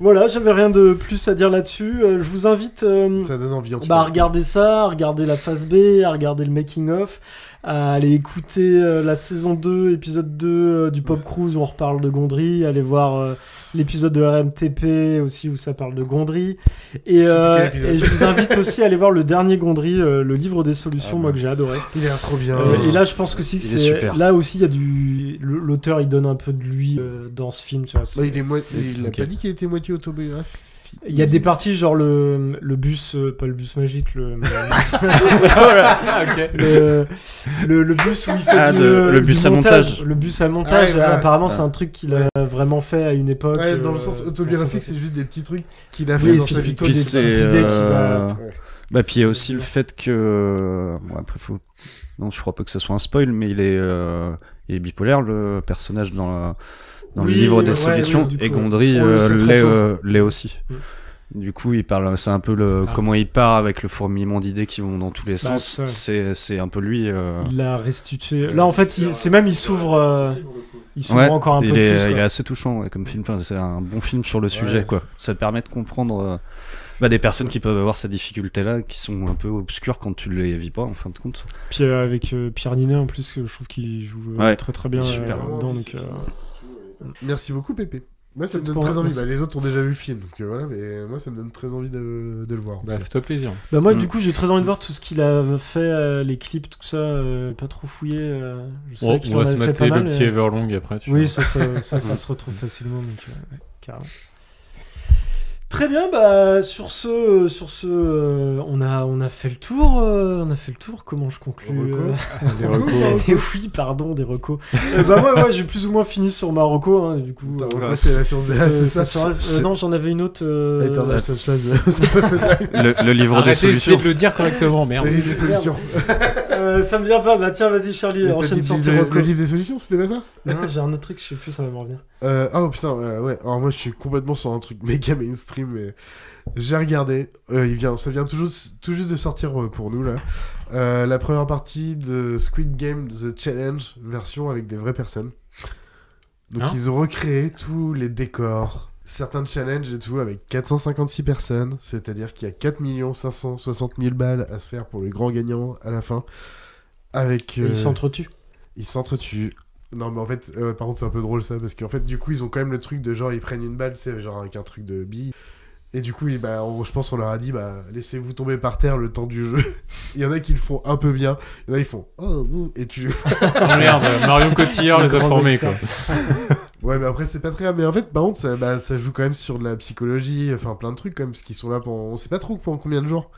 Voilà, j'avais rien de plus à dire là-dessus. Euh, je vous invite euh, Ça donne envie en tout bah, à regarder ça, à regarder la phase B, à regarder le making-of, à aller écouter euh, la saison 2, épisode 2 euh, du Pop Cruise où on reparle de Gondry, aller voir euh, l'épisode de RMTP aussi où ça parle de Gondry. Et, euh, et je vous invite aussi à aller voir le dernier Gondry, euh, le livre des solutions, Ah moi bah. que j'ai adoré. Il a l'air trop bien. Euh, et là, je pense que si est c'est là aussi il y a du l'auteur il donne un peu de lui euh, dans ce film, tu vois. c'est- Bah, il est moi... il a pas dit qu'il était moitié autobiographique. Il y a des parties genre le, le bus, euh, pas le bus magique, le, le, <laughs> le, le bus où il fait Ah, du, le- le du bus à montage. Le bus à montage, Ouais, voilà. apparemment c'est un truc qu'il a vraiment fait à une époque. Ouais, dans le euh, sens autobiographique, c'est juste des petits trucs qu'il a fait Oui, dans sa vie. des petites idées qui euh, va. Ouais. Bah puis il y a aussi le fait que bon, après faut non je crois pas que ce soit un spoil mais il est euh, il est bipolaire le personnage dans la- dans Oui, le livre des ouais, solutions oui, du coup, et Gondry on le euh, l'est euh, aussi. Mm. Du coup, il parle, c'est un peu le Ah. comment il part avec le fourmillement d'idées qui vont dans tous les Bah, sens. C'est un peu lui. euh, Il l'a restitué. Là, en fait, c'est même, il s'ouvre. euh, il s'ouvre Ouais, encore un il peu est, plus. il est assez touchant ouais, comme film. Enfin, c'est un bon film sur le sujet, Ouais. quoi. Ça te permet de comprendre euh, bah, des personnes qui peuvent avoir ces difficultés-là, qui sont un peu obscures quand tu les vis pas, en fin de compte. Puis euh, avec Pierre Ninet en plus, je trouve qu'il joue très très bien super. dedans. Donc, Merci beaucoup, Pépé. Moi, ça me donne très envie. Bah, les autres ont déjà vu le film, donc euh, voilà, mais moi, ça me donne très envie de, de le voir. Bah, fais-toi plaisir. Bah moi Mm. du coup j'ai très envie de voir tout ce qu'il a fait, euh, les clips, tout ça, euh, pas trop fouillé. euh, je sais on en va se mater le mal, petit euh, Everlong après, tu oui, vois. ça, ça, ça, ça <laughs> se retrouve facilement, donc euh, ouais, carrément. Très bien, bah sur ce, sur ce, euh, on a, on a fait le tour, euh, on a fait le tour. Comment je conclue euh, Les recos. Et oui, pardon, des recos. Euh, bah moi, ouais, j'ai plus ou moins fini sur ma reco, hein, du coup. Euh, voilà, c'est la science des rêves, c'est ça sera- euh, C'est- Non, j'en avais une autre. euh, Eternal Sunshine, c'est pas cette <laughs> Le, le livre des solutions. d'essayer de le dire correctement, merde. Le livre des solutions. Euh, ça me vient pas. Bah tiens, vas-y Charlie, enchaîne sur le tes livre- recos. le livre des solutions, c'était pas ça Non, j'ai un autre truc, je sais plus, ça va me revenir. Euh, oh putain, euh, ouais. Alors moi, je suis complètement sur un truc méga mainstream, mais j'ai regardé. Euh, il vient, ça vient tout juste, tout juste de sortir euh, pour nous là. Euh, la première partie de Squid Game The Challenge version avec des vraies personnes. Donc Hein ils ont recréé tous les décors, certains challenges et tout avec 456 personnes. C'est-à-dire qu'il y a 4 560 000 balles à se faire pour le grand gagnant à la fin. Avec. Euh, Ils s'entretuent. ils s'entretuent. Non, mais en fait, euh, par contre, c'est un peu drôle ça, parce qu'en fait, du coup, ils ont quand même le truc de genre, ils prennent une balle, tu sais, genre avec un truc de bille. Et du coup, ils- bah, on- je pense qu'on leur a dit, bah, laissez-vous tomber par terre le temps du jeu. <laughs> Il y en a qui le font un peu bien, il y en a qui font, oh, ouh, et tu. <laughs> Oh merde, Marion Cotillard les a formés, quoi. <laughs> Ouais, mais après, c'est pas très grave. Mais en fait, par contre, ça, bah, ça joue quand même sur de la psychologie, enfin, plein de trucs, quand même, parce qu'ils sont là pendant. On sait pas trop pendant combien de jours.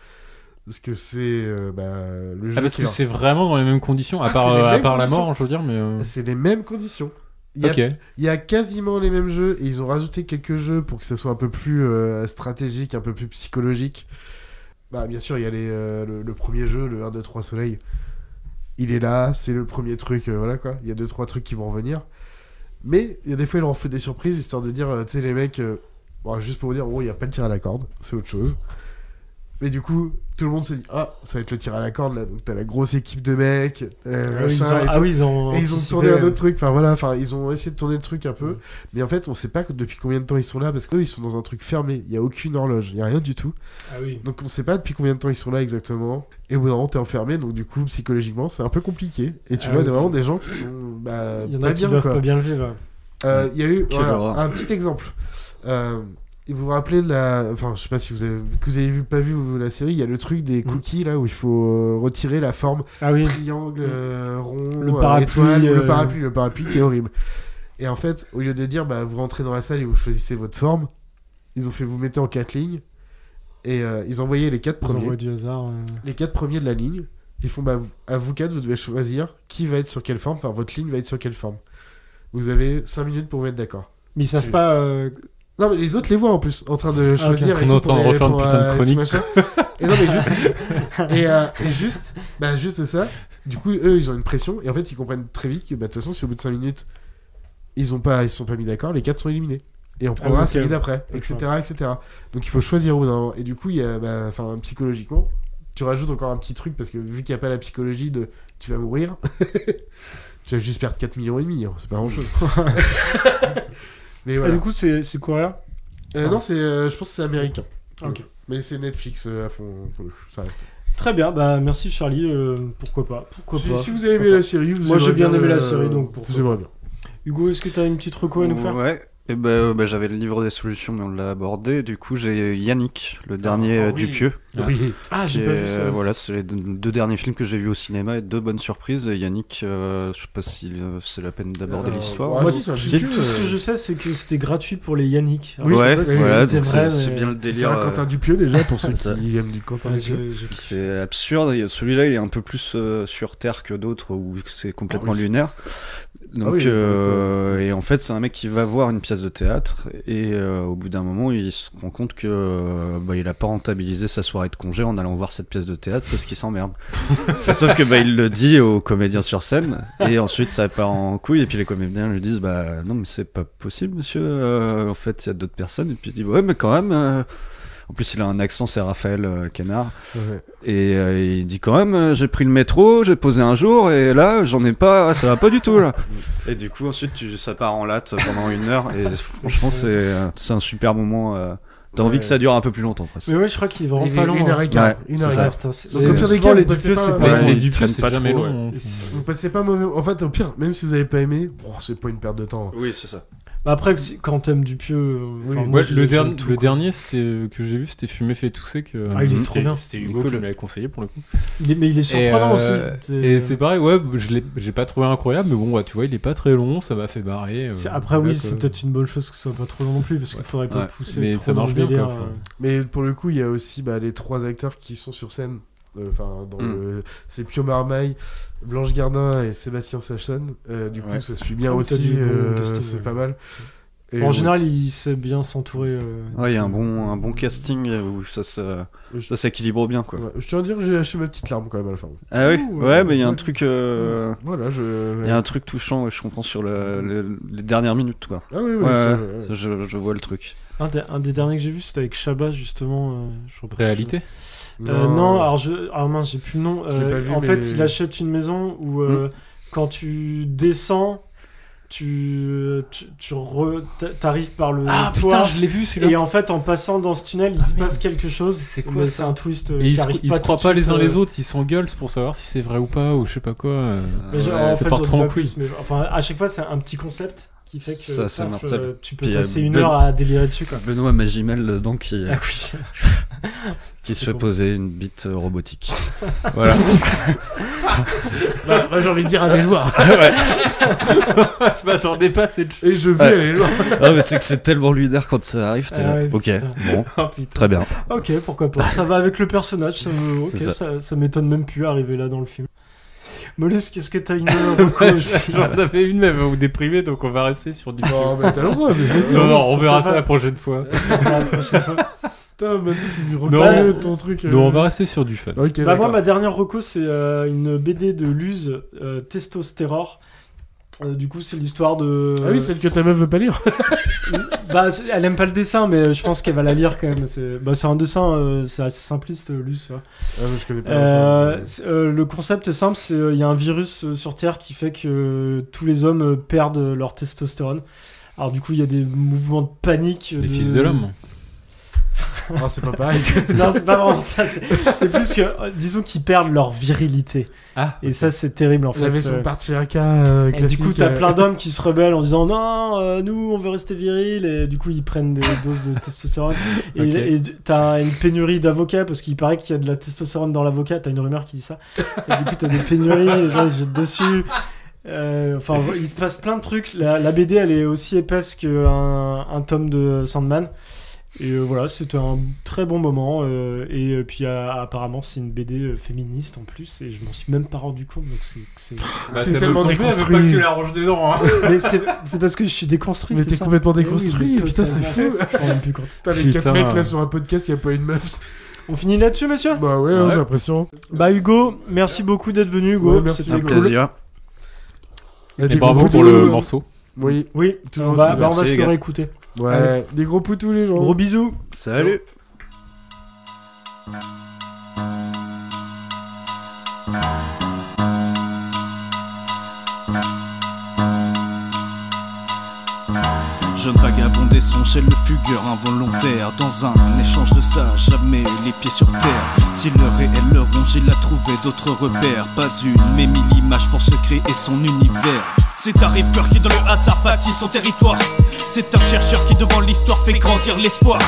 Parce que c'est euh, bah, le jeu. Ah, parce que c'est vraiment dans les mêmes conditions, à Ah, part, euh, à part la mort, je veux dire, mais. euh, C'est les mêmes conditions. Il y, a, il y a quasiment les mêmes jeux et ils ont rajouté quelques jeux pour que ça soit un peu plus euh, stratégique, un peu plus psychologique. Bah, bien sûr, il y a les, le, le premier jeu, le 1, 2, 3 Soleil. Il est là, c'est le premier truc, voilà quoi. Il y a 2-3 trucs qui vont revenir. Mais il y a des fois, ils leur fait des surprises histoire de dire, tu sais, les mecs, bon, juste pour vous dire, oh, il n'y a pas le tir à la corde, c'est autre chose. Mais du coup, tout le monde s'est dit, ah, ça va être le tir à la corde là. Donc t'as la grosse équipe de mecs, euh, Ah oui, machin ils ont- et ah oui, ils ont Et ils ont anticipé, tourné un autre truc. Enfin voilà, enfin ils ont essayé de tourner le truc un peu. Mais en fait, on sait pas que depuis combien de temps ils sont là parce qu'eux ils sont dans un truc fermé. Il y a aucune horloge, il y a rien du tout. Ah oui. Donc on sait pas depuis combien de temps ils sont là exactement. Et au bout d'un moment t'es enfermé, donc du coup psychologiquement c'est un peu compliqué. Et tu Ah vois oui, vraiment des gens qui sont bah, Il y en pas a qui bien doivent quoi. pas bien le vivre. Euh, Il y a eu voilà, un petit exemple. Euh, vous vous rappelez de la. Enfin, je sais pas si vous avez, que vous avez vu, pas vu la série, il y a le truc des cookies là où il faut euh, retirer la forme Mm. Ah oui. triangle, euh, rond, Le euh, parapluie, étoile, euh, le parapluie, le parapluie qui est horrible. Et en fait, au lieu de dire bah, vous rentrez dans la salle et vous choisissez votre forme, ils ont fait vous mettez en quatre lignes et euh, ils envoyaient les quatre premiers. du hasard. euh. Les quatre premiers de la ligne. Ils font bah, à vous quatre, vous devez choisir qui va être sur quelle forme, enfin votre ligne va être sur quelle forme. Vous avez 5 minutes pour vous mettre d'accord. Mais ils savent pas. euh, non, mais les autres les voient en plus, en train de Ah, choisir. et On tout est en train pour de les- refaire une putain de euh, chronique. machin. Et non, mais juste. <laughs> et, euh, et juste, bah, juste ça. Du coup, eux, ils ont une pression. Et en fait, ils comprennent très vite que, bah, de toute façon, si au bout de 5 minutes, ils ont pas, ils se sont pas mis d'accord, les 4 sont éliminés. Et on prendra Ah, celui d'après, etc., etc. Donc, il faut choisir au bout d'un. Et du coup, il y a, bah, enfin, psychologiquement, tu rajoutes encore un petit truc parce que vu qu'il n'y a pas la psychologie de tu vas mourir, <laughs> tu vas juste perdre 4 millions et demi. hein, c'est pas grand chose. <laughs> mais voilà. du coup, c'est c'est coréen Euh, non, c'est, euh, je pense que c'est américain. Ok. Mais c'est Netflix euh, à fond, ça reste. Très bien, bah merci Charlie, euh, pourquoi pas? Pourquoi Si- pas? si vous avez aimé la série, vous Moi j'ai bien aimé la série donc pour vous aimerez bien. Hugo, est-ce que tu as une petite reco à nous faire? Ouais. Et ben, euh, bah, j'avais le livre des solutions, mais on l'a abordé. Du coup, j'ai Yannick, le dernier ah euh, oui. Dupieux. Oui. Ah, j'ai pas vu ça. Voilà, c'est les deux, derniers films que j'ai vus au cinéma et deux bonnes surprises. Et Yannick, euh, je sais pas si euh, c'est la peine d'aborder Euh, l'histoire. ouais, Moi, si, c'est un tout, tout ce que euh. je sais, c'est que c'était gratuit pour les Yannick. Alors, ouais, si c'était vrai, c'est c'est mais- bien le C'est délire. un euh, Quentin Dupieux déjà, pour <laughs> ceux c'est qui aiment du Quentin Dupieux. C'est absurde. Celui-là, il est un peu plus euh, sur Terre que d'autres où c'est complètement lunaire. Donc, Ah oui, euh, et en fait, c'est un mec qui va voir une pièce de théâtre et euh, au bout d'un moment, il se rend compte que euh, bah, il a pas rentabilisé sa soirée de congé en allant voir cette pièce de théâtre parce qu'il s'emmerde. <laughs> Sauf que bah, il le dit aux comédiens sur scène et ensuite ça part en couille et puis les comédiens lui disent bah non mais c'est pas possible monsieur. euh, en fait, il y a d'autres personnes et puis il dit ouais mais quand même. En plus, il a un accent, c'est Raphaël euh, Canard. Ouais. Et euh, il dit quand même, euh, j'ai pris le métro, j'ai posé un jour, et là, j'en ai pas, ça va pas du tout, là. Et du coup, ensuite, tu, ça part en latte pendant une heure, et <laughs> franchement, c'est, euh, c'est un super moment. euh, T'as envie que ça dure un peu plus longtemps, presque. Mais ouais, je crois qu'il est vraiment Il pas long. une heure et hein. quart, Ouais, une heure et quart. Putain, Donc, au pire des cas, les Dupieux, pas- c'est Ouais, pas les ils Dupieux, traînent c'est pas jamais trop, long. ouais. Vous passez pas mauvais. En fait, au pire, même si vous avez pas aimé, bon, c'est pas une perte de temps. Oui, c'est ça. Bah après, quand t'aimes Dupieux. euh, enfin, moi, Ouais, j'ai- le, dernier tout, le quoi. dernier c'était, euh, que j'ai vu, c'était Fumer fait tousser. Que, Ah, il est euh, trop c'était- bien. C'était Hugo Cool. qui me l'avait conseillé pour le coup. Il est- mais il est surprenant et, aussi. Et c'est pareil, ouais, je l'ai, j'ai pas trouvé incroyable, mais bon, ouais, tu vois, il est pas très long, ça m'a fait euh, c'est- Après, oui, c'est peut-être une bonne chose que ce soit pas trop long non plus, parce qu'il faudrait pas Ouais. pousser Mais trop ça marche bien, quoi, enfin. Mais pour le coup, il y a aussi bah, les trois acteurs qui sont sur scène. Euh, Enfin, dans Mm. le... c'est Pio Marmaille, Blanche Gardin et Sébastien Sachson. Euh, du coup, Ouais. ça suit bien Ah aussi. bon euh, c'est pas mal. Et en général, il sait bien s'entourer. euh, Ouais, il y a un bon, un bon casting où ça, se- ça s'équilibre bien, quoi. Ouais, je tiens à dire que j'ai lâché ma petite larme quand même à la fin. Ah oui, Ouh, ouais, mais il y a un truc, euh, Voilà, je. il y a un truc touchant, je comprends sur le, le- les dernières minutes, quoi. Ah oui, oui, ouais, ça, je, je vois le truc. Un des, un des derniers que j'ai vu, c'était avec Shabba, justement. euh, je Réalité? Non. non, alors je. Ah mince, j'ai plus le nom. Euh, vu, en mais- fait, il achète une maison où euh, Hmm. quand tu descends. Tu, tu, tu re- t'a- t'arrives par le Ah, toit putain, je l'ai vu, celui-là. et en fait en passant dans ce tunnel il se passe quelque chose C'est quoi, ça c'est un twist euh, Et ils se, ils pas se croient pas les uns euh, les autres, ils s'engueulent pour savoir si c'est vrai ou pas, ou je sais pas quoi. euh, Mais genre, Ouais, en fait, dis trop en pas plus, mais enfin, à chaque fois, c'est un petit concept qui fait que Ça, c'est mortel. euh, tu peux Puis passer une Ben- heure à délirer dessus. Quoi. Benoît Magimel dedans qui, Ah oui. <laughs> qui se C'est fait bon. poser une bite euh, robotique. <laughs> Voilà. <laughs> Bah, moi, j'ai envie de dire, allez le voir. Ouais. je m'attendais pas à cette Et je vais aller le voir. Ah, mais c'est que c'est tellement lunaire quand ça arrive, t'es Ah là. ouais, c'est ok, putain. bon, Oh, très bien. Ok, pourquoi pas. Ça va avec le personnage, ça, me- ok, C'est ça. ça, ça m'étonne même plus arriver là dans le film. Mollusque, est-ce que t'as une <laughs> J'en avais une même ou déprimée, donc on va rester sur du. Non, mais t'as le droit, mais vas-y. Non, non, on verra ça la prochaine fois. <laughs> La prochaine fois. Putain, maintenant, tu me ton truc. euh. Non, on va rester sur du fun. Bah, moi, ma dernière reco, c'est euh, une BD de Luz, euh, Testostéror. Euh, du coup, c'est l'histoire de. Ah oui, celle que ta meuf veut pas lire. <laughs> Bah, elle aime pas le dessin, mais je pense qu'elle va la lire quand même. C'est bah, c'est un dessin, euh, c'est assez simpliste, euh, vois. Ah, mais je connais pas. Euh, euh, le concept est simple, c'est il y a un virus sur Terre qui fait que euh, tous les hommes perdent leur testostérone. Alors du coup, il y a des mouvements de panique. Les fils de l'homme. Ah, c'est pas pareil. <laughs> non, c'est pas vraiment ça. C'est plus que, disons qu'ils perdent leur virilité. Ah, Et ça, c'est terrible en fait. avait son Euh, patriarcat euh, et classique. du coup, t'as euh, plein d'hommes <laughs> qui se rebellent en disant non, euh, nous, on veut rester viril. Et du coup, ils prennent des doses de testostérone. Et, Ok. et t'as une pénurie d'avocats parce qu'il paraît qu'il y a de la testostérone dans l'avocat. T'as une rumeur qui dit ça. Et du coup, t'as des pénuries, les gens ils jettent dessus. Euh, enfin, il se passe plein de trucs. La, la BD, elle est aussi épaisse qu'un un tome de Sandman. Et euh, voilà, c'était un très bon moment. euh, et euh, puis apparemment, c'est une BD féministe en plus. Et je m'en suis même pas rendu compte. Donc c'est c'est- Bah, tellement elle veut déconstruit. pas que tu la ranges dedans. Hein. Mais c'est parce que je suis déconstruit. Mais t'es complètement oui, déconstruit, putain, c'est fou. Je m'en rends même plus compte. Putain, les Putain. quatre mecs là sur un podcast, y a pas une meuf. On finit là-dessus, monsieur Bah ouais, hein, Ouais. j'ai l'impression. Bah Hugo, merci beaucoup d'être venu, Hugo. Ouais, merci C'était cool. plaisir. Et bravo pour le morceau. Oui. Oui, Toujours on va, aussi, bah, on va se le réécouter. Ouais, Allez. des gros poutous les gens. Gros bisous. Salut. Jeune vagabond des songes et le fugueur involontaire Dans un échange de ça, jamais les pieds sur terre Si le réel le ronge, il a trouvé d'autres repères Pas une, mais mille images pour se créer son univers C'est un rêveur qui dans le hasard bâtit son territoire. C'est un chercheur qui devant l'histoire fait grandir l'espoir.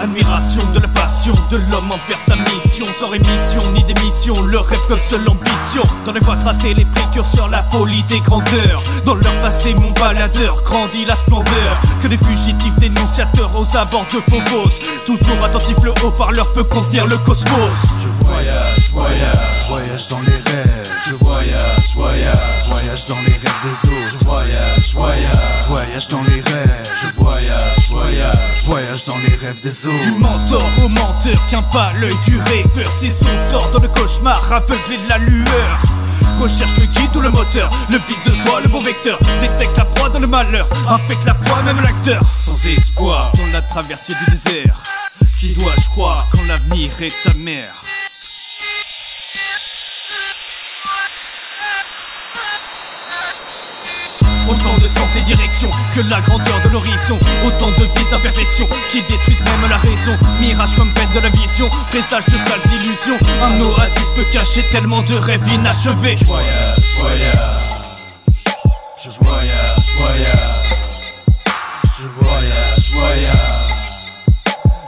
Admiration de la passion de l'homme envers sa mission. Sans rémission ni démission, le rêve comme seule ambition. Dans les voies tracées, les précurseurs, la folie des grandeurs. Dans leur passé, mon baladeur grandit la splendeur. Que des fugitifs dénonciateurs aux abords de Phobos Toujours attentif, le haut-parleur peut contenir le cosmos Voyage, voyage, voyage dans les rêves. Je voyage, voyage, voyage dans les rêves des autres. Je voyage, voyage, voyage dans les rêves. Je voyage, voyage, voyage dans les rêves des autres. Du mentor au menteur, qu'un pas l'œil du rêveur. si son tort dans le cauchemar, aveuglé de la lueur. Recherche le guide ou le moteur, le vide de soi, le bon vecteur. Détecte la proie dans le malheur, affecte la foi, même l'acteur. Sans espoir, dans la traversée du désert. Qui dois-je croire quand l'avenir est amer? Autant de sens et directions que la grandeur de l'horizon Autant de vies d'imperfection qui détruisent même la raison Mirage comme peine de la vision, présage de sales illusions Un oasis peut cacher tellement de rêves inachevés Voyage, voyage. Je voyage, voyage. Je voyage, voyage.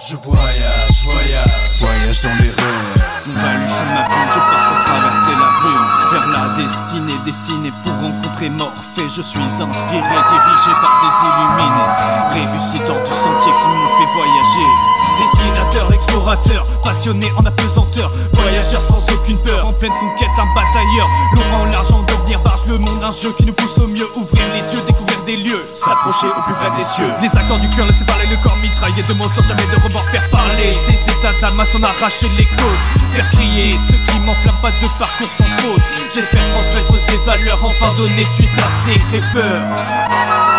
Je voyage, voyage. Voyage dans les rêves. Baluchon ma je la destinée dessinée pour rencontrer Morphée. Je suis inspiré, dirigé par des illuminés Réussi hors du sentier qui m'ont fait voyager. Dessinateur, explorateur, passionné en apesanteur. Voyageur sans aucune peur, en pleine conquête, un batailleur Laurent, l'argent, devenir barge, le monde, un jeu qui nous pousse au mieux Ouvrir les yeux, découvrir des lieux, s'approcher au plus près des cieux. Les accords du cœur, laisser parler le corps mitraillé de mots sans jamais de remords faire parler. Ces états d'âme s'en arracher les côtes Faire crier ceux qui m'enflamment pas de parcours sans faute. J'espère transmettre ces valeurs, enfin donner suite à ces rêveurs